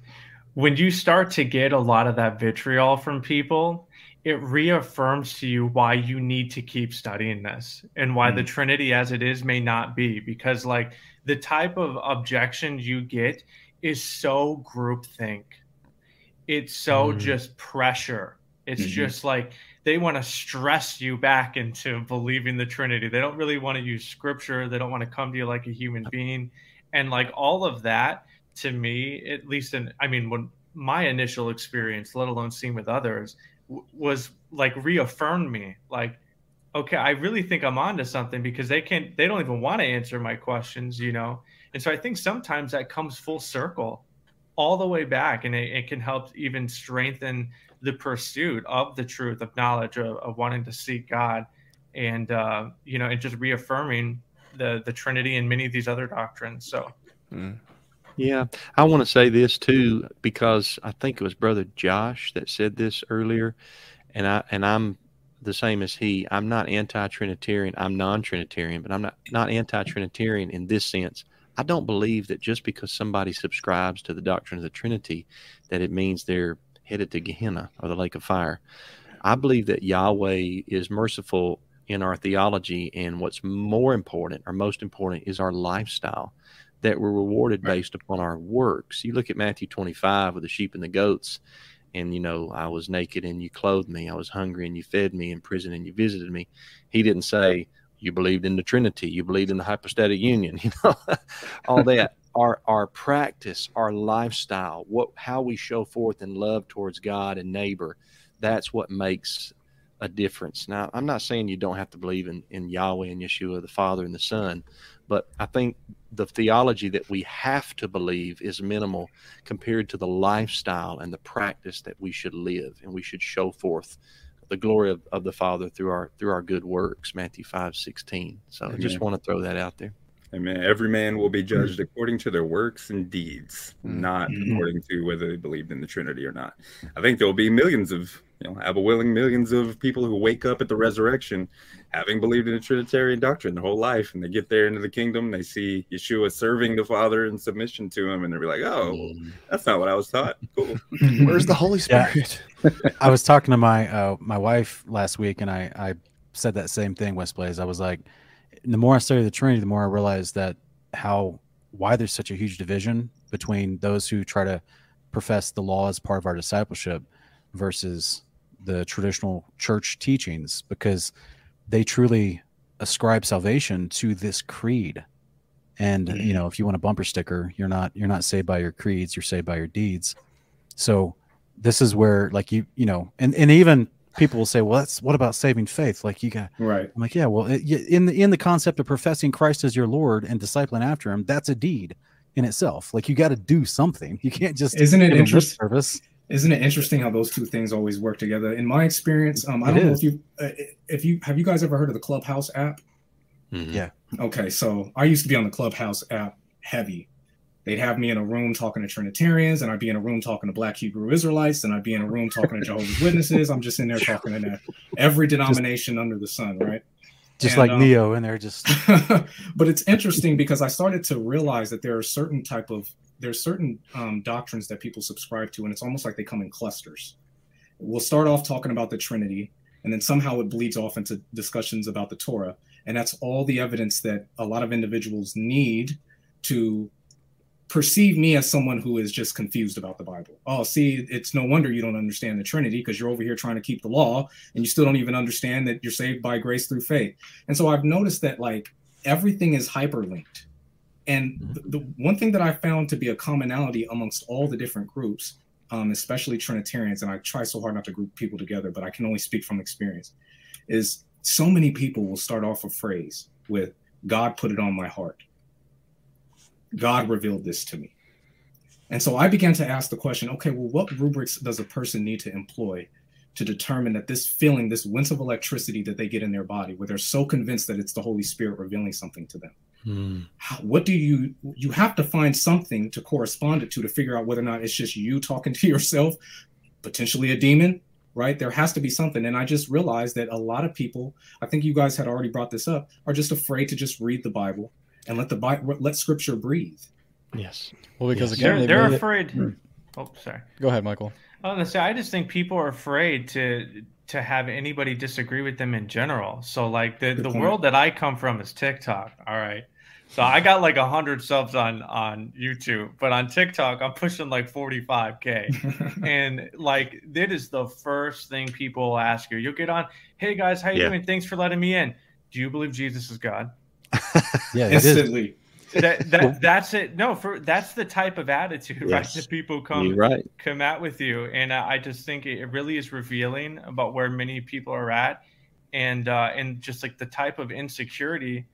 when you start to get a lot of that vitriol from people, it reaffirms to you why you need to keep studying this and why the Trinity as it is may not be. Because, like, the type of objections you get is so groupthink. It's so Mhm. just pressure. It's Mhm. just like they want to stress you back into believing the Trinity. They don't really want to use scripture. They don't want to come to you like a human being. And like all of that to me, at least in, I mean, when my initial experience, let alone seeing with others, w- was like reaffirmed me. Like, okay, I really think I'm onto something because they can't, they don't even want to answer my questions, you know? And so I think sometimes that comes full circle all the way back and it, it can help even strengthen the pursuit of the truth of knowledge of, of wanting to seek god and uh, you know and just reaffirming the the trinity and many of these other doctrines so Mm. Yeah, I want to say this too because I think it was brother Josh that said this earlier, and I and I'm the same as he. I'm not anti-Trinitarian. I'm non-Trinitarian, but I'm not not anti-Trinitarian in this sense. I don't believe that just because somebody subscribes to the doctrine of the Trinity, that it means they're headed to Gehenna or the lake of fire. I believe that Yahweh is merciful in our theology, and what's more important or most important is our lifestyle that we're rewarded based upon our works. You look at Matthew 25 with the sheep and the goats, and you know, I was naked and you clothed me, I was hungry and you fed me, in prison and you visited me. He didn't say, You believed in the Trinity, you believed in the hypostatic union, (laughs) you know, all that. (laughs) Our, our practice, our lifestyle, what how we show forth in love towards God and neighbor, that's what makes a difference. Now, I'm not saying you don't have to believe in, in Yahweh and Yeshua, the Father and the Son, but I think the theology that we have to believe is minimal compared to the lifestyle and the practice that we should live and we should show forth the glory of, of the Father through our through our good works, Matthew five sixteen. So I just want to throw that out there. Amen. Every man will be judged according to their works and deeds, not Mhm. according to whether they believed in the Trinity or not. I think there will be millions of, you know, have a willing millions of people who wake up at the resurrection having believed in the Trinitarian doctrine their whole life, and they get there into the kingdom, they see Yeshua serving the Father in submission to him, and they're like, "Oh, that's not what I was taught." Cool. (laughs) Where's the Holy Yeah. Spirit? (laughs) I was talking to my uh, my wife last week, and I I said that same thing. West Blaze. I was like, the more I study the Trinity, the more I realize that how why there's such a huge division between those who try to profess the law as part of our discipleship versus the traditional church teachings, because they truly ascribe salvation to this creed. And hmm. you know, if you want a bumper sticker, you're not you're not saved by your creeds, you're saved by your deeds. So this is where like you you know and and even people will say well that's what about saving faith like you got Right. i'm like yeah well it, in the in the concept of professing christ as your lord and discipling after him that's a deed in itself like you got to do something (laughs) you can't just Isn't it give him lip interest- service Isn't it interesting how those two things always work together? In my experience, um, I It don't know if you uh, if you have you guys ever heard of the Clubhouse app? Mhm. Yeah. Okay, so I used to be on the Clubhouse app heavy. They'd have me in a room talking to Trinitarians, and I'd be in a room talking to Black Hebrew Israelites, and I'd be in a room talking to Jehovah's (laughs) Witnesses. I'm just in there talking to every denomination under the sun, right? Just And, like um, Neo in there, just (laughs) but it's interesting because I started to realize that there are certain type of there's certain um, doctrines that people subscribe to, and it's almost like they come in clusters. We'll start off talking about the Trinity, and then somehow it bleeds off into discussions about the Torah, and that's all the evidence that a lot of individuals need to perceive me as someone who is just confused about the Bible. Oh, see, it's no wonder you don't understand the Trinity because you're over here trying to keep the law and you still don't even understand that you're saved by grace through faith. And so I've noticed that like everything is hyperlinked. And the, the one thing that I found to be a commonality amongst all the different groups, um, especially Trinitarians, and I try so hard not to group people together, but I can only speak from experience, is so many people will start off a phrase with God put it on my heart. God revealed this to me. And so I began to ask the question okay, well, what rubrics does a person need to employ to determine that this feeling, this wince of electricity that they get in their body, where they're so convinced that it's the Holy Spirit revealing something to them? Hmm. What do you, you have to find something to correspond it to to figure out whether or not it's just you talking (laughs) to yourself, potentially a demon, right? There has to be something. And I just realized that a lot of people, I think you guys had already brought this up, are just afraid to just read the Bible and let the Bible, let scripture breathe. Yes. Well, because Yes. again, They're, they they're made it- afraid. Hmm. Oh, sorry. Go ahead, Michael. I was gonna say, I just think people are afraid to to have anybody disagree with them in general. So like the Good the point. world that I come from is TikTok. All right. So I got like hundred subs on on YouTube, but on TikTok I'm pushing like 45k. (laughs) and like that is the first thing people ask you. You'll get on, hey guys, how you Yeah. doing? Thanks for letting me in. Do you believe Jesus is God? (laughs) yeah. Instantly. That, (laughs) that that's it. No, for that's the type of attitude right that people come You're right. come out with you. And uh, i just think it, it really is revealing about where many people are at. And uh and just like the type of insecurity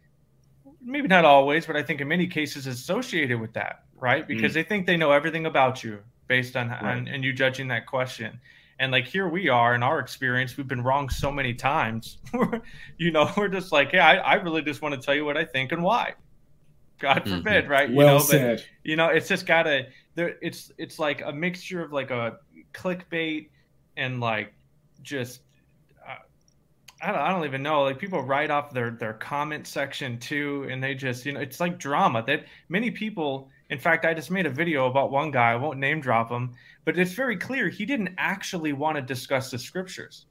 maybe not always but i think in many cases associated with that right? Because they think they know everything about you based on, on and you judging that question. And like here we are in our experience we've been wrong so many times. (laughs) You know we're just like yeah I, I really just want to tell you what i think and why god Mhm. forbid right you well know but said. you know it's just gotta there it's it's like a mixture of like a clickbait and like just uh, I don't, I don't even know like people write off their their comment section too and they just you know it's like drama that many people in fact i just made a video about one guy i won't name drop him but it's very clear he didn't actually want to discuss the scriptures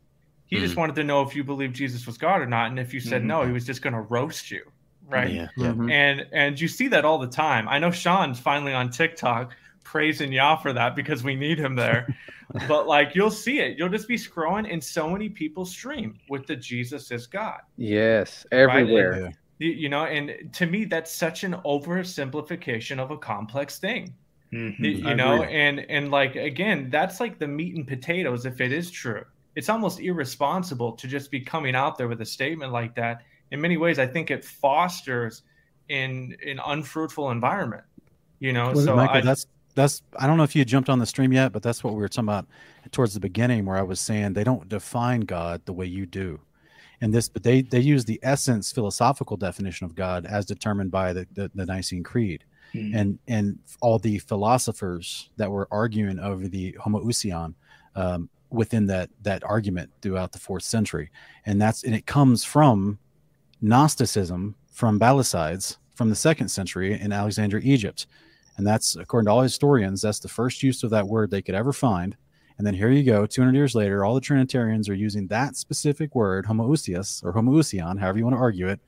he just wanted to know if you believe jesus was god or not and if you said Mhm. no he was just going to roast you right Yeah. Mhm. and and you see that all the time. I know Sean's finally on TikTok praising Yah for that because we need him there. (laughs) but like you'll see it, you'll just be scrolling, and so many people stream with the Jesus is God. Yes, Right? everywhere. Yeah. You, you know, and to me, that's such an oversimplification of a complex thing. Mhm. You, you I know, agree. and and like again, that's like the meat and potatoes. If it is true, it's almost irresponsible to just be coming out there with a statement like that. In many ways, I think it fosters in an unfruitful environment. You know, Well, so Michael, I, that's that's. I don't know if you jumped on the stream yet, but that's what we were talking about towards the beginning, where I was saying they don't define God the way you do, and this, but they they use the essence philosophical definition of God as determined by the the, the Nicene Creed, Mhm. and and all the philosophers that were arguing over the homoousion um, within that that argument throughout the fourth century, and that's and it comes from Gnosticism from Basilides from the second century in Alexandria, Egypt. And that's, according to all historians, that's the first use of that word they could ever find. And then here you go, 200 years later, all the Trinitarians are using that specific word, homoousios or homoousion, however you want to argue it,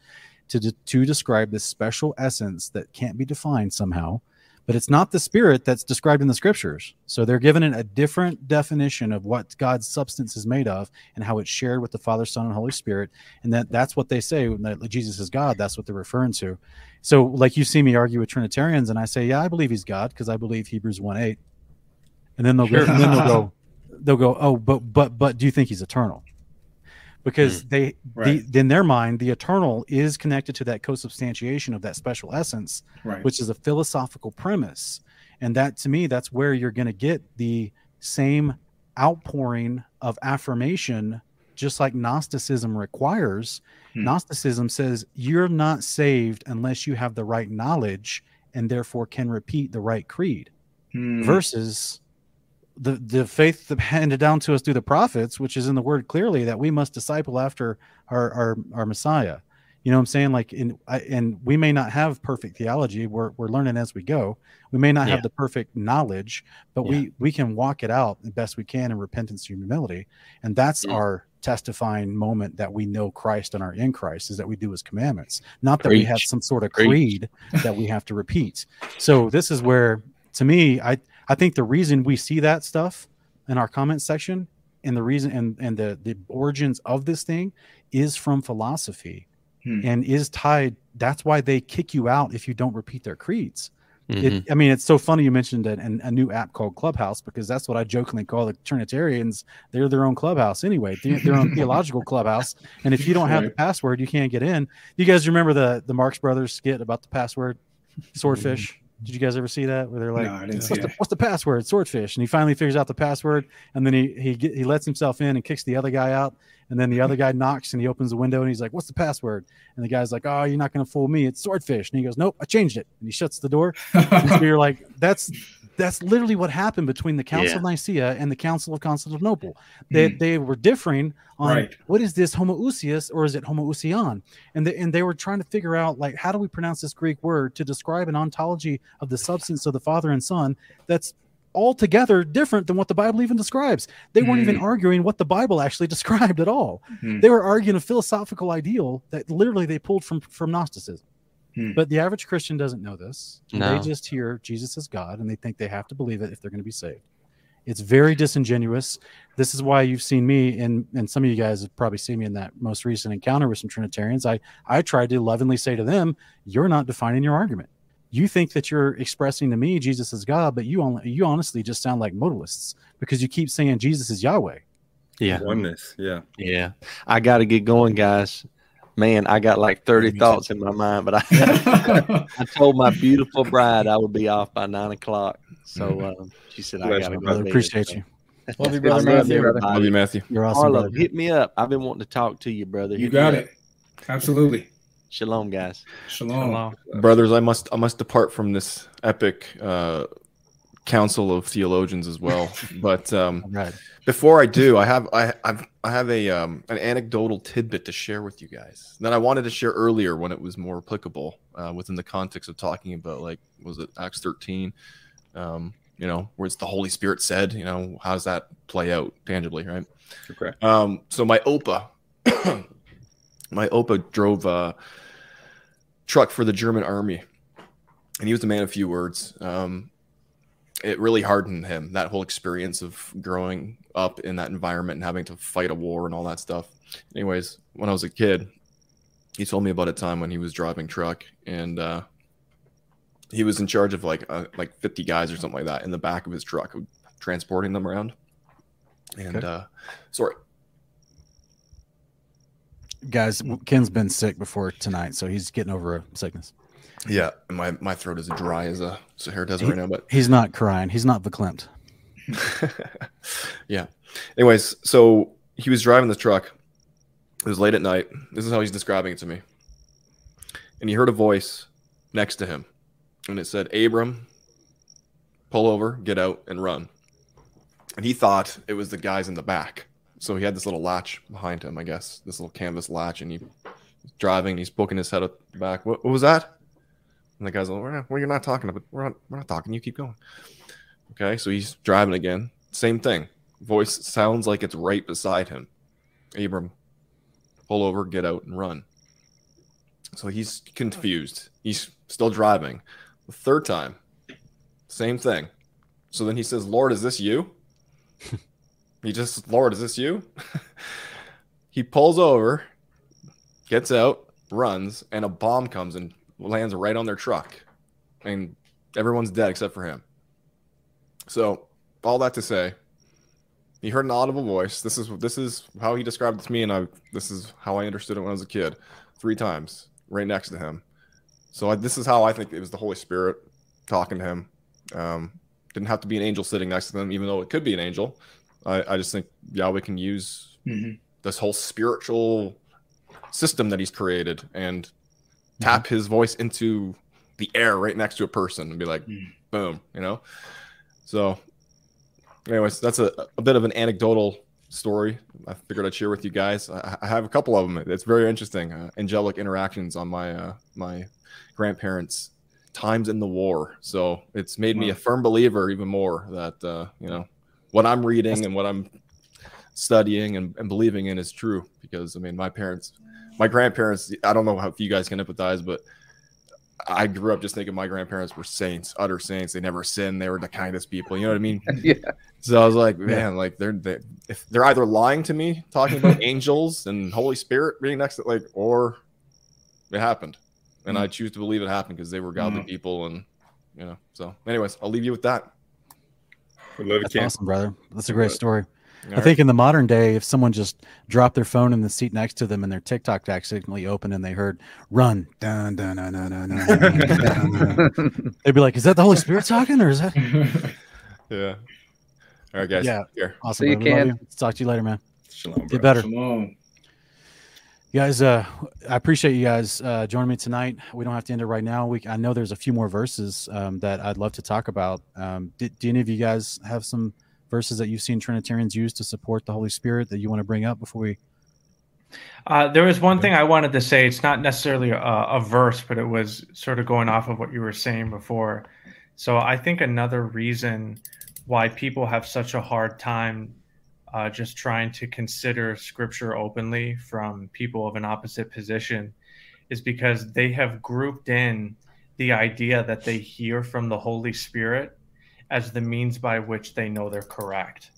to, de- to describe this special essence that can't be defined somehow. But it's not the spirit that's described in the scriptures. So they're given a different definition of what God's substance is made of and how it's shared with the Father, Son, and Holy Spirit. And that that's what they say that Jesus is God. That's what they're referring to. So, like you see me argue with Trinitarians, and I say, "Yeah, I believe he's God because I believe Hebrews one 8. and then they'll go, and then they'll go, (laughs) they'll go, "Oh, but but but do you think he's eternal?" Because they, Right. the, in their mind, the eternal is connected to that co-substantiation of that special essence, Right. which is a philosophical premise, and that to me, that's where you're going to get the same outpouring of affirmation, just like Gnosticism requires. Hmm. Gnosticism says you're not saved unless you have the right knowledge and therefore can repeat the right creed Hmm. versus the the faith that (laughs) handed down to us through the prophets, which is in the word clearly that we must disciple after our our, our Messiah. You know what I'm saying? Like in I, and we may not have perfect theology. We're we're learning as we go. We may not Yeah. have the perfect knowledge, but we we can walk it out the best we can in repentance and humility. And that's Mm. our testifying moment that we know Christ and are in Christ is that we do his commandments. Not that we have some sort of Preach. creed that we have to repeat. So this is where to me I I think the reason we see that stuff in our comment section and the reason and and the the origins of this thing is from philosophy Hmm. and is tied that's why they kick you out if you don't repeat their creeds Mhm. it, I mean, it's so funny you mentioned a, an- a new app called Clubhouse because that's what I jokingly call the Trinitarians. They're their own clubhouse anyway, they're their own (laughs) theological clubhouse. And if you don't have the password, you can't get in. You guys remember the the Marx Brothers skit about the password swordfish? Did you guys ever see that where they're like, No, what's, the, what's the password? Swordfish. And he finally figures out the password, and then he he get, he lets himself in and kicks the other guy out. And then the other guy knocks and he opens the window and he's like, "What's the password?" And the guy's like, "Oh, you're not going to fool me. It's swordfish." And he goes, "Nope, I changed it." And he shuts the door. And so you're like, that's that's literally what happened between the Council Yeah. of Nicaea and the Council of Constantinople. They Hmm. they were differing on Right. what is this homoousios or is it homoousion? And they, and they were trying to figure out like how do we pronounce this Greek word to describe an ontology of the substance of the Father and Son that's altogether different than what the Bible even describes. They weren't even Hmm. arguing what the Bible actually (laughs) described at all. Hmm. They were arguing a philosophical ideal that literally they pulled from from Gnosticism. Hmm. But the average Christian doesn't know this. No. They just hear Jesus is God and they think they have to believe it if they're going to be saved. It's very disingenuous. This is why you've seen me and and some of you guys have probably seen me in that most recent encounter with some Trinitarians. I I tried to lovingly say to them, "You're not defining your argument. You think that you're expressing to me Jesus is God, but you only you honestly just sound like modalists because you keep saying Jesus is Yahweh." Yeah. Oneness. Yeah. Yeah. I got to get going, guys. Man, I got like 30 thoughts in my mind, but I, (laughs) (laughs) I told my beautiful bride I would be off by nine o'clock. So um, she said, I got to my go. Brother, bed. appreciate So- you. Love you, I brother love Matthew. everybody. Love you, Matthew. You're awesome. Arlo, brother. hit me up. I've been wanting to talk to you, brother. you got me up. it. Absolutely. Shalom, guys. Shalom. Hello. brothers i must i must depart from this epic uh council of theologians as well (laughs) but um right. before i do i have i I've, i have a um an anecdotal tidbit to share with you guys that i wanted to share earlier when it was more applicable uh, within the context of talking about like was it acts 13 um you know where it's the holy spirit said you know how does that play out tangibly right Okay. um, so my Opa, (coughs) my Opa drove a truck for the German army, and he was a man of few words. Um, it really hardened him that whole experience of growing up in that environment and having to fight a war and all that stuff. Anyways, when I was a kid, he told me about a time when he was driving truck and uh, he was in charge of like uh, like 50 guys or something like that in the back of his truck, transporting them around. And Okay. uh, sorry, Guys, Ken's been sick before tonight, so he's getting over a sickness. Yeah, my my throat is dry as a Sahara desert right now, but He's not crying. He's not verklempt. (laughs) yeah. Anyways, so he was driving this truck. It was late at night. This is how he's describing it to me. And he heard a voice next to him, and it said, "Abram, pull over, get out, and run." And he thought it was the guys in the back. So he had this little latch behind him, I guess, this little canvas latch, and he driving. And he's poking his head up the back. What, what was that? And the guy's like, "We're well, you're not talking about. We're not. We're not talking. You keep going." Okay, so he's driving again. Same thing. Voice sounds like it's right beside him. Abram, pull over, get out, and run. So he's confused. He's still driving. The third time, same thing. So then he says, Lord, is this you? (laughs) he just, Lord, is this you? (laughs) he pulls over, gets out, runs, and a bomb comes and lands right on their truck. And everyone's dead except for him. So, all that to say, he heard an audible voice. This is this is how he described it to me, and I this is how I understood it when I was a kid. Three times, right next to him. So I, this is how I think it was the Holy Spirit talking to him. Um, Didn't have to be an angel sitting next to them, even though it could be an angel. I, I just think Yahweh can use Mhm. this whole spiritual system that he's created and tap his voice into the air right next to a person and be like, Mm. boom, you know? So, anyways, that's a, a bit of an anecdotal story. I figured I'd share with you guys. I, I have a couple of them. It's very interesting. Uh, angelic interactions on my uh, my grandparents' times in the war. So it's made me a firm believer even more that uh, you know what I'm reading and what I'm studying and, and believing in is true. Because I mean, my parents, my grandparents. I don't know how if you guys can empathize, but I grew up just thinking my grandparents were saints, utter saints. They never sinned. They were the kindest people. You know what I mean? (laughs) yeah. So I was like, man, like they're they, if they're either lying to me, talking about (laughs) angels and Holy Spirit being next to like, or it happened, and I choose to believe it happened because they were godly Mhm. people, and you know. So, anyways, I'll leave you with that. We love you, That's Cam. awesome, brother. That's a great story. All I right. think in the modern day, if someone just dropped their phone in the seat next to them and their TikTok accidentally opened and they heard "run," dun, dun, dun, dun, dun, dun, dun, dun, they'd be like, "Is that the Holy Spirit talking, or is that?" yeah. All right, guys. Yeah. Here. Awesome. See you, brother. Love you. Talk to you later, man. Shalom, Get better. Shalom. You guys, uh, I appreciate you guys uh, joining me tonight. We don't have to end it right now. We, I know there's a few more verses um, that I'd love to talk about. Um, do, do any of you guys have some verses that you've seen Trinitarians use to support the Holy Spirit that you want to bring up before we? Uh, there was one thing I wanted to say. It's not necessarily a, a verse, but it was sort of going off of what you were saying before. So I think another reason why people have such a hard time uh, just trying to consider scripture openly from people of an opposite position is because they have grouped in the idea that they hear from the Holy Spirit as the means by which they know they're correct.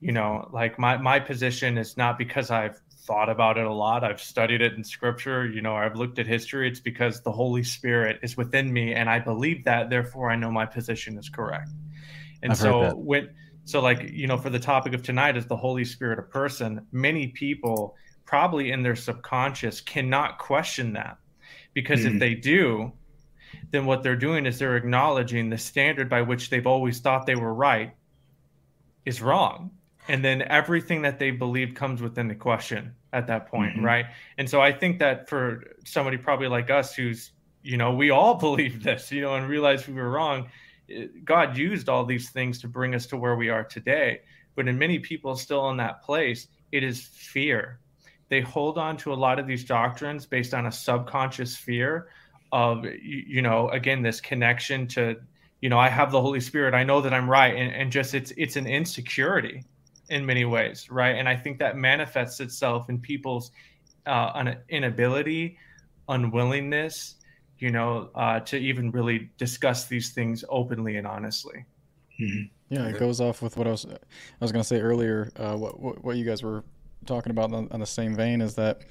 You know, like my, my position is not because I've thought about it a lot. I've studied it in scripture, you know, I've looked at history. It's because the Holy Spirit is within me and I believe that, therefore I know my position is correct. And I've so when so like, you know, for the topic of tonight is the Holy Spirit a person, many people probably in their subconscious cannot question that. Because if Mhm. they do, then what they're doing is they're acknowledging the standard by which they've always thought they were right is wrong. And then everything that they believe comes within the question at that point Mhm. right? And so i think that for somebody probably like us who's you know we all (laughs) believe this you know and realize we were wrong god used all these things to bring us to where we are today. But in many people still in that place it is fear. They hold on to a lot of these doctrines based on a subconscious fear of you, you know again this connection to you know i have the holy spirit i know that i'm right and, and just it's it's an insecurity in many ways right and i think that manifests itself in people's uh, un- inability unwillingness you know uh, to even really discuss these things openly and honestly Mhm. Yeah, it goes off with what I was I was going to say earlier. Uh, what, what what you guys were talking about on, on the same vein is that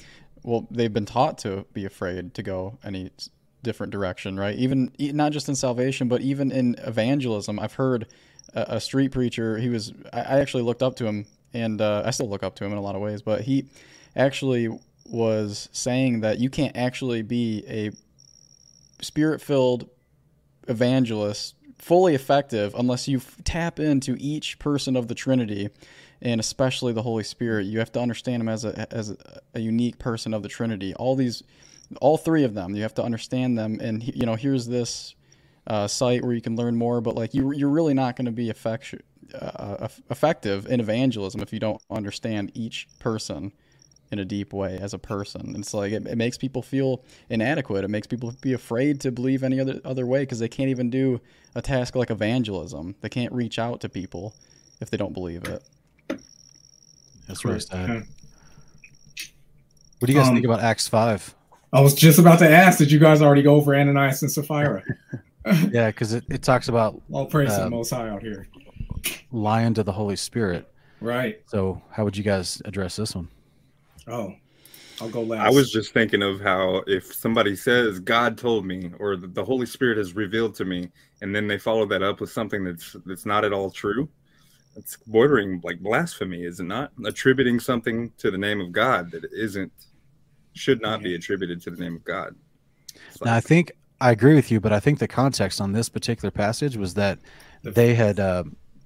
well they've been taught to be afraid to go any s- different direction, right? Even not just in salvation, but even in evangelism. I've heard a, a street preacher. He was I, actually looked up to him, and uh, I still look up to him in a lot of ways. But he actually was saying that you can't actually be a spirit filled evangelist fully effective unless you f- tap into each person of the Trinity and especially the Holy Spirit. You have to understand him as a as a unique person of the Trinity. All these all three of them, you have to understand them and you know, here's this uh, site where you can learn more, but like you you're really not going to be effectu- uh, effective in evangelism if you don't understand each person in a deep way as a person. It's like it, it makes people feel inadequate. It makes people be afraid to believe any other other way because they can't even do a task like evangelism. They can't reach out to people if they don't believe it. That's really sad. Okay. What do you guys Um, think about Acts five? I was just about to ask, did you guys already go over Ananias and Sapphira? (laughs) Yeah, because it, it talks about All praise to the Um, Most High out here. lying to the Holy Spirit. Right. So, how would you guys address this one? Oh, I'll go last. I was just thinking of how if somebody says God told me or the the Holy Spirit has revealed to me, and then they follow that up with something that's that's not at all true, it's bordering like blasphemy, is it not? Attributing something to the name of God that isn't should not be attributed to the name of God. It's Now, I think I agree with you, but I think the context on this particular passage was that they had uh,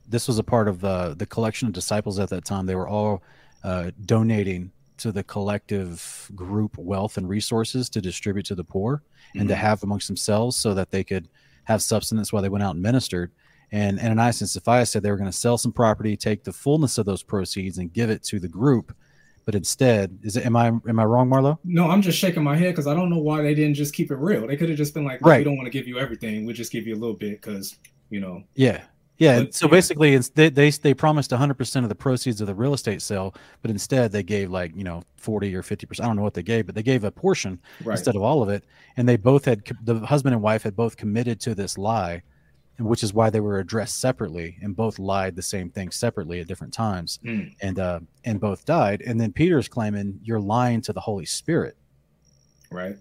this was a part of the the collection of disciples at that time. They were all uh, donating to the collective group wealth and resources to distribute to the poor and to Mhm. have amongst themselves so that they could have substance while they went out and ministered. And Ananias and Sapphira said they were going to sell some property, take the fullness of those proceeds, and give it to the group. But instead, is it am I am I wrong, Marlo? No, I'm just shaking my head because I don't know why they didn't just keep it real. They could have just been like, Right. we don't want to give you everything. We'll just give you a little bit because, you know, Yeah. Yeah. But- so basically, it's, they, they they promised 100% of the proceeds of the real estate sale, but instead they gave like, you know, 40 or 50%. I don't know what they gave, but they gave a portion right. instead of all of it. And they both had, the husband and wife had both committed to this lie, which is why they were addressed separately and both lied the same thing separately at different times Mm. and, uh, and both died. And then Peter's claiming you're lying to the Holy Spirit. right.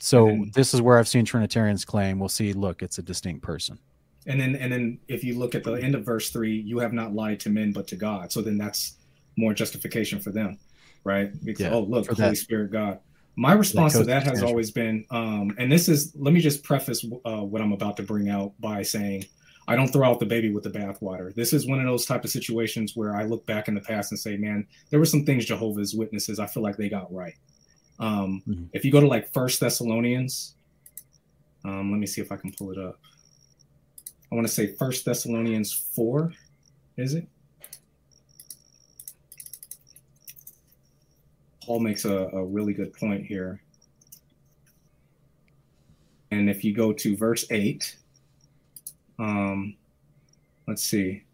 So And- this is where I've seen Trinitarians claim, we'll see, look, it's a distinct person. And then, and then, if you look at the end of verse three, you have not lied to men but to God. So then that's more justification for them, right? Because Yeah, oh, look, Holy that- Spirit, God. My response to that has always been, um, and this is, let me just preface uh, what I'm about to bring out by saying, I don't throw out the baby with the bathwater. This is one of those type of situations where I look back in the past and say, man, there were some things Jehovah's Witnesses I feel like they got right. Um, Mhm. If you go to like First Thessalonians, um, let me see if I can pull it up. I want to say First Thessalonians four, is it? Paul makes a, a really good point here. And if you go to verse eight, um, let's see.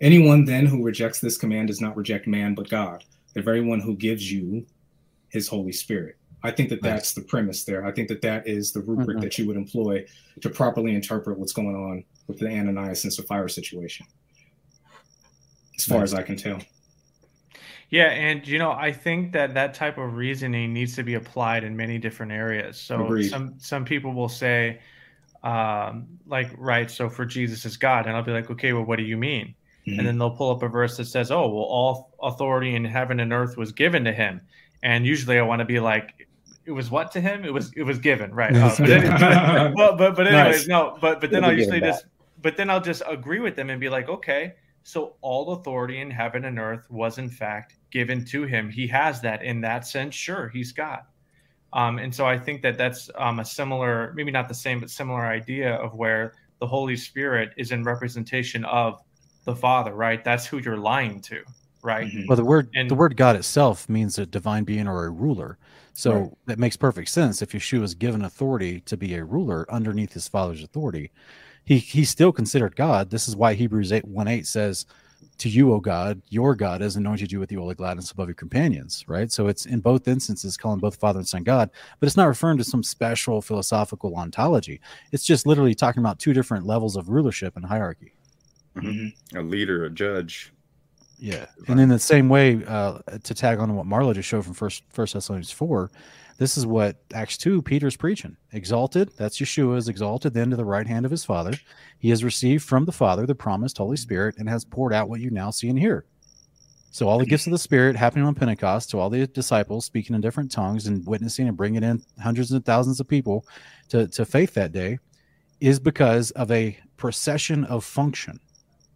Anyone then who rejects this command does not reject man but God, the very one who gives you his Holy Spirit. I think that that's the premise there. I think that that is the rubric Mhm. that you would employ to properly interpret what's going on with the Ananias and Sapphira situation, as far as I can tell. Yeah, and you know, I think that that type of reasoning needs to be applied in many different areas. So Agreed. some some people will say, um, like, right, so for Jesus is God, and I'll be like, okay, well, what do you mean? Mhm. And then they'll pull up a verse that says, oh, well, all authority in heaven and earth was given to him. And usually, I want to be like, it was what to him? It was it was given, right? (laughs) Uh, but, but, but but anyways, Nice. no, but but then I'll usually just but then I'll just agree with them and be like, okay, so all authority in heaven and earth was in fact given to him. He has that in that sense. Sure, he's God. Um, and so I think that that's um, a similar, maybe not the same, but similar idea of where the Holy Spirit is in representation of the Father, right? That's who you're lying to, right? Mhm. Well, the word And- the word God itself means a divine being or a ruler. So Right. that makes perfect sense. If Yeshua is given authority to be a ruler underneath his father's authority, he he's still considered God. This is why Hebrews 8 1 8 says, To you, O God, your God has anointed you with the oil of gladness above your companions, right? So it's in both instances calling both Father and Son God, but it's not referring to some special philosophical ontology. It's just literally talking about two different levels of rulership and hierarchy. Mhm. A leader, a judge. Yeah, and in the same way, uh, to tag on to what Marlo just showed from First First Thessalonians four, this is what Acts two Peter's preaching. Exalted, that's Yeshua is exalted then to the right hand of his Father. He has received from the Father the promised Holy Spirit and has poured out what you now see and hear. So all the gifts of the Spirit happening on Pentecost to all the disciples speaking in different tongues and witnessing and bringing in hundreds and thousands of people to, to faith that day is because of a procession of function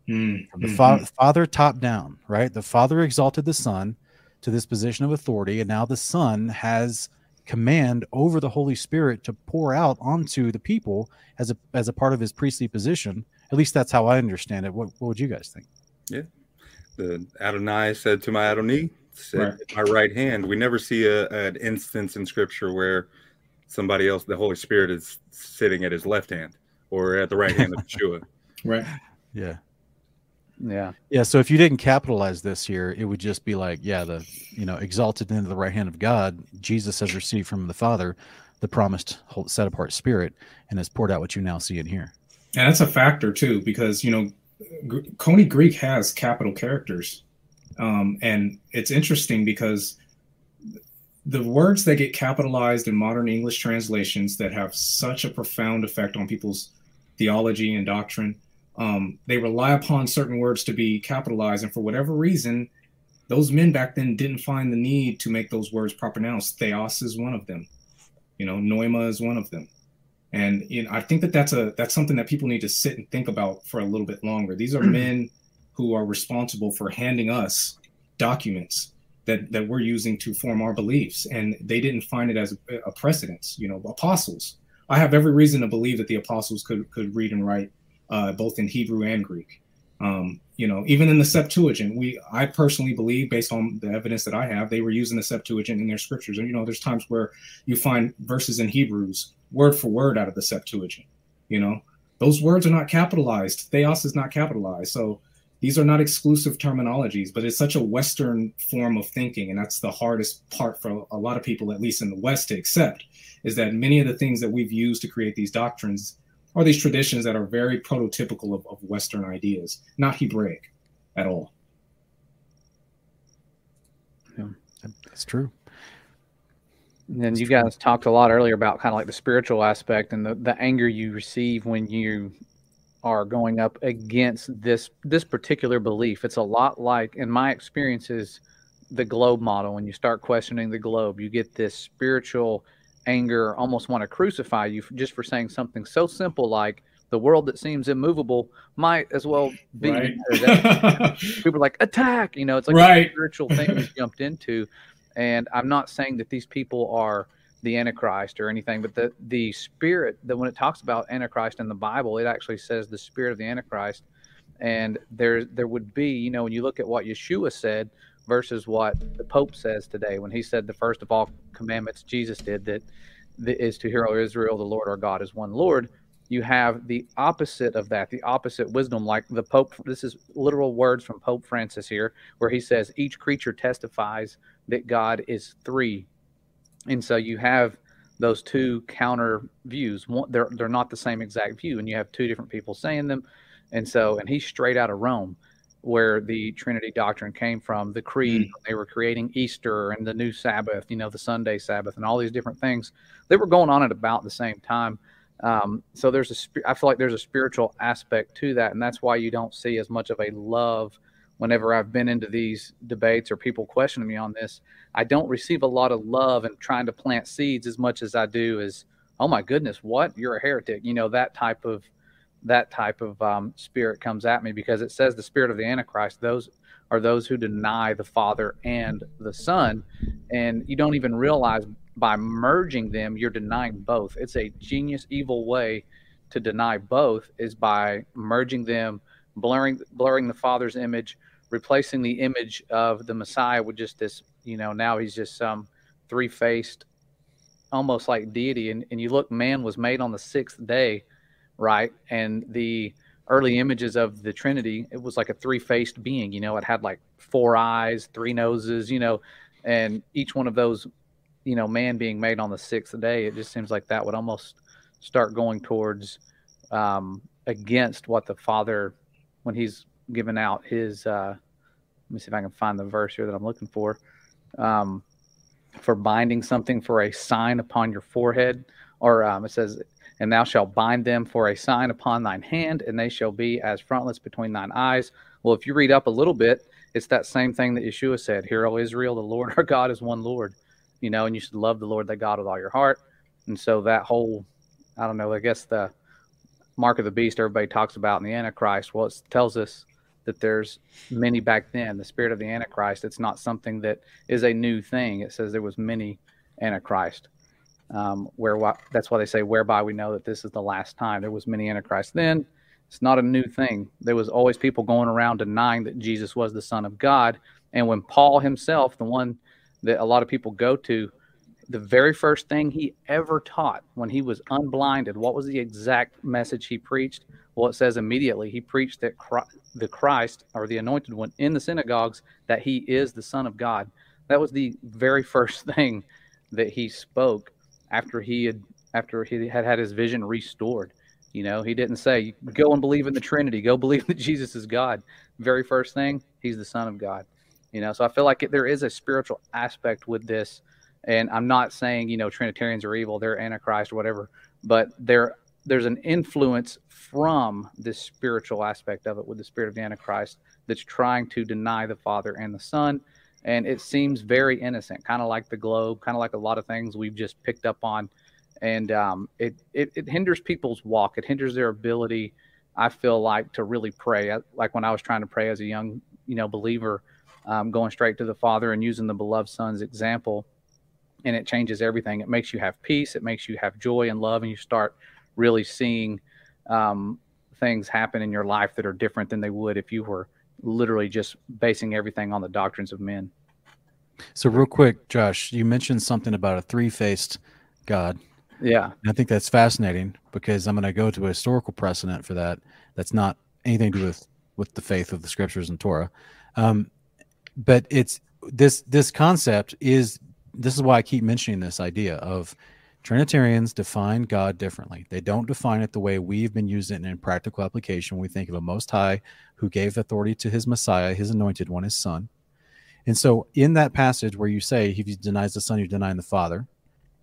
Mhm. the Mhm. fa- father top down right the father exalted the son to this position of authority and now the son has command over the holy spirit to pour out onto the people as a as a part of his priestly position at least that's how i understand it what, what would you guys think Yeah, The Adonai said to my Adonai, said Right. "At my right hand. We never see a, an instance in Scripture where somebody else, the Holy Spirit, is sitting at his left hand or at the right hand of (laughs) Yeshua. Right. yeah Yeah. yeah so if you didn't capitalize this here it would just be like yeah the you know exalted into the right hand of god jesus has received from the father the promised set apart spirit and has poured out what you now see and hear And that's a factor too, because you know, G- Koine Greek has capital characters, um, and it's interesting because the words that get capitalized in modern English translations that have such a profound effect on people's theology and doctrine, um, they rely upon certain words to be capitalized, and for whatever reason, those men back then didn't find the need to make those words proper nouns. Theos is one of them. You know, Pneuma is one of them And you know, I think that that's a that's something that people need to sit and think about for a little bit longer. These are men who are responsible for handing us documents that that we're using to form our beliefs, and they didn't find it as a, a precedence. You know, apostles. I have every reason to believe that the apostles could could read and write uh, both in Hebrew and Greek. Um, you know, even in the Septuagint, we I personally believe, based on the evidence that I have, they were using the Septuagint in their scriptures. And you know, there's times where you find verses in Hebrews word for word out of the Septuagint. You know, those words are not capitalized. Theos is not capitalized. So these are not exclusive terminologies, but it's such a Western form of thinking, and that's the hardest part for a lot of people, at least in the West, to accept, is that many of the things that we've used to create these doctrines are these traditions that are very prototypical of, of Western ideas, not Hebraic at all. Yeah, that's true. And you guys talked a lot earlier about kind of like the spiritual aspect and the, the anger you receive when you are going up against this this particular belief. It's a lot like, in my experiences, the globe model. When you start questioning the globe, you get this spiritual anger, almost want to crucify you just for saying something so simple like the world that seems immovable might as well be. Right. (laughs) (laughs) people are like attack. You know, it's like Right. a spiritual thing (laughs) jumped into. And I'm not saying that these people are the Antichrist or anything, but the the spirit that when it talks about Antichrist in the Bible, it actually says the spirit of the Antichrist. And there there would be, you know, when you look at what Yeshua said versus what the Pope says today, when he said the first of all commandments Jesus did that, is to hear, O Israel, the Lord our God is one Lord. You have the opposite of that, the opposite wisdom, like the Pope. This is literal words from Pope Francis here, where he says, Each creature testifies that God is three. And so you have those two counter views. One, they're they're not the same exact view, and you have two different people saying them. And so, and he's straight out of Rome, where the Trinity doctrine came from. The creed, they were creating Easter and the new Sabbath, you know, the Sunday Sabbath, and all these different things. They were going on at about the same time. Um, so there's a, I feel like there's a spiritual aspect to that, and that's why you don't see as much of a love. Whenever I've been into these debates or people questioning me on this, I don't receive a lot of love and trying to plant seeds as much as I do as, oh my goodness, what you're a heretic, you know that type of that type of um, spirit comes at me because it says the spirit of the Antichrist. Those are those who deny the Father and the Son, and you don't even realize by merging them you're denying both. It's a genius evil way to deny both is by merging them, blurring blurring the Father's image, replacing the image of the Messiah with just this. You know, now he's just some three faced, almost like deity. And, and you look, man was made on the sixth day right? And the early images of the Trinity, it was like a three faced being. You know, it had like four eyes, three noses, you know, and each one of those, you know, man being made on the sixth day, it just seems like that would almost start going towards um, against what the Father, when he's given out his, uh, let me see if I can find the verse here that I'm looking for. Um, for binding something for a sign upon your forehead, or um, it says, and thou shalt bind them for a sign upon thine hand, and they shall be as frontlets between thine eyes. Well, if you read up a little bit, it's that same thing that Yeshua said, Hear, O Israel, the Lord our God is one Lord. You know, and you should love the Lord thy God with all your heart. And so that whole, I don't know, I guess the mark of the beast everybody talks about in the Antichrist, well, it tells us that there's many back then. The spirit of the Antichrist, it's not something that is a new thing. It says there was many Antichrist um, where that's why they say whereby we know that this is the last time. There was many antichrist then. It's not a new thing. There was always people going around denying that jesus was the son of god. And when paul himself the one that a lot of people go to the very first thing he ever taught when he was unblinded what was the exact message he preached? Well it says immediately he preached that Christ, the christ or the anointed one in the synagogues that he is the son of god. That was the very (laughs) first thing that he spoke after he had after he had had his vision restored. You know, he didn't say go and believe in the Trinity, go believe that Jesus is God. Very first thing, he's the Son of God. You know, so I feel like it, there is a spiritual aspect with this, and I'm not saying you know Trinitarians are evil, they're Antichrist or whatever, but there there's an influence from this spiritual aspect of it with the spirit of the Antichrist that's trying to deny the Father and the Son and it seems very innocent, kind of like the globe, kind of like a lot of things we've just picked up on and um, it, it it hinders people's walk. It hinders their ability. I feel like to really pray. Like when I was trying to pray as a young, you know, believer, um, going straight to the Father and using the beloved Son's example, and it changes everything. It makes you have peace. It makes you have joy and love, and you start really seeing um, things happen in your life that are different than they would if you were literally just basing everything on the doctrines of men. So, real quick, Josh, you mentioned something about a three faced God. Yeah. And I think that's fascinating because I'm going to go to a historical precedent for that. That's not anything to do with, with the faith of the scriptures and Torah. Um, but it's this this concept is this is why I keep mentioning this idea of Trinitarians define God differently. They don't define it the way we've been using it in practical application. We think of a Most High who gave authority to His Messiah, His anointed one, His Son. And so, in that passage where you say, "If you denies the Son, you're denying the Father,"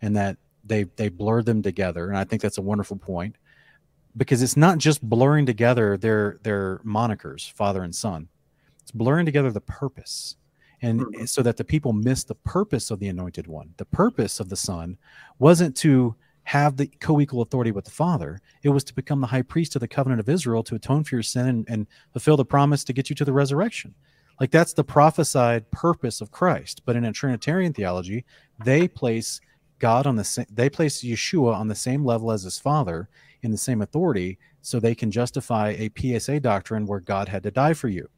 and that they they blur them together, and I think that's a wonderful point because it's not just blurring together their their monikers, Father and Son. It's blurring together the purpose and mm-hmm. so that the people miss the purpose of the anointed one. The purpose of the son wasn't to have the co-equal authority with the father. It was to become the high priest of the covenant of israel to atone for your sin and, and fulfill the promise to get you to the resurrection. Like that's the prophesied purpose of christ. But in a trinitarian theology they place god on the same they place yeshua on the same level as his father in the same authority so they can justify a psa doctrine where god had to die for you.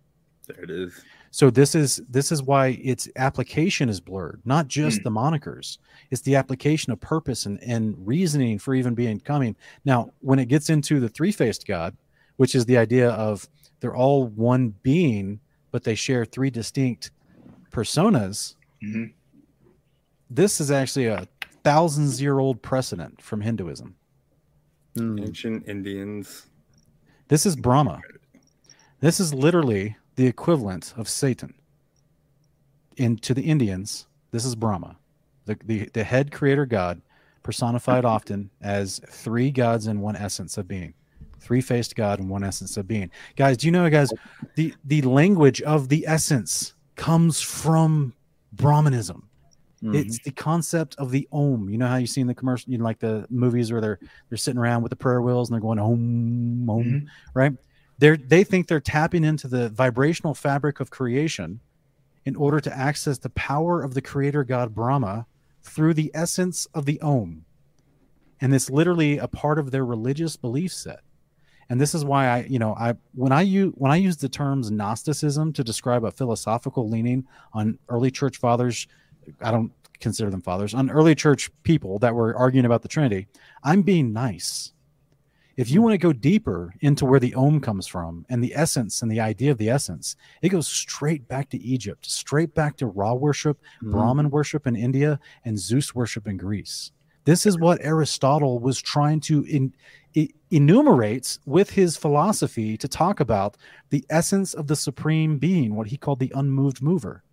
There it is. So this is this is why its application is blurred, not just the monikers. It's the application of purpose and, and reasoning for even being coming. Now, when it gets into the three-faced God, which is the idea of they're all one being, but they share three distinct personas, Mhm. this is actually a thousands year old precedent from Hinduism. Ancient Indians. This is Brahma. This is literally the equivalent of Satan. In to the Indians, this is Brahma, the, the, the head creator god, personified often as three gods in one essence of being. Three-faced God in one essence of being. Guys, do you know, guys, the, the language of the essence comes from Brahmanism. Mm-hmm. It's the concept of the Om. You know how you see in the commercial, you know, like the movies where they're they're sitting around with the prayer wheels and they're going Om, Om, mm-hmm. right? They're they think they're tapping into the vibrational fabric of creation in order to access the power of the creator god Brahma through the essence of the Om. And it's literally a part of their religious belief set. And this is why I, you know, I when I use when I use the terms Gnosticism to describe a philosophical leaning on early church fathers, I don't consider them fathers, on early church people that were arguing about the Trinity, I'm being nice. If you want to go deeper into where the Om comes from and the essence and the idea of the essence, it goes straight back to Egypt, straight back to Ra worship, Mhm. Brahmin worship in India, and Zeus worship in Greece. This is what Aristotle was trying to in, enumerate with his philosophy to talk about the essence of the supreme being, what he called the unmoved mover.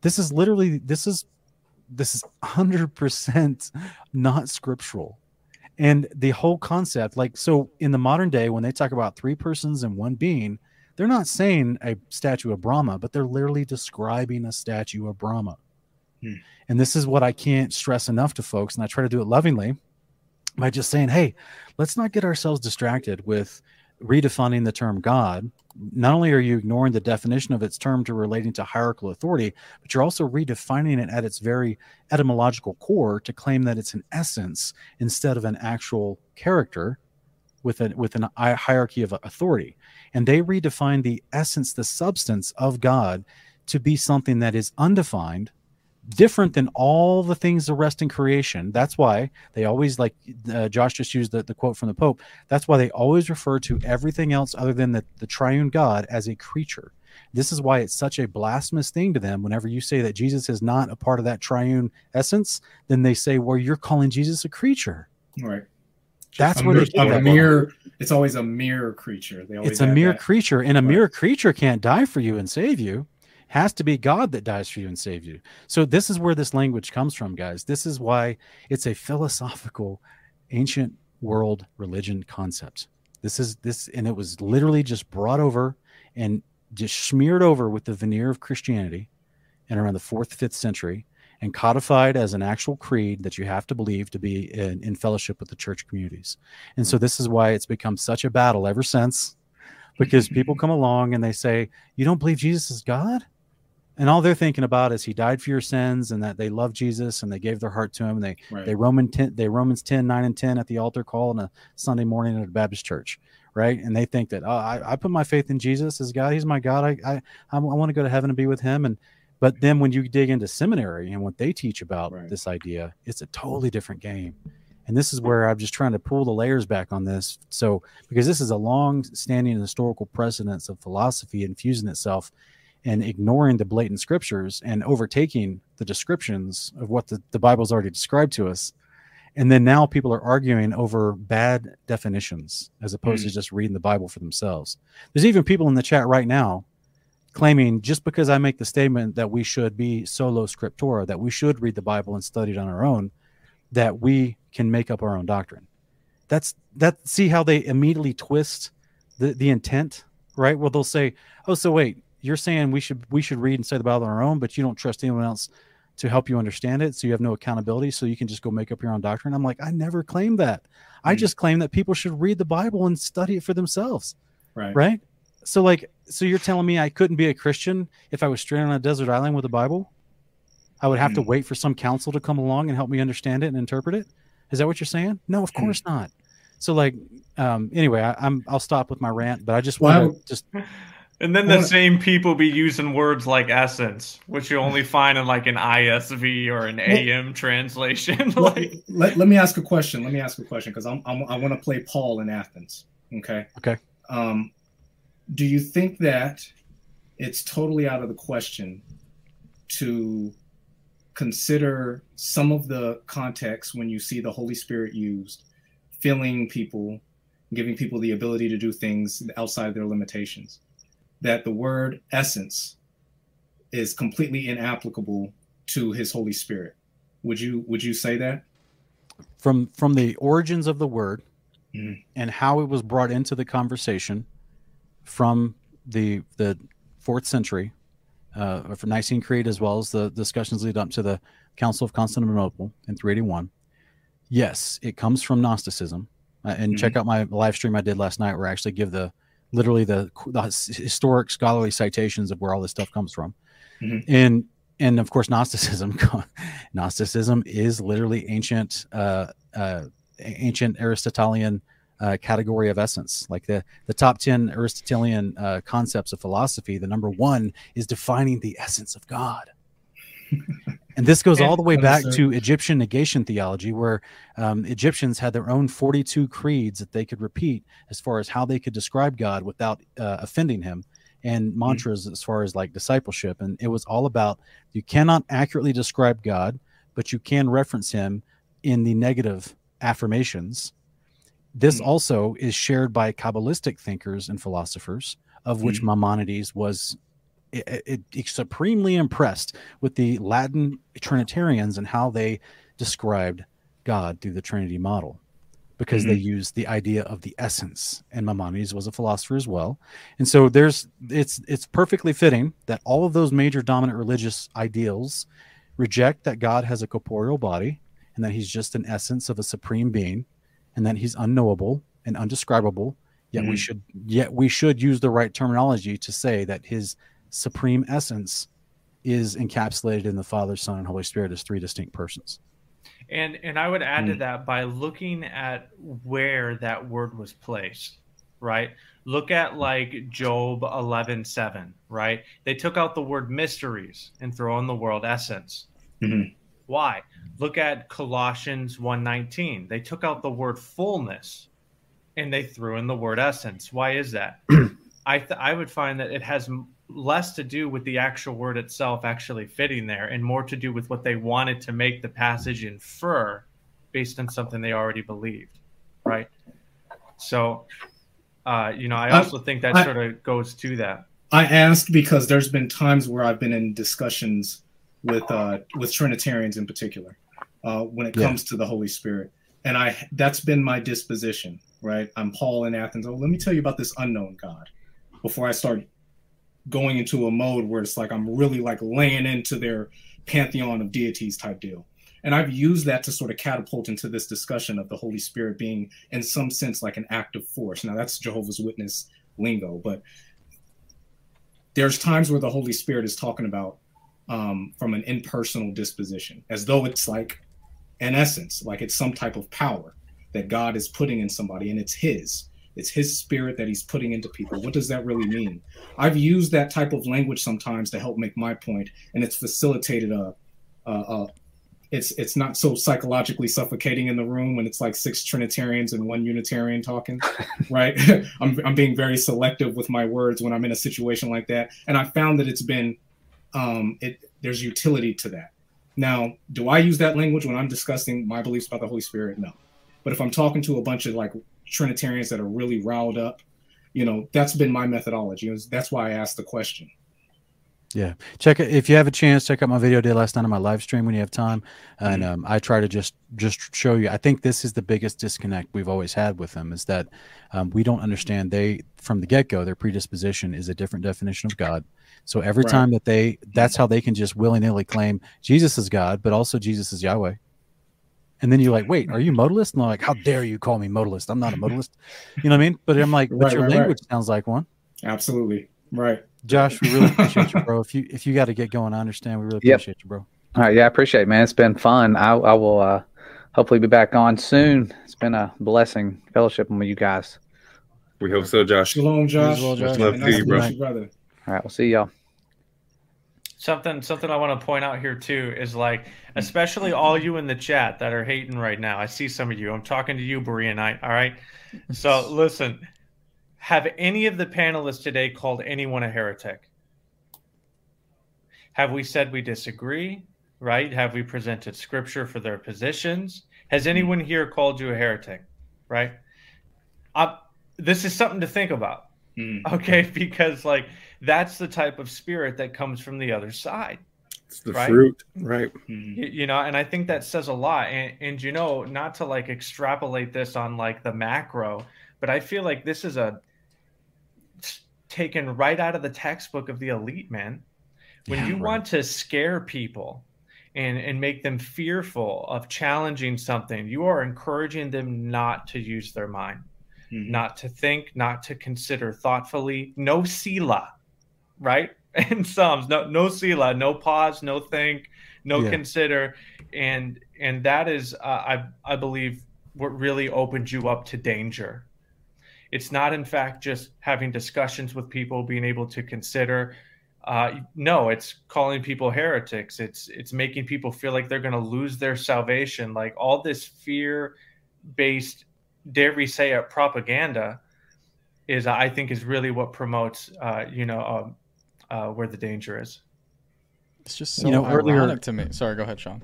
This is literally this is this is 100% not scriptural and the whole concept like so in the modern day when they talk about three persons and one being they're not saying a statue of brahma but they're literally describing a statue of brahma Hmm. and this is what i can't stress enough to folks and i try to do it lovingly by just saying hey let's not get ourselves distracted with redefining the term god not only are you ignoring the definition of its term to relating to hierarchical authority but you're also redefining it at its very etymological core to claim that it's an essence instead of an actual character with a with an hierarchy of authority. And they redefine the essence the substance of god to be something that is undefined different than all the things the rest in creation that's why they always like uh, josh just used the, the quote from the pope that's why they always refer to everything else other than the, the triune god as a creature this is why it's such a blasphemous thing to them whenever you say that jesus is not a part of that triune essence then they say well you're calling jesus a creature Right. that's a, where mere, a mere. It's always a mere creature. They always it's a mere that. creature and a mere creature can't die for you and save you has to be god that dies for you and save you so this is where this language comes from guys this is why it's a philosophical ancient world religion concept this is this and it was literally just brought over and just smeared over with the veneer of christianity and around the fourth fifth century and codified as an actual creed that you have to believe to be in, in fellowship with the church communities. And so this is why it's become such a battle ever since, because people come along and they say, "You don't believe Jesus is God." And all they're thinking about is he died for your sins and that they love jesus and they gave their heart to him. And they Right. they roman 10 they romans 10 9 and 10 at the altar call on a sunday morning at a baptist church right? And they think that oh, I, I put my faith in jesus as god. He's my god. I i, I want to go to heaven and be with him. And but then when you dig into seminary and what they teach about Right. this idea it's a totally different game. And this is where i'm just trying to pull the layers back on this. So because this is a long standing historical precedence of philosophy infusing itself and ignoring the blatant scriptures and overtaking the descriptions of what the, the Bible's already described to us. And then now people are arguing over bad definitions as opposed to hmm. just reading the Bible for themselves. There's even people in the chat right now claiming just because I make the statement that we should be sola scriptura, that we should read the Bible and study it on our own, that we can make up our own doctrine. That's that see how they immediately twist the, the intent, right? Well, they'll say, Oh, so wait, you're saying we should we should read and study the Bible on our own, but you don't trust anyone else to help you understand it, so you have no accountability, so you can just go make up your own doctrine. I'm like, I never claimed that. I Mm. just claim that people should read the Bible and study it for themselves, Right. right? So, like, so you're telling me I couldn't be a Christian if I was stranded on a desert island with a Bible? I would have to Mm. wait for some counsel to come along and help me understand it and interpret it. Is that what you're saying? No, of Mm. course not. So, like, um, anyway, I, I'm I'll stop with my rant, but I just want would- to just (laughs) And then the wanna- same people be using words like essence, which you only find in like an ISV or an AM translation. (laughs) like, let, let me ask a question. Let me ask a question because I'm, I'm I want to play Paul in Athens. Okay. Okay. Um, do you think that it's totally out of the question to consider some of the context when you see the Holy Spirit used, filling people, giving people the ability to do things outside their limitations? That the word essence is completely inapplicable to His Holy Spirit. Would you would you say that? from from the origins of the word Mhm. and how it was brought into the conversation from the the fourth century uh, for Nicene Creed as well as the discussions lead up to the Council of Constantinople in 381. Yes, it comes from Gnosticism, uh, and check out my live stream I did last night where I actually give the literally the, the historic scholarly citations of where all this stuff comes from, Mhm. and and of course Gnosticism (laughs) Gnosticism is literally ancient uh, uh, ancient Aristotelian uh, category of essence. Like the the top ten Aristotelian uh, concepts of philosophy, the number one is defining the essence of God. (laughs) and this goes all the way back to Egyptian negation theology, where um, Egyptians had their own 42 creeds that they could repeat as far as how they could describe God without uh, offending him, and mantras as far as like discipleship. And it was all about you cannot accurately describe God, but you can reference him in the negative affirmations. This Mm. also is shared by Kabbalistic thinkers and philosophers, of which Maimonides was i- i- i- supremely impressed with the Latin Trinitarians and how they described God through the Trinity model, because they used the idea of the essence. And Maimonides was a philosopher as well, and so there's it's it's perfectly fitting that all of those major dominant religious ideals reject that God has a corporeal body and that he's just an essence of a supreme being and that he's unknowable and undescribable yet we Mhm. should yet we should use the right terminology to say that his supreme essence is encapsulated in the father son and holy spirit as three distinct persons and and I would add to Mm. that by looking at where that word was placed, right? Look at like Job eleven seven, right? They took out the word mysteries and throw in the word essence. Mhm. Why? Look at Colossians 1:19. They took out the word fullness and they threw in the word essence. Why is that? (clears throat) I th- I would find that it has less to do with the actual word itself actually fitting there and more to do with what they wanted to make the passage infer based on something they already believed, right? So, uh, you know, I I- also think that I- sort of goes to that. I asked because there's been times where I've been in discussions with uh, with Trinitarians in particular uh, when it Yeah. comes to the Holy Spirit, and I that's been my disposition. Right, I'm Paul in Athens. Oh, let me tell you about this unknown God before I start going into a mode where it's like I'm really like laying into their pantheon of deities type deal. And I've used that to sort of catapult into this discussion of the Holy Spirit being, in some sense, like an active force. Now, that's Jehovah's Witness lingo, but there's times where the Holy Spirit is talking about um, from an impersonal disposition, as though it's like an essence, like it's some type of power that God is putting in somebody and it's His. It's His spirit that He's putting into people. What does that really mean? I've used that type of language sometimes to help make my point, and it's facilitated a, a, a it's it's not so psychologically suffocating in the room when it's like six Trinitarians and one Unitarian talking, (laughs) right? (laughs) I'm I'm being very selective with my words when I'm in a situation like that, and I found that it's been um, it there's utility to that. Now, do I use that language when I'm discussing my beliefs about the Holy Spirit? No, but if I'm talking to a bunch of like Trinitarians that are really riled up, you know, that's been my methodology. That's why I asked the question. Yeah, check it if you have a chance. Check out my video I did last night on my live stream when you have time, and um, I try to just just show you. I think this is the biggest disconnect we've always had with them is that um, we don't understand they from the get go their predisposition is a different definition of God. So every Right. time that they that's how they can just willy nilly claim Jesus is God, but also Jesus is Yahweh. And then you're like, wait, are you modalist? And they're like, how dare you call me modalist? I'm not a (laughs) modalist. You know what I mean? But I'm like, but Right, your right, right. language sounds like one. Absolutely. Right. Josh, we really (laughs) appreciate you, bro. If you if you got to get going, I understand. We really Yep. appreciate you, bro. All right, yeah, I appreciate it, man. It's been fun. I, I will uh, hopefully be back on soon. It's been a blessing fellowshipping with you guys. We hope so, Josh. Shalom, Josh. well, Josh. Much love Nice to you, bro. brother. All right, we'll see y'all. Something something I want to point out here too is like, mm-hmm. especially all mm-hmm. you in the chat that are hating right now. I see some of you. I'm talking to you, Berea Knight. All right. So (laughs) listen, have any of the panelists today called anyone a heretic? Have we said we disagree? Right? Have we presented scripture for their positions? Has mm-hmm. anyone here called you a heretic? Right? Uh, this is something to think about. Okay, (laughs) because like that's the type of spirit that comes from the other side. It's the Right. fruit, right? Mm. You know and i think that says a lot and, and you know not to like extrapolate this on like the macro but i feel like this is a taken right out of the textbook of the elite man when Yeah, you right. want to scare people and and make them fearful of challenging something you are encouraging them not to use their mind Mhm. not to think not to consider thoughtfully no selah right? (laughs) In psalms no no selah no pause no think no Yeah. consider. And and that is uh, i i believe what really opened you up to danger. It's not in fact just having discussions with people being able to consider. Uh, no it's calling people heretics. It's it's making people feel like they're going to lose their salvation. Like all this fear based dare we say it propaganda is i think is really what promotes uh, you know um, uh, where the danger is It's just You so know, earlier- ironic to me. Sorry, go ahead, Sean.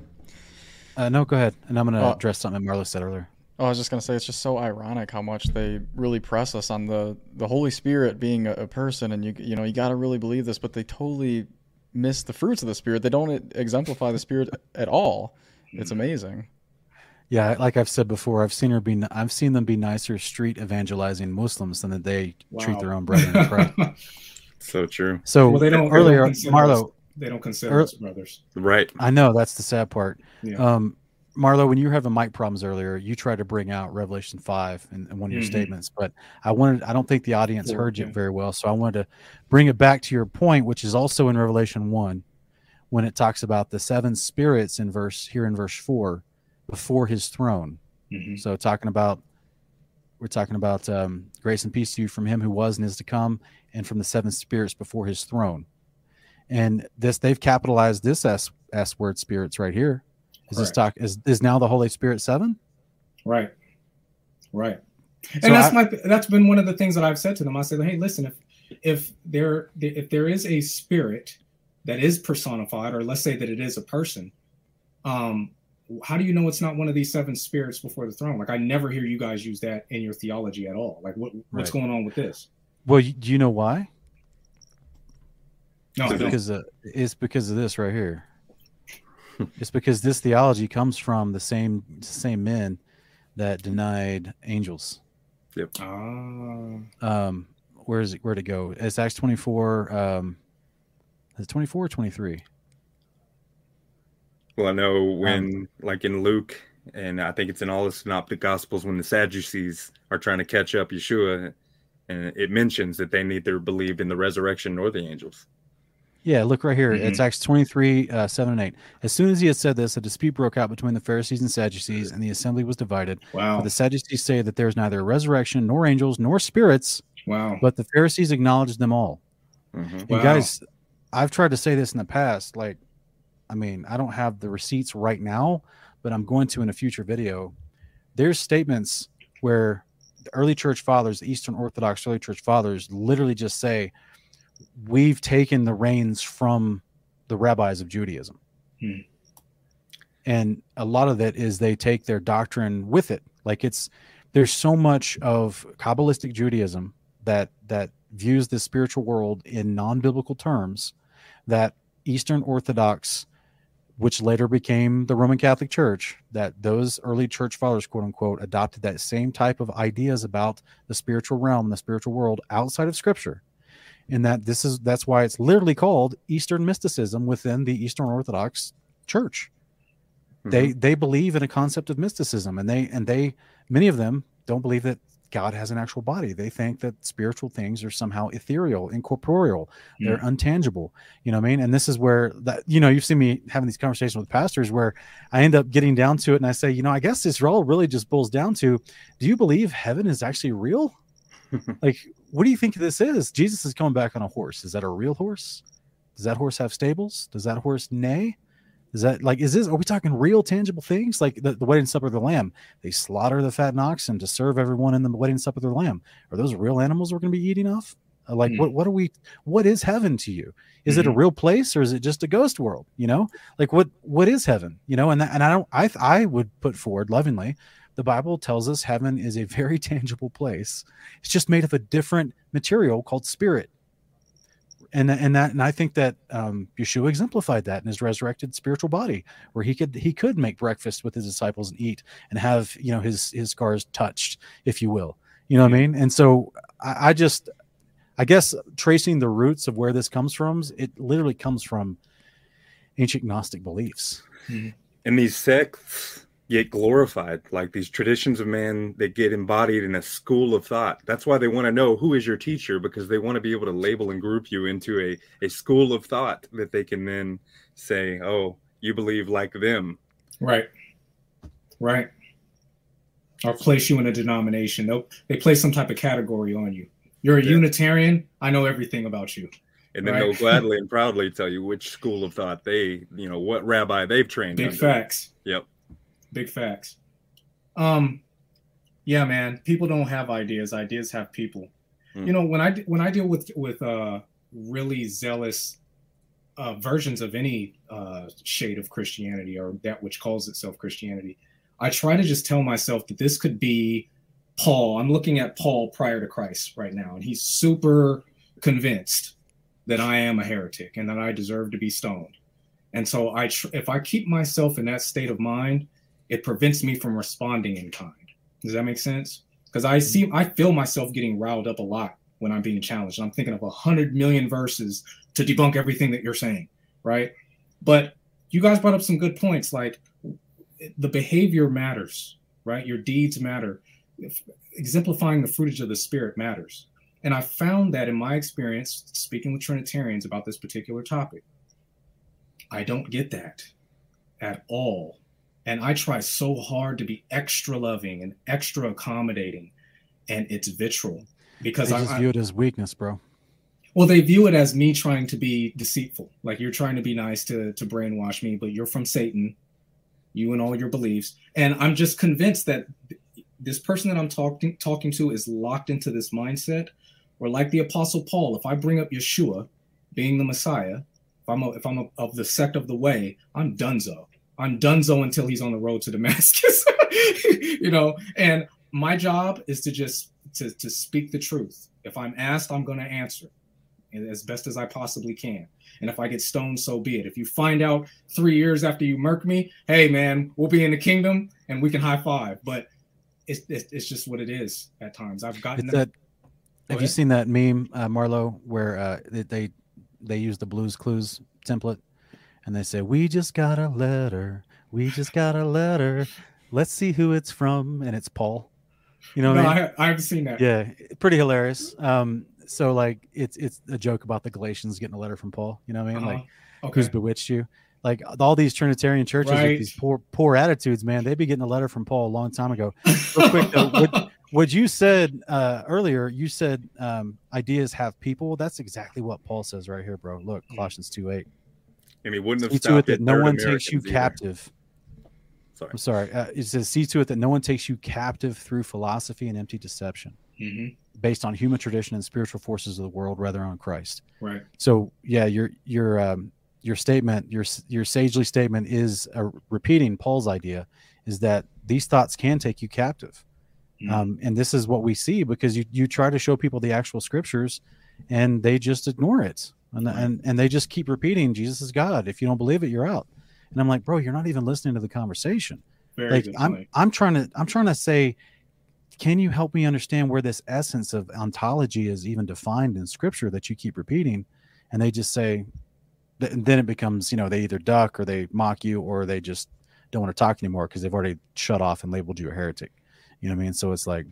Uh, no, go ahead, and I'm gonna Oh. address something Marlo said earlier. Oh, I was just gonna say it's just so ironic how much they really press us on the the Holy Spirit being a, a person, and you you know you got to really believe this, but they totally miss the fruits of the Spirit. They don't exemplify the Spirit (laughs) at all. It's amazing. Yeah, like I've said before, I've seen her be. I've seen them be nicer street evangelizing Muslims than that they treat their own brethren in Christ. (laughs) So true. So well, they don't earlier, consider Marlo, they don't consider us brothers. Right. I know that's the sad part. Yeah. Um, Marlo, when you were having mic problems earlier, you tried to bring out Revelation five in, in one of your Mhm. statements, but I wanted. I don't think the audience Four, heard you yeah. very well, so I wanted to bring it back to your point, which is also in Revelation one, when it talks about the seven spirits in verse here in verse four, before His throne. Mhm. So talking about we're talking about um, grace and peace to you from him who was and is to come, and from the seven spirits before his throne. And this they've capitalized this s s word spirits right here. Is this talk is is now the Holy Spirit seven? Right. Right. And So that's I- my that's been one of the things that I've said to them. I said, hey, listen, if if there if there is a spirit that is personified, or let's say that it is a person, um, how do you know it's not one of these seven spirits before the throne? Like I never hear you guys use that in your theology at all. Like what what's Right. going on with this? Well, you, do you know why? No, it's because of, it's because of this right here. it's because this theology comes from the same same men that denied angels. Yep. Ah, um where is it where to go it's acts 24 um is it 24 or 23 Well, I know when, like in Luke, and I think it's in all the synoptic gospels, when the Sadducees are trying to catch up Yeshua, and it mentions that they neither believed in the resurrection nor the angels. Yeah, look right here. It's Acts 23, uh, 7 and 8. As soon as he had said this, a dispute broke out between the Pharisees and Sadducees, and the assembly was divided. Wow. For the Sadducees say that there is neither resurrection, nor angels, nor spirits, Wow. but the Pharisees acknowledged them all. Mhm. And Wow. guys, I've tried to say this in the past. Like, I mean, I don't have the receipts right now, but I'm going to in a future video. There's statements where the early church fathers, the Eastern Orthodox early church fathers, literally just say, We've taken the reins from the rabbis of Judaism. Hmm. And a lot of that is they take their doctrine with it. Like it's there's so much of Kabbalistic Judaism that that views the spiritual world in non-biblical terms that Eastern Orthodox, which later became the Roman Catholic Church, that those early church fathers, quote unquote, adopted that same type of ideas about the spiritual realm, the spiritual world outside of Scripture, and that this is that's why it's literally called Eastern mysticism within the Eastern Orthodox Church. They mm-hmm. they believe in a concept of mysticism, and they and they many of them don't believe that God has an actual body. They think that spiritual things are somehow ethereal, incorporeal, they're mm. untangible. You know what I mean? And this is where that you know you've seen me having these conversations with pastors where I end up getting down to it, and I say, you know, I guess this all really just boils down to, do you believe heaven is actually real? (laughs) like, what do you think this is? Jesus is coming back on a horse. Is that a real horse? Does that horse have stables? Does that horse neigh? Is that like, is this, are we talking real tangible things? Like the, the wedding supper of the lamb, they slaughter the fattened oxen to serve everyone in the wedding supper of the lamb. Are those real animals we're going to be eating off? Uh, Like, Hmm. what, what are we, what is heaven to you? Is it a real place or is it just a ghost world? You know, like what, what is heaven? You know, and that, and I don't, I, I would put forward lovingly, the Bible tells us heaven is a very (laughs) tangible place. It's just made of a different material called spirit and and that and I think that um, Yeshua exemplified that in his resurrected spiritual body, where he could he could make breakfast with his disciples and eat and have you know his his scars touched, if you will, you know what I mean. And so I, I just, I guess tracing the roots of where this comes from, it literally comes from ancient Gnostic beliefs. and these sects get glorified like these traditions of man that get embodied in a school of thought that's why they want to know who is your teacher because they want to be able to label and group you into a, a school of thought that they can then say oh you believe like them Right. Right. Or place you in a denomination. Nope. They place some type of category on you. You're a Yeah. Unitarian. I know everything about you. and then Right. they'll (laughs) gladly and proudly tell you which school of thought they you know what rabbi they've trained Big under. facts. yep Big facts. Um, yeah, man. People don't have ideas. Ideas have people. Mm. You know, when I when I deal with with uh really zealous uh, versions of any uh, shade of Christianity or that which calls itself Christianity, I try to just tell myself that this could be Paul. I'm looking at Paul prior to Christ right now, and he's super convinced that I am a heretic and that I deserve to be stoned. And so I, tr- if I keep myself in that state of mind, it prevents me from responding in kind. Does that make sense? Because I mm-hmm. see, I feel myself getting riled up a lot when I'm being challenged. I'm thinking of a hundred million verses to debunk everything that you're saying, right? But you guys brought up some good points. Like the behavior matters, right? Your deeds matter. If- exemplifying the fruitage of the spirit matters. And I found that in my experience speaking with Trinitarians about this particular topic, I don't get that at all. And I try so hard to be extra loving and extra accommodating, and it's vitriol because They I, just view it as weakness, bro. well, they view it as me trying to be deceitful. Like you're trying to be nice to to brainwash me, but you're from Satan, you and all your beliefs. And I'm just convinced that this person that I'm talking talking to is locked into this mindset. Or like the Apostle Paul, if I bring up Yeshua being the Messiah, if I'm a, if I'm a, of the sect of the way, I'm donezo. I'm donezo until he's on the road to Damascus. (laughs) you know, and my job is to just to, to speak the truth. If I'm asked, I'm going to answer as best as I possibly can. And if I get stoned, so be it. If you find out three years after you murk me, hey man, we'll be in the kingdom and we can high five. But it's it's, it's just what it is at times. I've gotten that. Have you seen that meme, uh, Marlo, where uh, they they use the Blues Clues template, and they say, "We just got a letter. We just got a letter. Let's see who it's from." And it's Paul. You know, no, I, mean? I, haven't seen that. yeah, pretty hilarious. Um, so like it's it's a joke about the Galatians getting a letter from Paul. You know what I mean? Like Uh-huh. who's Okay. bewitched you? Like all these Trinitarian churches with these poor poor attitudes, man. They'd be getting a letter from Paul a long time ago. (laughs) Real quick though, what, what you said uh, earlier, you said um, ideas have people. That's exactly what Paul says right here, bro. Look, Mm. Colossians two eight. And he wouldn't have See to it that no third one takes you either. captive. Sorry. I'm sorry. Uh, it says, see to it that no one takes you captive through philosophy and empty deception, Mhm. based on human tradition and spiritual forces of the world, rather on Christ. Right. So yeah, your your um, your statement, your your sagely statement is uh, repeating Paul's idea, is that these thoughts can take you captive, Mhm. um, and this is what we see because you you try to show people the actual scriptures, and they just ignore it, and Right. and and they just keep repeating Jesus is God. If you don't believe it, you're out. And I'm like, bro, you're not even listening to the conversation Very like I'm point. I'm trying to I'm trying to say, can you help me understand where this essence of ontology is even defined in scripture that you keep repeating? And they just say th- and then it becomes, you know, they either duck or they mock you or they just don't want to talk anymore because they've already shut off and labeled you a heretic. You know what I mean? So it's like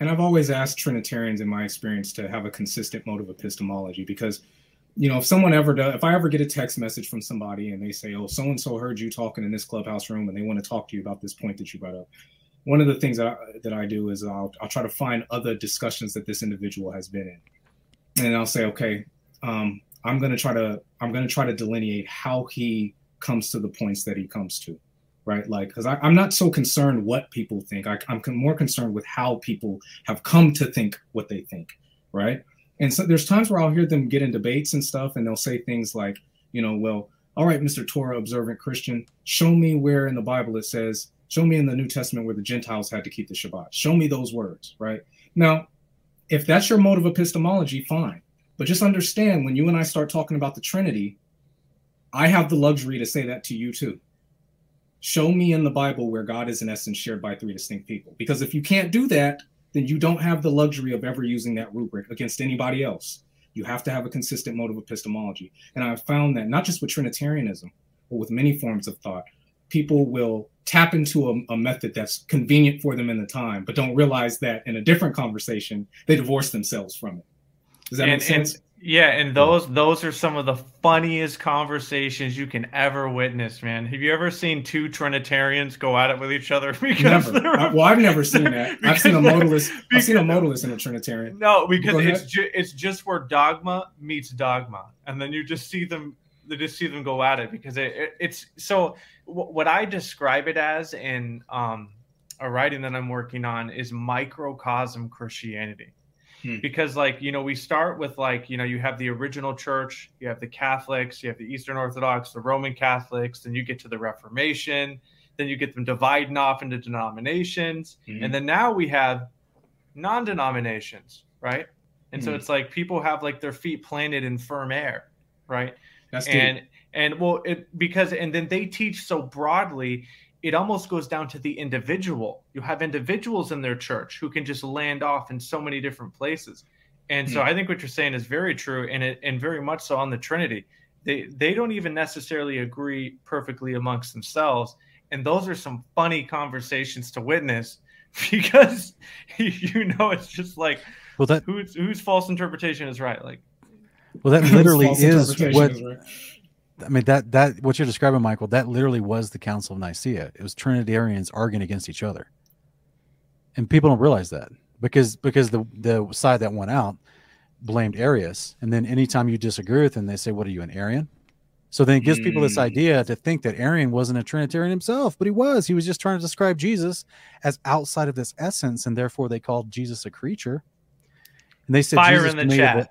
And I've always asked Trinitarians in my experience to have a consistent mode of epistemology because, you know, if someone ever does, if I ever get a text message from somebody and they say, oh, so and so heard you talking in this clubhouse room and they want to talk to you about this point that you brought up, one of the things that I, that I do is I'll, I'll try to find other discussions that this individual has been in. And I'll say, okay, um, I'm going to try to, I'm going to try to delineate how he comes to the points that he comes to right? Like, because I'm not so concerned what people think. I, I'm more concerned with how people have come to think what they think, right? And so there's times where I'll hear them get in debates and stuff, and they'll say things like, you know, well, all right, Mr. Torah observant Christian, show me where in the Bible it says, show me in the New Testament where the Gentiles had to keep the Shabbat. Show me those words, right? Now, if that's your mode of epistemology, fine. But just understand when you and I start talking about the Trinity, I have the luxury to say that to you too show me in the Bible where God is in essence shared by three distinct people. Because if you can't do that, then you don't have the luxury of ever using that rubric against anybody else. You have to have a consistent mode of epistemology. And I've found that not just with Trinitarianism, but with many forms of thought, people will tap into a, a method that's convenient for them in the time, but don't realize that in a different conversation, they divorce themselves from it. Does that and, make sense? and yeah, and those those are some of the funniest conversations you can ever witness, man. Have you ever seen two Trinitarians go at it with each other? (laughs) Because Never. well, I've never seen that. I've seen a (laughs) modalist. I've seen a modalist and a Trinitarian. No, because it's ju- it's just where dogma meets dogma, and then you just see them they just see them go at it because it, it- it's so. wh- What I describe it as in um, a writing that I'm working on is microcosm Christianity. Hmm. Because, like, you know, we start with, like, you know, you have the original church, you have the Catholics, you have the Eastern Orthodox, the Roman Catholics, then you get to the Reformation, then you get them dividing off into denominations. Mhm. And then now we have non denominations, right? And so Mhm. it's like people have like their feet planted in firm air, right? That's deep. and and well it because and then they teach so broadly it almost goes down to the individual you have individuals in their church who can just land off in so many different places and so Hmm. i think what you're saying is very true and it and very much so on the trinity they they don't even necessarily agree perfectly amongst themselves and those are some funny conversations to witness (laughs) because (laughs) you know it's just like well that whose whose false interpretation is right like well that literally is interpretation what is right. I mean that that what you're describing, Michael, that literally was the Council of Nicaea. It was Trinitarians arguing against each other, and people don't realize that because because the the side that went out blamed Arius, and then anytime you disagree with them, they say, "What are you, an Arian?" So then it gives people this Mm. idea to think that Arian wasn't a Trinitarian himself, but he was. He was just trying to describe Jesus as outside of this essence, and therefore they called Jesus a creature. And they said fire Jesus in the made of it- chat.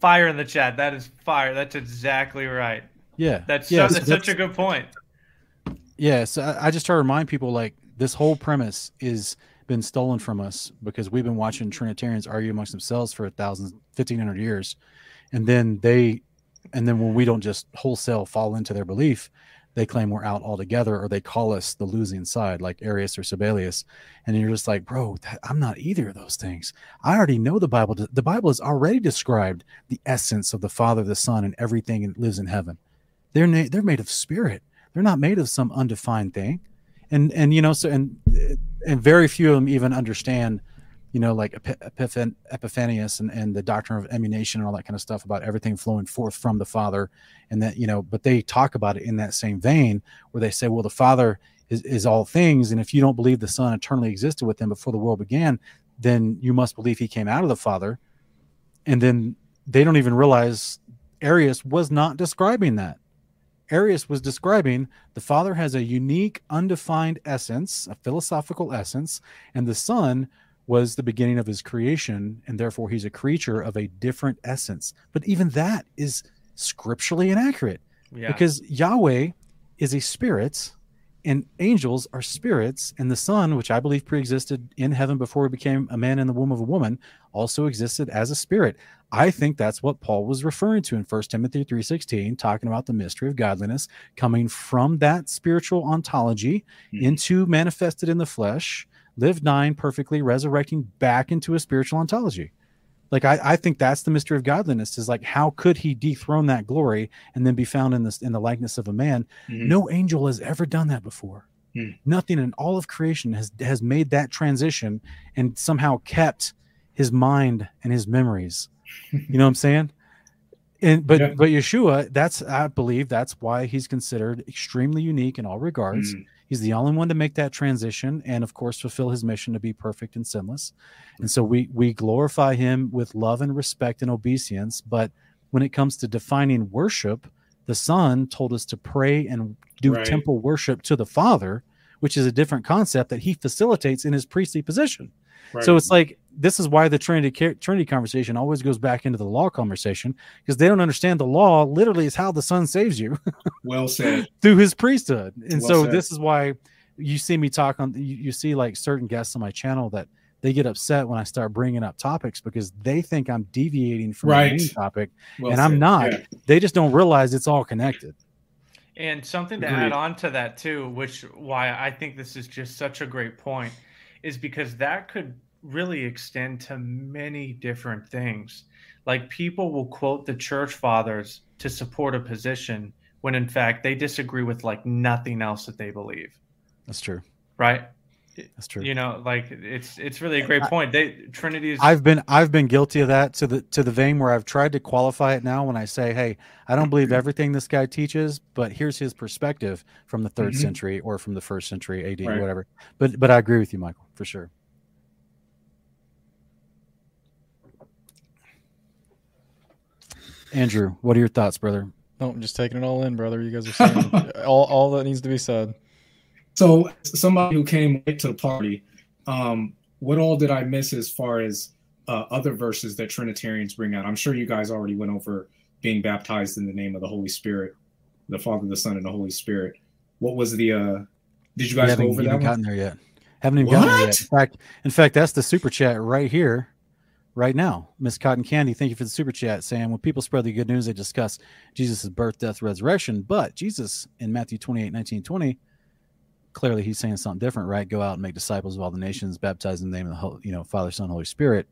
Fire in the chat. That is fire. That's exactly right. Yeah, That's, yeah, so, so that's such a good point. Yeah, so I, I just try to remind people like this whole premise is been stolen from us because we've been watching Trinitarians argue amongst themselves for a thousand, fifteen hundred years, and then they, and then when we don't just wholesale fall into their belief, they claim we're out altogether, or they call us the losing side, like Arius or Sabellius, and you're just like, bro, that, I'm not either of those things. I already know the Bible. The Bible has already described the essence of the Father, the Son, and everything that lives in heaven They're na- they're made of spirit. They're not made of some undefined thing. And and you know so and and very few of them even understand you know, like Epiphan- Epiphanius and, and the doctrine of emanation and all that kind of stuff about everything flowing forth from the Father. And that, you know, but they talk about it in that same vein where they say, well, the Father is, is all things. And if you don't believe the Son eternally existed with him before the world began, then you must believe he came out of the Father. And then they don't even realize Arius was not describing that. Arius was describing the Father has a unique, undefined essence, a philosophical essence, and the Son was the beginning of his creation, and therefore he's a creature of a different essence. But even that is scripturally inaccurate yeah. because Yahweh is a spirit and angels are spirits and the son which i believe preexisted in heaven before he became a man in the womb of a woman also existed as a spirit i think that's what paul was referring to in 1 timothy 3.16 talking about the mystery of godliness coming from that spiritual ontology mm-hmm. into manifested in the flesh lived nine perfectly, resurrecting back into a spiritual ontology. Like I, I think that's the mystery of godliness is like how could he dethrone that glory and then be found in this in the likeness of a man? Mm-hmm. No angel has ever done that before. Mm. Nothing in all of creation has has made that transition and somehow kept his mind and his memories. You know what I'm saying? And but yeah. but Yeshua, that's I believe that's why he's considered extremely unique in all regards. Mm. He's the only one to make that transition and of course fulfill his mission to be perfect and sinless. And so we we glorify him with love and respect and obeisance, but when it comes to defining worship, the Son told us to pray and do right. temple worship to the Father, which is a different concept that he facilitates in his priestly position. Right. So it's like this is why the Trinity Trinity conversation always goes back into the law conversation because they don't understand the law literally is how the Son saves you. (laughs) well said. Through his priesthood, and well so said. this is why you see me talk on. You, you see like certain guests on my channel that they get upset when I start bringing up topics because they think I'm deviating from right. the main topic, well and said. I'm not. Yeah. They just don't realize it's all connected. And something to Agreed. add on to that too, which why I think this is just such a great point is because that could really extend to many different things. Like people will quote the church fathers to support a position when in fact they disagree with like nothing else that they believe. That's true. Right? That's true. You know, like it's it's really a great point. They Trinity is I've been I've been guilty of that to the to the vein where I've tried to qualify it now when I say, "Hey, I don't believe everything this guy teaches, but here's his perspective from the 3rd mm-hmm. century or from the 1st century AD right. or whatever." But but I agree with you, Michael, for sure. Andrew, what are your thoughts, brother? No, I'm just taking it all in, brother. You guys are saying (laughs) all, all that needs to be said. So, somebody who came late to the party, um, what all did I miss as far as uh, other verses that Trinitarians bring out? I'm sure you guys already went over being baptized in the name of the Holy Spirit, the Father, the Son, and the Holy Spirit. What was the? uh Did you guys go over that? Haven't gotten there yet. Haven't even what? gotten there yet. In fact, in fact, that's the super chat right here right now. Miss Cotton Candy, thank you for the super chat saying when people spread the good news, they discuss Jesus' birth, death, resurrection. But Jesus in Matthew 28, 19, 20, clearly he's saying something different, right? Go out and make disciples of all the nations, baptize in the name of the you know, Father, Son, Holy Spirit.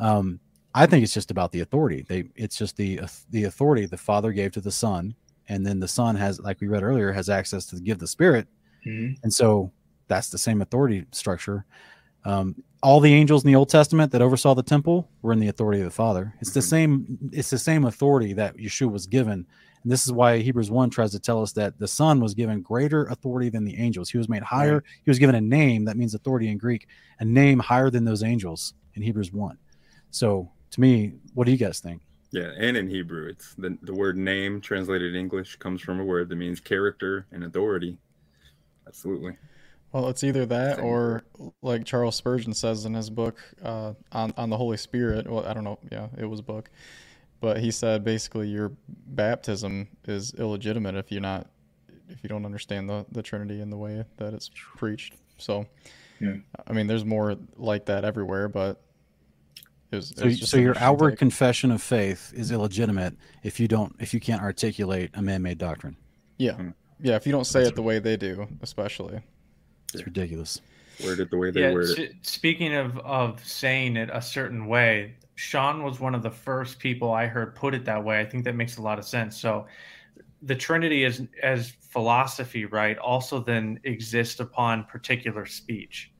Um, I think it's just about the authority. They it's just the the authority the Father gave to the Son, and then the Son has, like we read earlier, has access to give the Spirit. Mm-hmm. And so that's the same authority structure. Um, all the angels in the Old Testament that oversaw the temple were in the authority of the Father. It's the mm-hmm. same. It's the same authority that Yeshua was given, and this is why Hebrews one tries to tell us that the Son was given greater authority than the angels. He was made higher. Right. He was given a name that means authority in Greek, a name higher than those angels in Hebrews one. So, to me, what do you guys think? Yeah, and in Hebrew, it's the the word name translated in English comes from a word that means character and authority. Absolutely. Well, it's either that or like Charles Spurgeon says in his book uh, on on the Holy Spirit. Well, I don't know. Yeah, it was a book, but he said basically your baptism is illegitimate if you're not if you don't understand the the Trinity in the way that it's preached. So, yeah. I mean, there's more like that everywhere, but it was, so, so your outward take. confession of faith is illegitimate if you don't if you can't articulate a man-made doctrine. Yeah, hmm. yeah. If you don't say That's it the way they do, especially. It's ridiculous. Worded the way they yeah, word it. Speaking of of saying it a certain way, Sean was one of the first people I heard put it that way. I think that makes a lot of sense. So the Trinity as as philosophy, right, also then exists upon particular speech,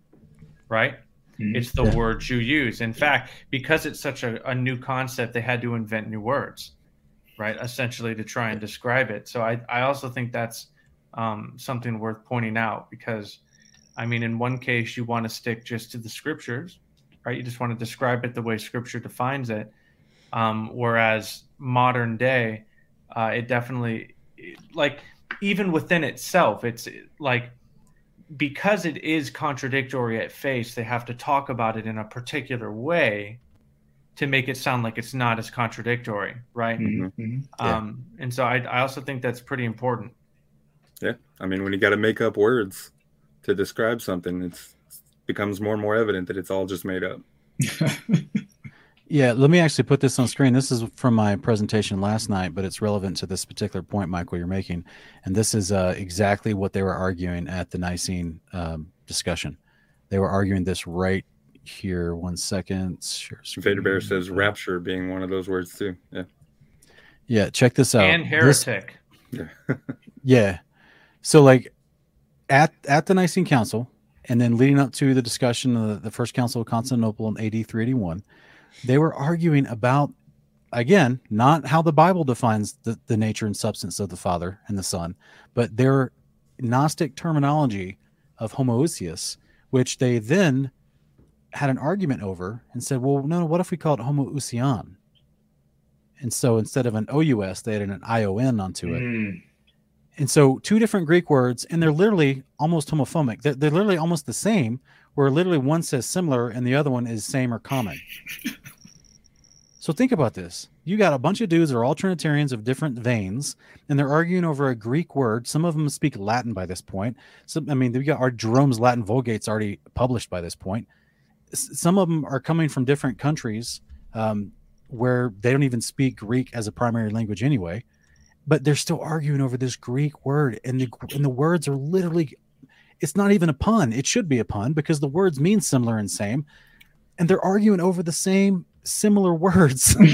right? Mhm. It's the Yeah. words you use. In fact, because it's such a, a new concept, they had to invent new words, right? Essentially to try and describe it. So I, I also think that's um, something worth pointing out because, I mean, in one case, you want to stick just to the scriptures, right? You just want to describe it the way scripture defines it. Um, whereas modern day, uh, it definitely, like, even within itself, it's like because it is contradictory at face, they have to talk about it in a particular way to make it sound like it's not as contradictory, right? Mhm, mhm. Yeah. Um, and so I, I also think that's pretty important. Yeah, I mean, when you got to make up words to describe something, it's becomes more and more evident that it's all just made up. (laughs) Yeah, let me actually put this on screen. This is from my presentation last night, but it's relevant to this particular point, Michael, you're making. And this is uh, exactly what they were arguing at the Nicene um, discussion. They were arguing this right here. One second. Share Vader Bear says rapture being one of those words too. Yeah. Yeah, check this out. and This- heretic. Yeah. (laughs) So like at at the Nicene Council, and then leading up to the discussion of the, the First Council of Constantinople in AD 381, they were arguing about again not how the Bible defines the, the nature and substance of the Father and the Son, but their Gnostic terminology of homoousios, which they then had an argument over and said, well, no, what if we call it homoousion? And so instead of an OUS, they added an ION onto it. Mm. And so two different Greek words, and they're literally almost homophobic. They're, they're literally almost the same, where literally one says similar and the other one is same or common. (laughs) so think about this. You got a bunch of dudes that are all Trinitarians of different veins, and they're arguing over a Greek word. Some of them speak Latin by this point. Some, I mean, we got our Jerome's Latin Vulgate's already published by this point. S- Some of them are coming from different countries um, where they don't even speak Greek as a primary language anyway but they're still arguing over this Greek word, and the and the words are literally, it's not even a pun. It should be a pun because the words mean similar and same, and they're arguing over the same similar words. (laughs)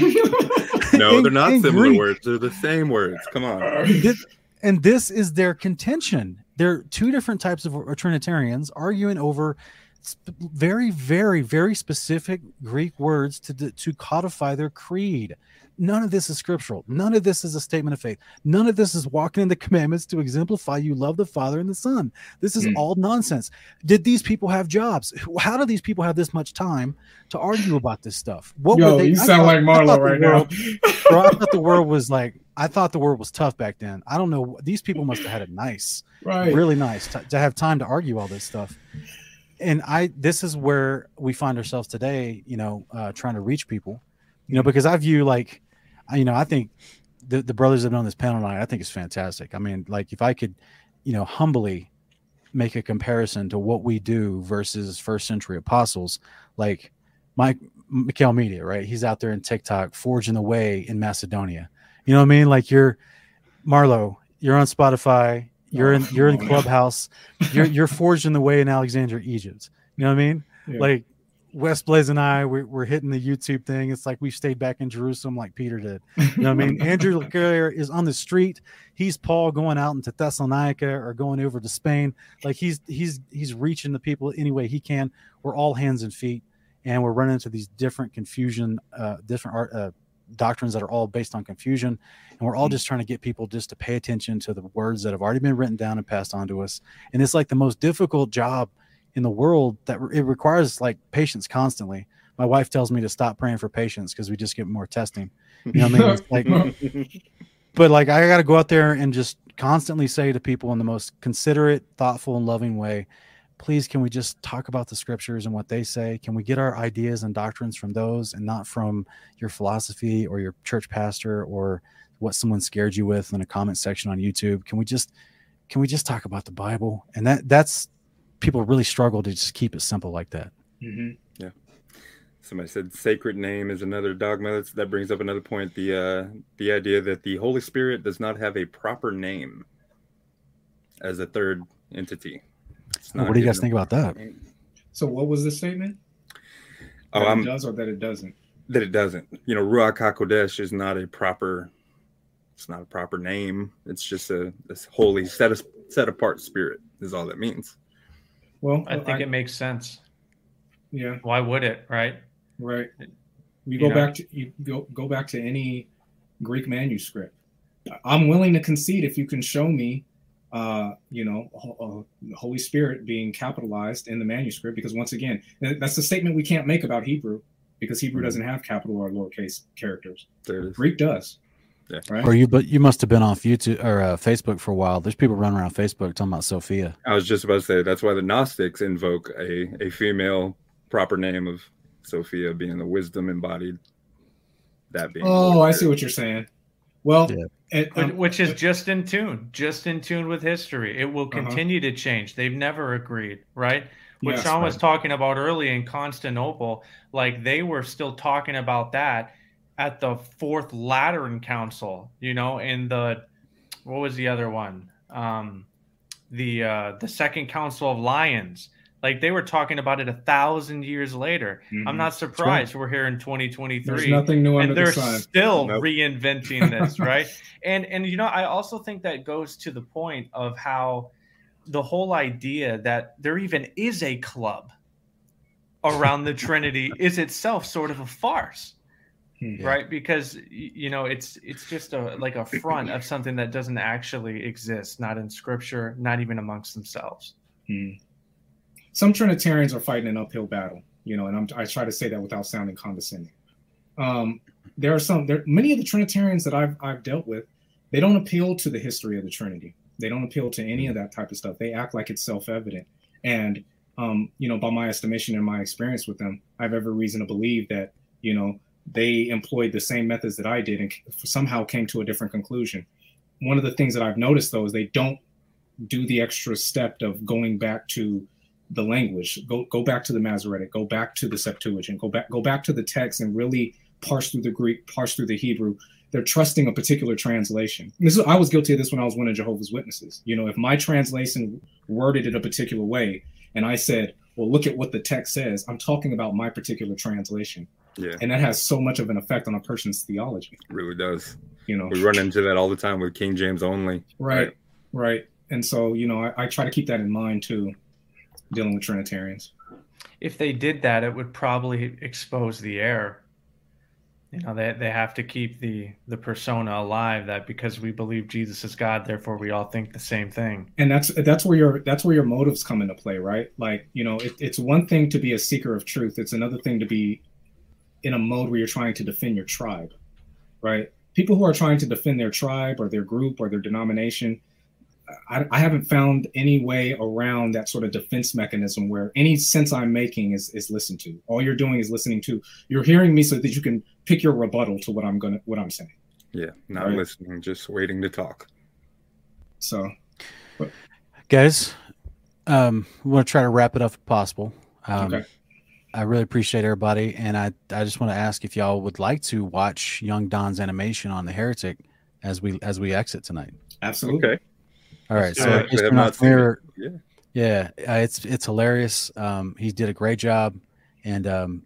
No, In- they're not similar Greek. words. They're the same words. Come on. This- and this is their contention. They're two different types of Trinitarians arguing over sp- very, very, very specific Greek words to to codify their creed. None of this is scriptural. None of this is a statement of faith. None of this is walking in the commandments to exemplify you love the Father and the Son. This is Hmm. all nonsense. Did these people have jobs? How do these people have this much time to argue about this stuff? What Yo, were they? you I sound thought- like I Marlo right world- now. bro, I thought the (laughs) world was like I thought the world was tough back then. I don't know. These people must have had it nice, right. really nice to, to have time to argue all this stuff. And I, this is where we find ourselves today. You know, uh, trying to reach people. You know, because I view like, I- you know, I think the the brothers that have been on this panel tonight, I think it's fantastic. I mean, like if I could, you know, humbly make a comparison to what we do versus first century apostles, like Mike Mikhail Media, right? He's out there in TikTok forging the way in Macedonia. You know what I mean? Like you're Marlo, you're on Spotify, you're in oh, you're in Oh. Clubhouse, you're you're forging the way in Alexandria, Egypt. You know what I mean? Yeah. Like West Blaze and I, we're, we're hitting the YouTube thing. It's like we stayed back in Jerusalem like Peter did. You know what I mean? (laughs) Andrew LeClaire is on the street. He's Paul going out into Thessalonica or going over to Spain. Like he's he's he's reaching the people any way he can. We're all hands and feet, and we're running into these different confusion, uh, different art, uh, doctrines that are all based on confusion, and we're all just trying to get people just to pay attention to the words that have already been written down and passed on to us. And it's like the most difficult job in the world that re- it requires like patience constantly. My wife tells me to stop praying for patience because we just get more testing. You know what I mean? It's like (laughs) but like I got to go out there and just constantly say to people in the most considerate, thoughtful, and loving way, please, can we just talk about the scriptures and what they say? Can we get our ideas and doctrines from those and not from your philosophy or your church pastor or what someone scared you with in a comment section on YouTube? Can we just can we just talk about the Bible? And that that's people really struggle to just keep it simple like that. Mhm. Yeah. Somebody said sacred name is another dogma. That's, that brings up another point. The uh, the idea that the Holy Spirit does not have a proper name as a third entity. It's not what do you guys think about that? name. So what was the statement? Oh, that I'm, it does or that it doesn't? that it doesn't. You know, Ruach Hakodesh is not a proper It's not a proper name. It's just a this holy set of, set apart spirit is all that means. Well, I think it makes sense. Yeah. Why would it? Right. Right. We You go know? back to you go go back to any Greek manuscript. I'm willing to concede if you can show me, uh, you know, uh, Holy Spirit being capitalized in the manuscript. Because once again, that's the statement we can't make about Hebrew, because Hebrew Mm-hmm. doesn't have capital or lowercase characters. There it is. Greek does. Yeah. Right. Or you, but you must have been off YouTube or uh, Facebook for a while. There's people running around Facebook talking about Sophia. I was just about to say that's why the Gnostics invoke a, a female proper name of Sophia being the wisdom embodied. That being Oh, I see what you're saying. Well, Yeah. it- Which, um, which is just in tune, just in tune with history. It will Uh-huh. continue to change. They've never agreed, right? What Yes, Sean was right. talking about early in Constantinople, like they were still talking about that at the Fourth Lateran Council, you know, in the what was the other one? Um, the uh, the Second Council of Lyons. Like they were talking about it a thousand years later. I'm Mhm. not surprised we're here in 2023 there's nothing new under and the they're sun. still Nope. reinventing this (laughs) right and and you know i also think that goes to the point of how the whole idea that there even is a club around the trinity is itself sort of a farce Hmm. right because you know it's it's just a like a front of something that doesn't actually exist not in scripture not even amongst themselves Hmm. Some Trinitarians are fighting an uphill battle, you know, and I'm, I try to say that without sounding condescending. Um, there are some, there many of the Trinitarians that I've I've dealt with, they don't appeal to the history of the Trinity. They don't appeal to any of that type of stuff. They act like it's self-evident, and um, you know, by my estimation and my experience with them, I have every reason to believe that you know they employed the same methods that I did and somehow came to a different conclusion. One of the things that I've noticed though is they don't do the extra step of going back to the language. Go go back to the masoretic go back to the septuagint go back go back to the text and really parse through the greek parse through the hebrew. They're trusting a particular translation. This is, i was guilty of this when i was one of jehovah's witnesses. You know if my translation worded it a particular way and i said well look at what the text says i'm talking about my particular translation Yeah, and that has so much of an effect on a person's theology it really does. you know We run into that all the time with King James only. right right and so you know I, I try to keep that in mind too dealing with trinitarians if they did that, it would probably expose the error. You know, they they have to keep the the persona alive that because we believe Jesus is God, therefore we all think the same thing. and that's that's where your that's where your motives come into play right like you know it, it's one thing to be a seeker of truth it's another thing to be in a mode where you're trying to defend your tribe right people who are trying to defend their tribe or their group or their denomination I, I haven't found any way around that sort of defense mechanism where any sense i'm making is is listened to all you're doing is listening to you're hearing me so that you can pick your rebuttal to what i'm gonna what i'm saying Yeah, not Right. listening, just waiting to talk. so Guys, um, we want to try to wrap it up if possible. Um, Okay. I really appreciate everybody, and I I just want to ask if y'all would like to watch Young Don's animation on the Heretic as we as we exit tonight. absolutely Okay. All right, so I if you're not not it. familiar, Yeah. yeah, uh, it's it's hilarious. Um, he did a great job, and um,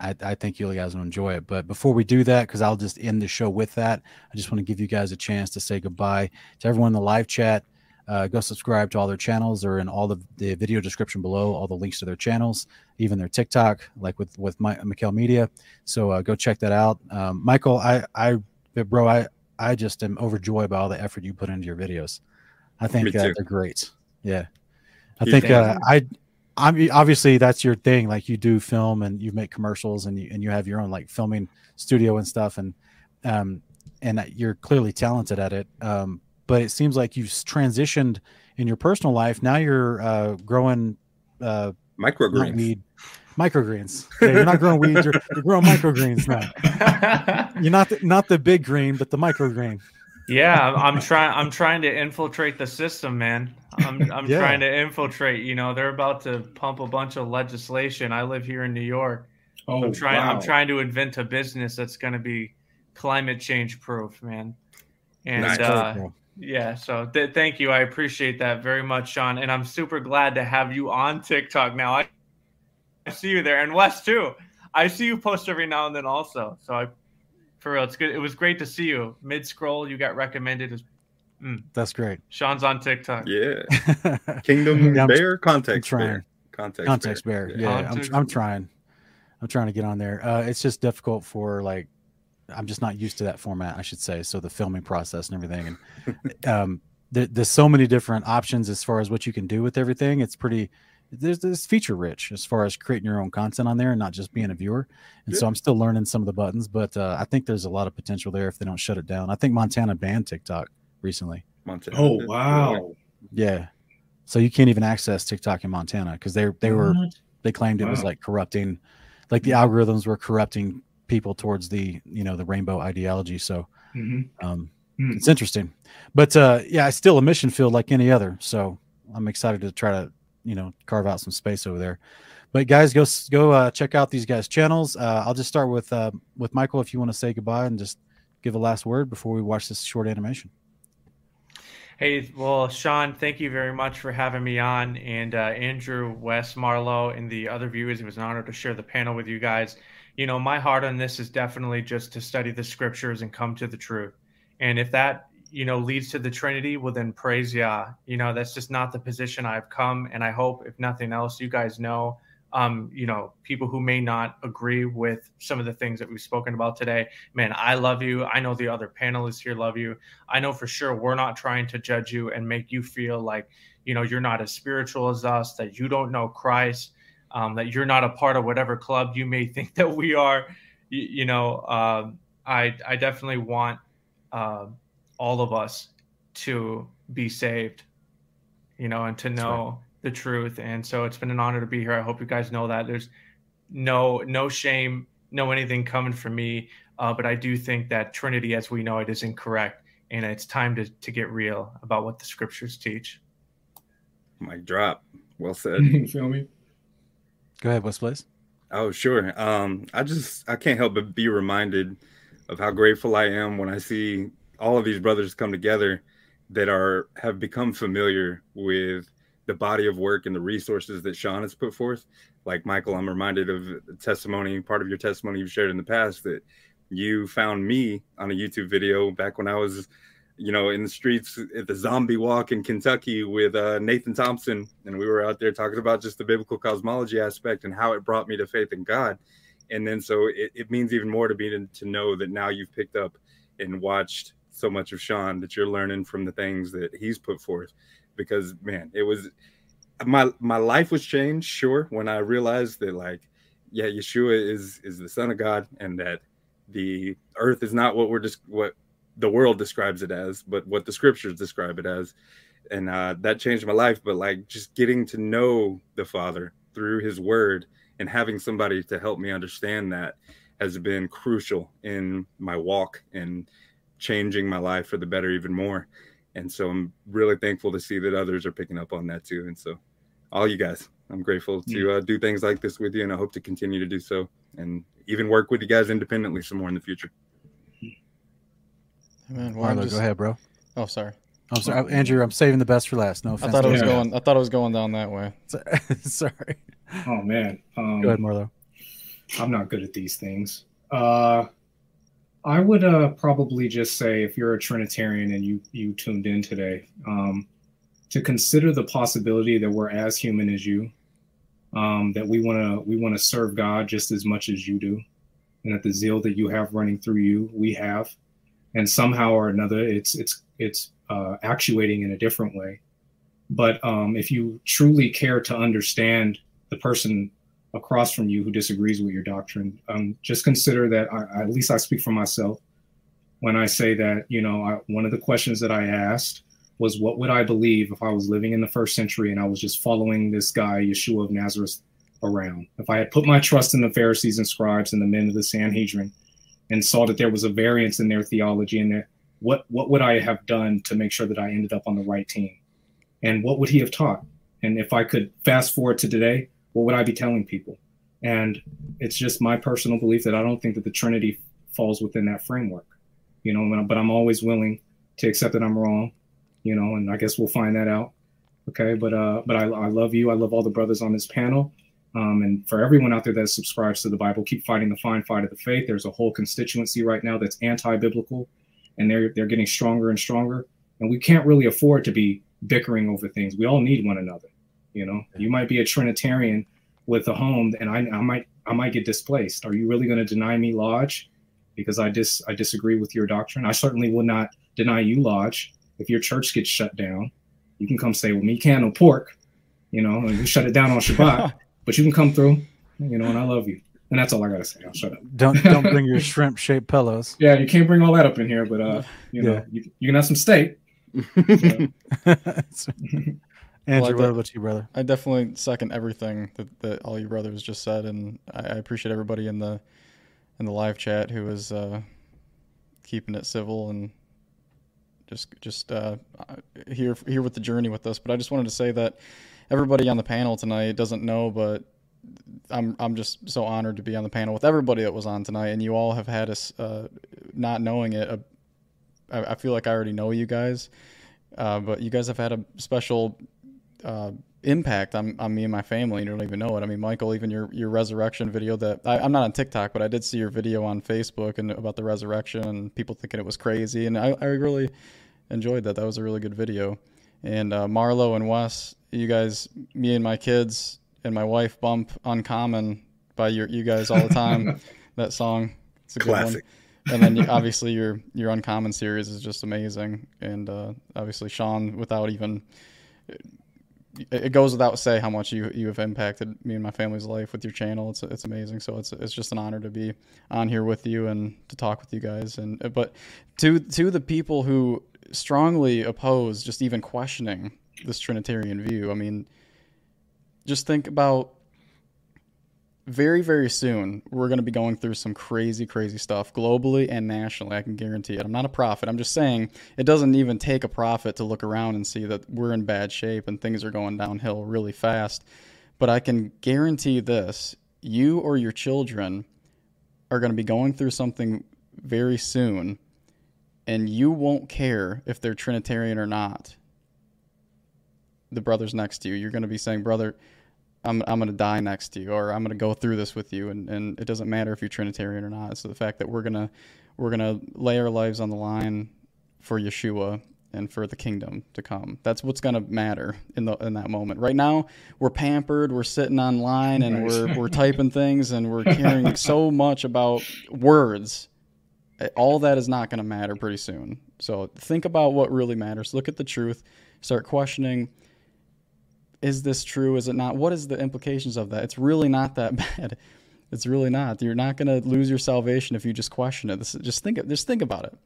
I, I think you guys will enjoy it. But before we do that, because I'll just end the show with that, I just want to give you guys a chance to say goodbye to everyone in the live chat. Uh, go subscribe to all their channels. They're in all the, the video description below. All the links to their channels, even their TikTok, like with with my Mikkel Media. So uh, go check that out. Um, Michael, I I bro, I I just am overjoyed by all the effort you put into your videos. I think uh, they're great. Yeah, I You think think? uh, I. I mean, obviously that's your thing. Like you do film and you make commercials and you and you have your own like filming studio and stuff and um and you're clearly talented at it. Um, but it seems like you've transitioned in your personal life. Now you're uh, growing uh, Microgreens. weed, microgreens. Yeah, you're not growing weeds. You're, you're growing microgreens now. (laughs) You're not the, not the big green, but the microgreen. yeah, I'm, I'm trying. I'm trying to infiltrate the system, man. I'm I'm Yeah. trying to infiltrate. You know, they're about to pump a bunch of legislation. I live here in New York. oh I'm trying. wow. I'm trying to invent a business that's going to be climate change proof, man. And Nice. uh, Cool. Yeah, so th- thank you. I appreciate that very much, Sean. And I'm super glad to have you on TikTok now. I, I see you there, and Wes too. I see you post every now and then, also. So I For real, it's good. It was great to see you. Mid scroll, you got recommended as mm. That's great. Sean's on TikTok. Yeah. (laughs) Kingdom yeah, Bear context I'm trying. bear. Context, context bear. bear. Yeah, yeah I'm, I'm trying. I'm trying to get on there. Uh, it's just difficult for like I'm just not used to that format, I should say. So the filming process and everything, and (laughs) um, there, there's so many different options as far as what you can do with everything. It's pretty there's this feature rich as far as creating your own content on there and not just being a viewer. And yeah. so I'm still learning some of the buttons, but uh, I think there's a lot of potential there if they don't shut it down. I think Montana banned TikTok recently. Montana. Oh wow. Yeah. So you can't even access TikTok in Montana because they they were they claimed it wow. was like corrupting, like the algorithms were corrupting people towards the you know the rainbow ideology. So mm-hmm. um, mm. it's interesting, but uh, yeah, it's still a mission field like any other. So I'm excited to try to you know carve out some space over there. But guys, go go uh, check out these guys' channels. Uh, I'll just start with uh, with Michael if you want to say goodbye and just give a last word before we watch this short animation. Hey, well, Sean, thank you very much for having me on, and uh, Andrew, Wes, Marlo, and the other viewers. It was an honor to share the panel with you guys. You know, my heart on this is definitely just to study the scriptures and come to the truth. And if that you know leads to the trinity well then praise yah. You know that's just not the position i've come and i hope if nothing else you guys know um you know people who may not agree with some of the things that we've spoken about today. Man i love you. I know the other panelists here love you. I know for sure we're not trying to judge you and make you feel like you know you're not as spiritual as us that you don't know christ um, that you're not a part of whatever club you may (laughs) think that we are you, you know um, i i definitely want uh, all of us to be saved, you know, and to know right. the truth. And so it's been an honor to be here. I hope you guys know that there's no no shame, no anything coming from me. Uh, but I do think that Trinity, as we know it, is incorrect, and it's time to to get real about what the scriptures teach. Mic drop. Well said. (laughs) feel me? Go ahead, Wes, please. Oh, sure. Um, I just I can't help but be reminded of how grateful I am when I see all of these brothers come together that are have become familiar with the body of work and the resources that Sean has put forth. Like Michael, I'm reminded of the testimony, part of your testimony you've shared in the past that you found me on a YouTube video back when I was, you know, in the streets at the zombie walk in Kentucky with uh, Nathan Thompson. And we were out there talking about just the biblical cosmology aspect and how it brought me to faith in God. And then so it, it means even more to me to, to know that now you've picked up and watched so much of Sean that you're learning from the things that he's put forth. Because man, it was my my life was changed, sure, when I realized that like, yeah, Yeshua is is the Son of God, and that the earth is not what we're just what the world describes it as, but what the scriptures describe it as. And uh, that changed my life. But like just getting to know the Father through His Word and having somebody to help me understand that has been crucial in my walk and changing my life for the better even more. And so I'm really thankful to see that others are picking up on that too. And so, all you guys, I'm grateful to uh, do things like this with you, and I hope to continue to do so, and even work with you guys independently some more in the future. Man, well, Marlo, just... go ahead, bro. Oh, sorry. I'm sorry, Andrew. I'm saving the best for last. No offense. I thought it was going. I thought it was going down that way. (laughs) sorry. Oh man. Um, go ahead, Marlo. I'm not good at these things. Uh, I would uh, probably just say if you're a Trinitarian and you you tuned in today, um, to consider the possibility that we're as human as you, um, that we want to we want to serve God just as much as you do, and that the zeal that you have running through you, we have, and somehow or another, it's it's it's uh, actuating in a different way. But um, if you truly care to understand the person across from you who disagrees with your doctrine, um, just consider that I, at least I speak for myself when I say that, you know, I, one of the questions that I asked was, what would I believe if I was living in the first century and I was just following this guy, Yeshua of Nazareth, around? If I had put my trust in the Pharisees and scribes and the men of the Sanhedrin and saw that there was a variance in their theology and that, what, what would I have done to make sure that I ended up on the right team? And what would he have taught? And if I could fast forward to today, what would I be telling people? And it's just my personal belief that I don't think that the Trinity falls within that framework, you know, but I'm always willing to accept that I'm wrong, you know, and I guess we'll find that out. Okay. But, uh, but I, I love you. I love all the brothers on this panel. Um, and for everyone out there that subscribes to the Bible, keep fighting the fine fight of the faith. There's a whole constituency right now that's anti-biblical, and they're they're getting stronger and stronger. And we can't really afford to be bickering over things. We all need one another. You know, you might be a Trinitarian with a home, and I, I might I might get displaced. Are you really going to deny me lodge because I dis I disagree with your doctrine? I certainly will not deny you lodge if your church gets shut down. You can come say, "Well, me can no pork," you know, we shut it down on Shabbat. (laughs) but you can come through, you know, and I love you. And that's all I gotta say. I'll shut up. Don't don't bring your (laughs) shrimp shaped pillows. Yeah, you can't bring all that up in here, but uh, you know, Yeah. you, you can have some steak. (laughs) So- (laughs) Andrew, Well, I what about you, brother? I definitely second everything that, that all you brothers just said, and I, I appreciate everybody in the in the live chat who is uh, keeping it civil and just just uh, here here with the journey with us. But I just wanted to say that everybody on the panel tonight doesn't know, but I'm I'm just so honored to be on the panel with everybody that was on tonight, and you all have had us uh, not knowing it. Uh, I, I feel like I already know you guys, uh, but you guys have had a special uh, impact on, on me and my family. You don't even know it. I mean, Michael, even your, your resurrection video that I, I'm not on TikTok, but I did see your video on Facebook and about the resurrection and people thinking it was crazy. And I, I really enjoyed that. That was a really good video. And uh, Marlo and Wes, you guys, me and my kids and my wife bump Uncommon by your you guys all the time. (laughs) that song, it's a good Classic. one. And then obviously your your Uncommon series is just amazing. And uh, obviously Sean, without even it it goes without say how much you you have impacted me and my family's life with your channel. It's it's amazing. So it's it's just an honor to be on here with you and to talk with you guys. And but to to the people who strongly oppose just even questioning this Trinitarian view, I mean, just think about very very soon we're going to be going through some crazy crazy stuff globally and nationally i can guarantee it. I'm not a prophet. I'm just saying it doesn't even take a prophet to look around and see that we're in bad shape and things are going downhill really fast. But i can guarantee this you or your children are going to be going through something very soon and you won't care if they're trinitarian or not the brothers next to you you're going to be saying brother I'm I'm gonna die next to you, or I'm gonna go through this with you, and, and it doesn't matter if you're Trinitarian or not. It's the fact that we're gonna we're gonna lay our lives on the line for Yeshua and for the kingdom to come. That's what's gonna matter in the in that moment. Right now, we're pampered, we're sitting online, and Right. we're we're typing things, and we're (laughs) caring so much about words. Eh, all that is not gonna matter pretty soon. So think about what really matters. Look at the truth. Start questioning is this true? Is it not? What is the implications of that? It's really not that (laughs) bad. It's really not. You're not going to lose your salvation if you just question it. This, just think. Just think about it.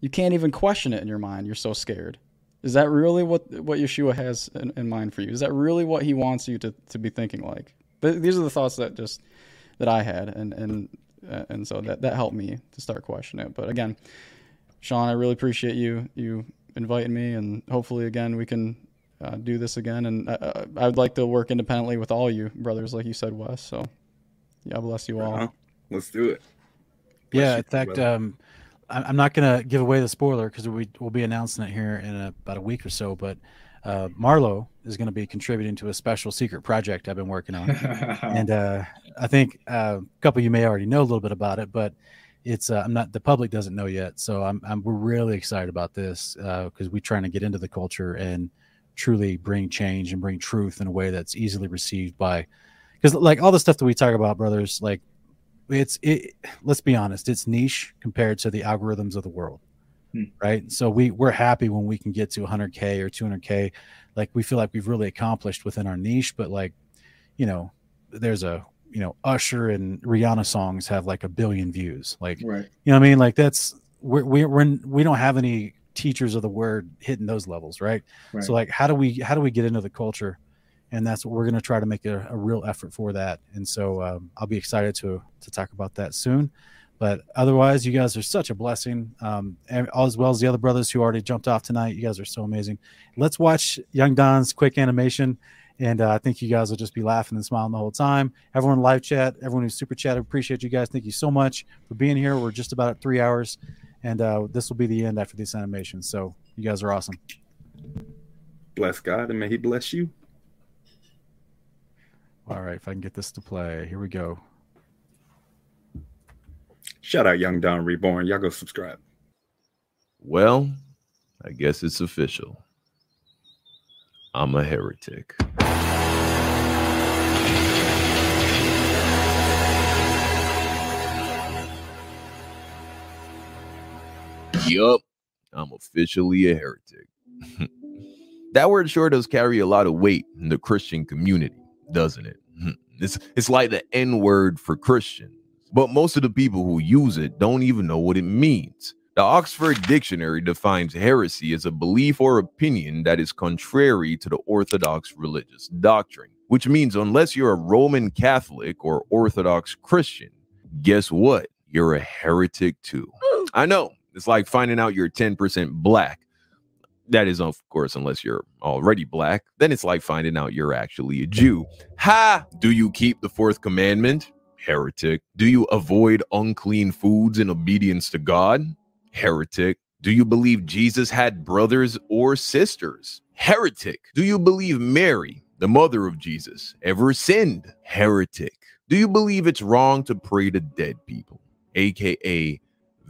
You can't even question it in your mind. You're so scared. Is that really what what Yeshua has in, in mind for you? Is that really what He wants you to, to be thinking like? Th- these are the thoughts that just that I had, and and uh, and so that that helped me to start questioning it. But again, Sean, I really appreciate you you inviting me, and hopefully again we can uh, do this again. And uh, uh, I would like to work independently with all you brothers, like you said, Wes. So, yeah, bless you all. Uh-huh. Let's do it. Yeah, in fact, um, I- I'm not going to give away the spoiler because we will be announcing it here in a, about a week or so. But uh, Marlo is going to be contributing to a special secret project I've been working on, (laughs) and uh, I think uh, a couple of you may already know a little bit about it, but it's uh, I'm not the public doesn't know yet. So I'm, I'm we're really excited about this because we're trying to get into the culture and truly bring change and bring truth in a way that's easily received by because like all the stuff that we talk about, brothers, like it's it let's be honest it's niche compared to the algorithms of the world Hmm. right so we we're happy when we can get to 100k or 200k like we feel like we've really accomplished within our niche but like you know there's a you know usher and rihanna songs have like a billion views like right. you know what i mean like that's we're we're, we're we don't have any teachers of the word hitting those levels right? Right. so like how do we how do we get into the culture? And that's what we're going to try to make a, a real effort for that. And so um, i'll be excited to to talk about that soon. But otherwise you guys are such a blessing. Um, and as well as the other brothers who already jumped off tonight you guys are so amazing. Let's watch young don's quick animation. And uh, i think you guys will just be laughing and smiling the whole time. Everyone live chat everyone who's super chat appreciate you guys. Thank you so much for being here. We're just about at three hours and uh, this will be the end after this animation so you guys are awesome Bless God and may He bless you. All right, if I can get this to play, here we go. Shout out Young Don Reborn. Y'all go subscribe. Well, I guess it's official. I'm a heretic. Yup, I'm officially a heretic. (laughs) that word sure does carry a lot of weight in the Christian community, doesn't it? Hmm, it's, it's like the N word for Christian, but most of the people who use it don't even know what it means. The Oxford Dictionary defines heresy as a belief or opinion that is contrary to the Orthodox religious doctrine, which means unless you're a Roman Catholic or Orthodox Christian, guess what? You're a heretic too. I know it's like finding out you're 10% black. That is, of course, unless you're already black. Then it's like finding out you're actually a Jew. Ha! Do you keep the fourth commandment? Heretic. Do you avoid unclean foods in obedience to God? Heretic. Do you believe Jesus had brothers or sisters? Heretic. Do you believe Mary, the mother of Jesus, ever sinned? Heretic. Do you believe it's wrong to pray to dead people, aka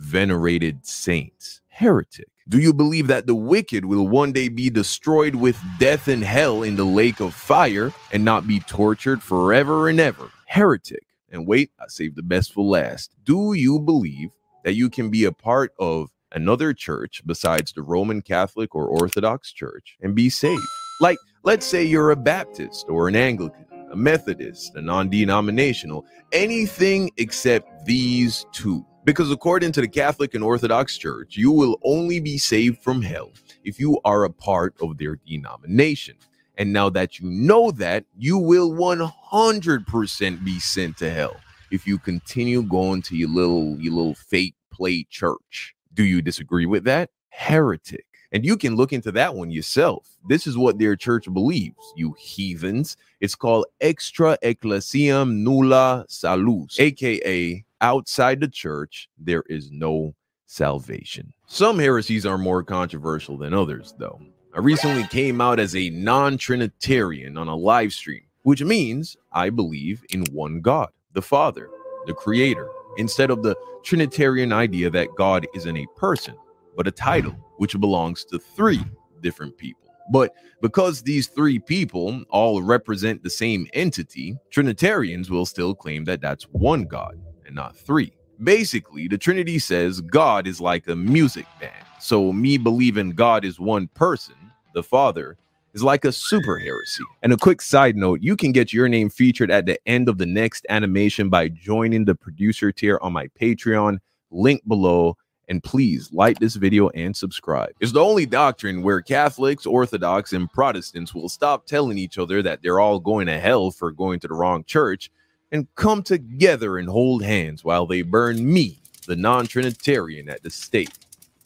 venerated saints? Heretic. Do you believe that the wicked will one day be destroyed with death and hell in the lake of fire and not be tortured forever and ever? Heretic. And wait, I saved the best for last. Do you believe that you can be a part of another church besides the Roman Catholic or Orthodox Church and be saved? Like, let's say you're a Baptist or an Anglican, a Methodist, a non denominational, anything except these two. Because according to the Catholic and Orthodox Church, you will only be saved from hell if you are a part of their denomination. And now that you know that, you will 100% be sent to hell if you continue going to your little your little fate play church. Do you disagree with that? Heretic. And you can look into that one yourself. This is what their church believes, you heathens. It's called extra ecclesiam nulla salus, aka outside the church, there is no salvation. Some heresies are more controversial than others, though. I recently came out as a non Trinitarian on a live stream, which means I believe in one God, the Father, the Creator, instead of the Trinitarian idea that God isn't a person, but a title, which belongs to three different people. But because these three people all represent the same entity, Trinitarians will still claim that that's one God and not three. Basically, the Trinity says God is like a music band. So, me believing God is one person, the Father, is like a super heresy. And a quick side note you can get your name featured at the end of the next animation by joining the producer tier on my Patreon, link below. And please like this video and subscribe. It's the only doctrine where Catholics, Orthodox, and Protestants will stop telling each other that they're all going to hell for going to the wrong church and come together and hold hands while they burn me, the non Trinitarian, at the stake.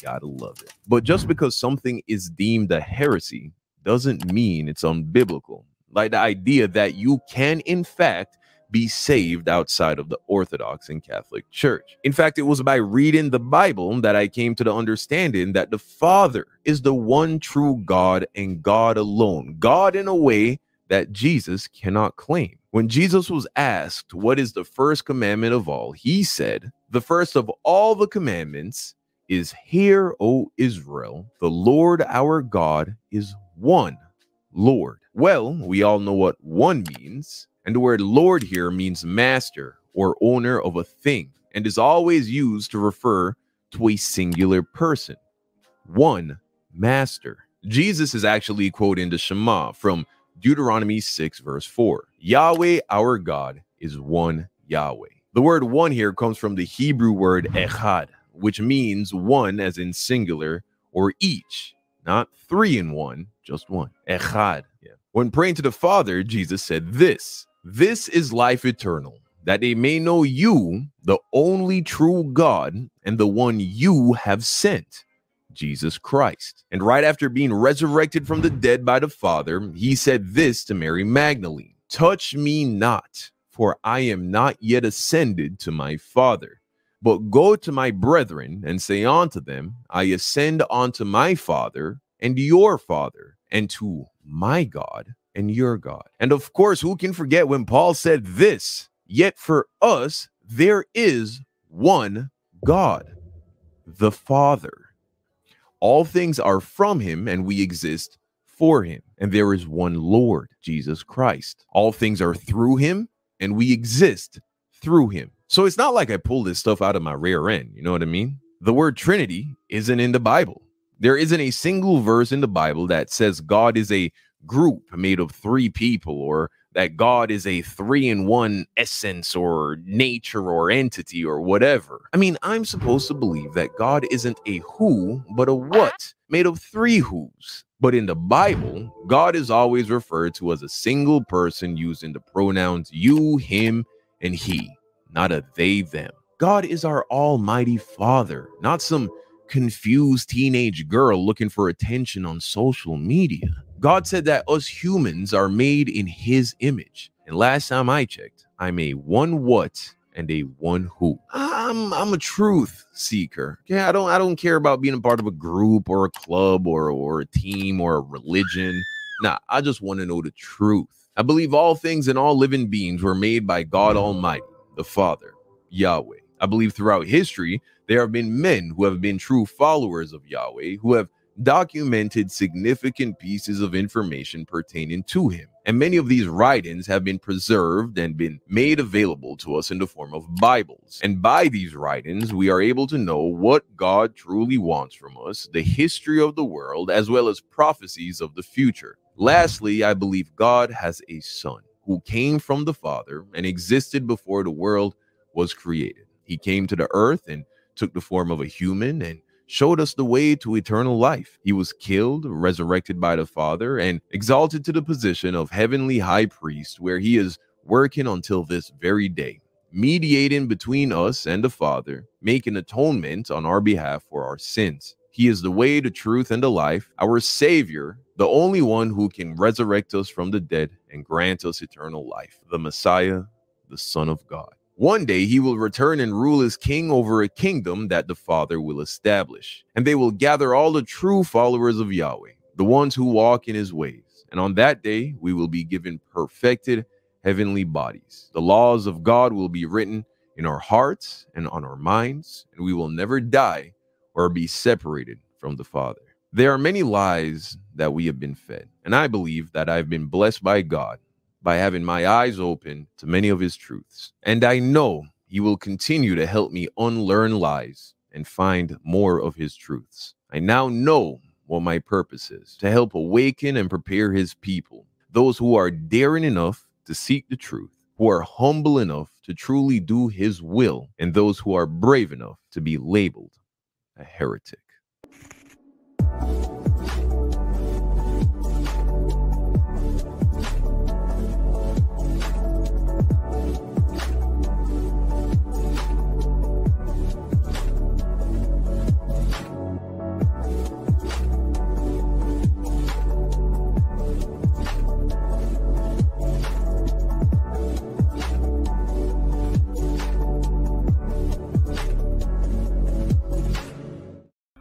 Gotta love it. But just mm-hmm. because something is deemed a heresy doesn't mean it's unbiblical. Like the idea that you can, in fact, be saved outside of the Orthodox and Catholic Church. In fact, it was by reading the Bible that I came to the understanding that the Father is the one true God and God alone. God in a way that Jesus cannot claim. When Jesus was asked, What is the first commandment of all? He said, The first of all the commandments is, Hear, O Israel, the Lord our God is one Lord. Well, we all know what one means. And the word Lord here means master or owner of a thing and is always used to refer to a singular person. One master. Jesus is actually quoting the Shema from Deuteronomy 6, verse 4. Yahweh, our God, is one Yahweh. The word one here comes from the Hebrew word echad, which means one as in singular or each, not three in one, just one. Echad. Yeah. When praying to the Father, Jesus said this This is life eternal, that they may know you, the only true God, and the one you have sent. Jesus Christ. And right after being resurrected from the dead by the Father, he said this to Mary Magdalene Touch me not, for I am not yet ascended to my Father. But go to my brethren and say unto them, I ascend unto my Father and your Father, and to my God and your God. And of course, who can forget when Paul said this? Yet for us, there is one God, the Father. All things are from him, and we exist for him. And there is one Lord, Jesus Christ. All things are through him, and we exist through him. So it's not like I pulled this stuff out of my rear end. You know what I mean? The word Trinity isn't in the Bible. There isn't a single verse in the Bible that says God is a group made of three people or that God is a three in one essence or nature or entity or whatever. I mean, I'm supposed to believe that God isn't a who, but a what made of three who's. But in the Bible, God is always referred to as a single person using the pronouns you, him, and he, not a they, them. God is our almighty father, not some confused teenage girl looking for attention on social media. God said that us humans are made in his image. And last time I checked, I'm a one what and a one who. I'm I'm a truth seeker. Yeah, I don't I don't care about being a part of a group or a club or or a team or a religion. Nah, I just want to know the truth. I believe all things and all living beings were made by God Almighty, the Father, Yahweh. I believe throughout history there have been men who have been true followers of Yahweh who have documented significant pieces of information pertaining to him. And many of these writings have been preserved and been made available to us in the form of Bibles. And by these writings, we are able to know what God truly wants from us, the history of the world, as well as prophecies of the future. Lastly, I believe God has a son who came from the Father and existed before the world was created. He came to the earth and took the form of a human and showed us the way to eternal life. He was killed, resurrected by the Father, and exalted to the position of heavenly high priest, where he is working until this very day, mediating between us and the Father, making atonement on our behalf for our sins. He is the way, the truth, and the life, our Savior, the only one who can resurrect us from the dead and grant us eternal life, the Messiah, the Son of God. One day he will return and rule as king over a kingdom that the Father will establish. And they will gather all the true followers of Yahweh, the ones who walk in his ways. And on that day we will be given perfected heavenly bodies. The laws of God will be written in our hearts and on our minds, and we will never die or be separated from the Father. There are many lies that we have been fed, and I believe that I've been blessed by God by having my eyes open to many of his truths. And I know he will continue to help me unlearn lies and find more of his truths. I now know what my purpose is to help awaken and prepare his people, those who are daring enough to seek the truth, who are humble enough to truly do his will, and those who are brave enough to be labeled a heretic.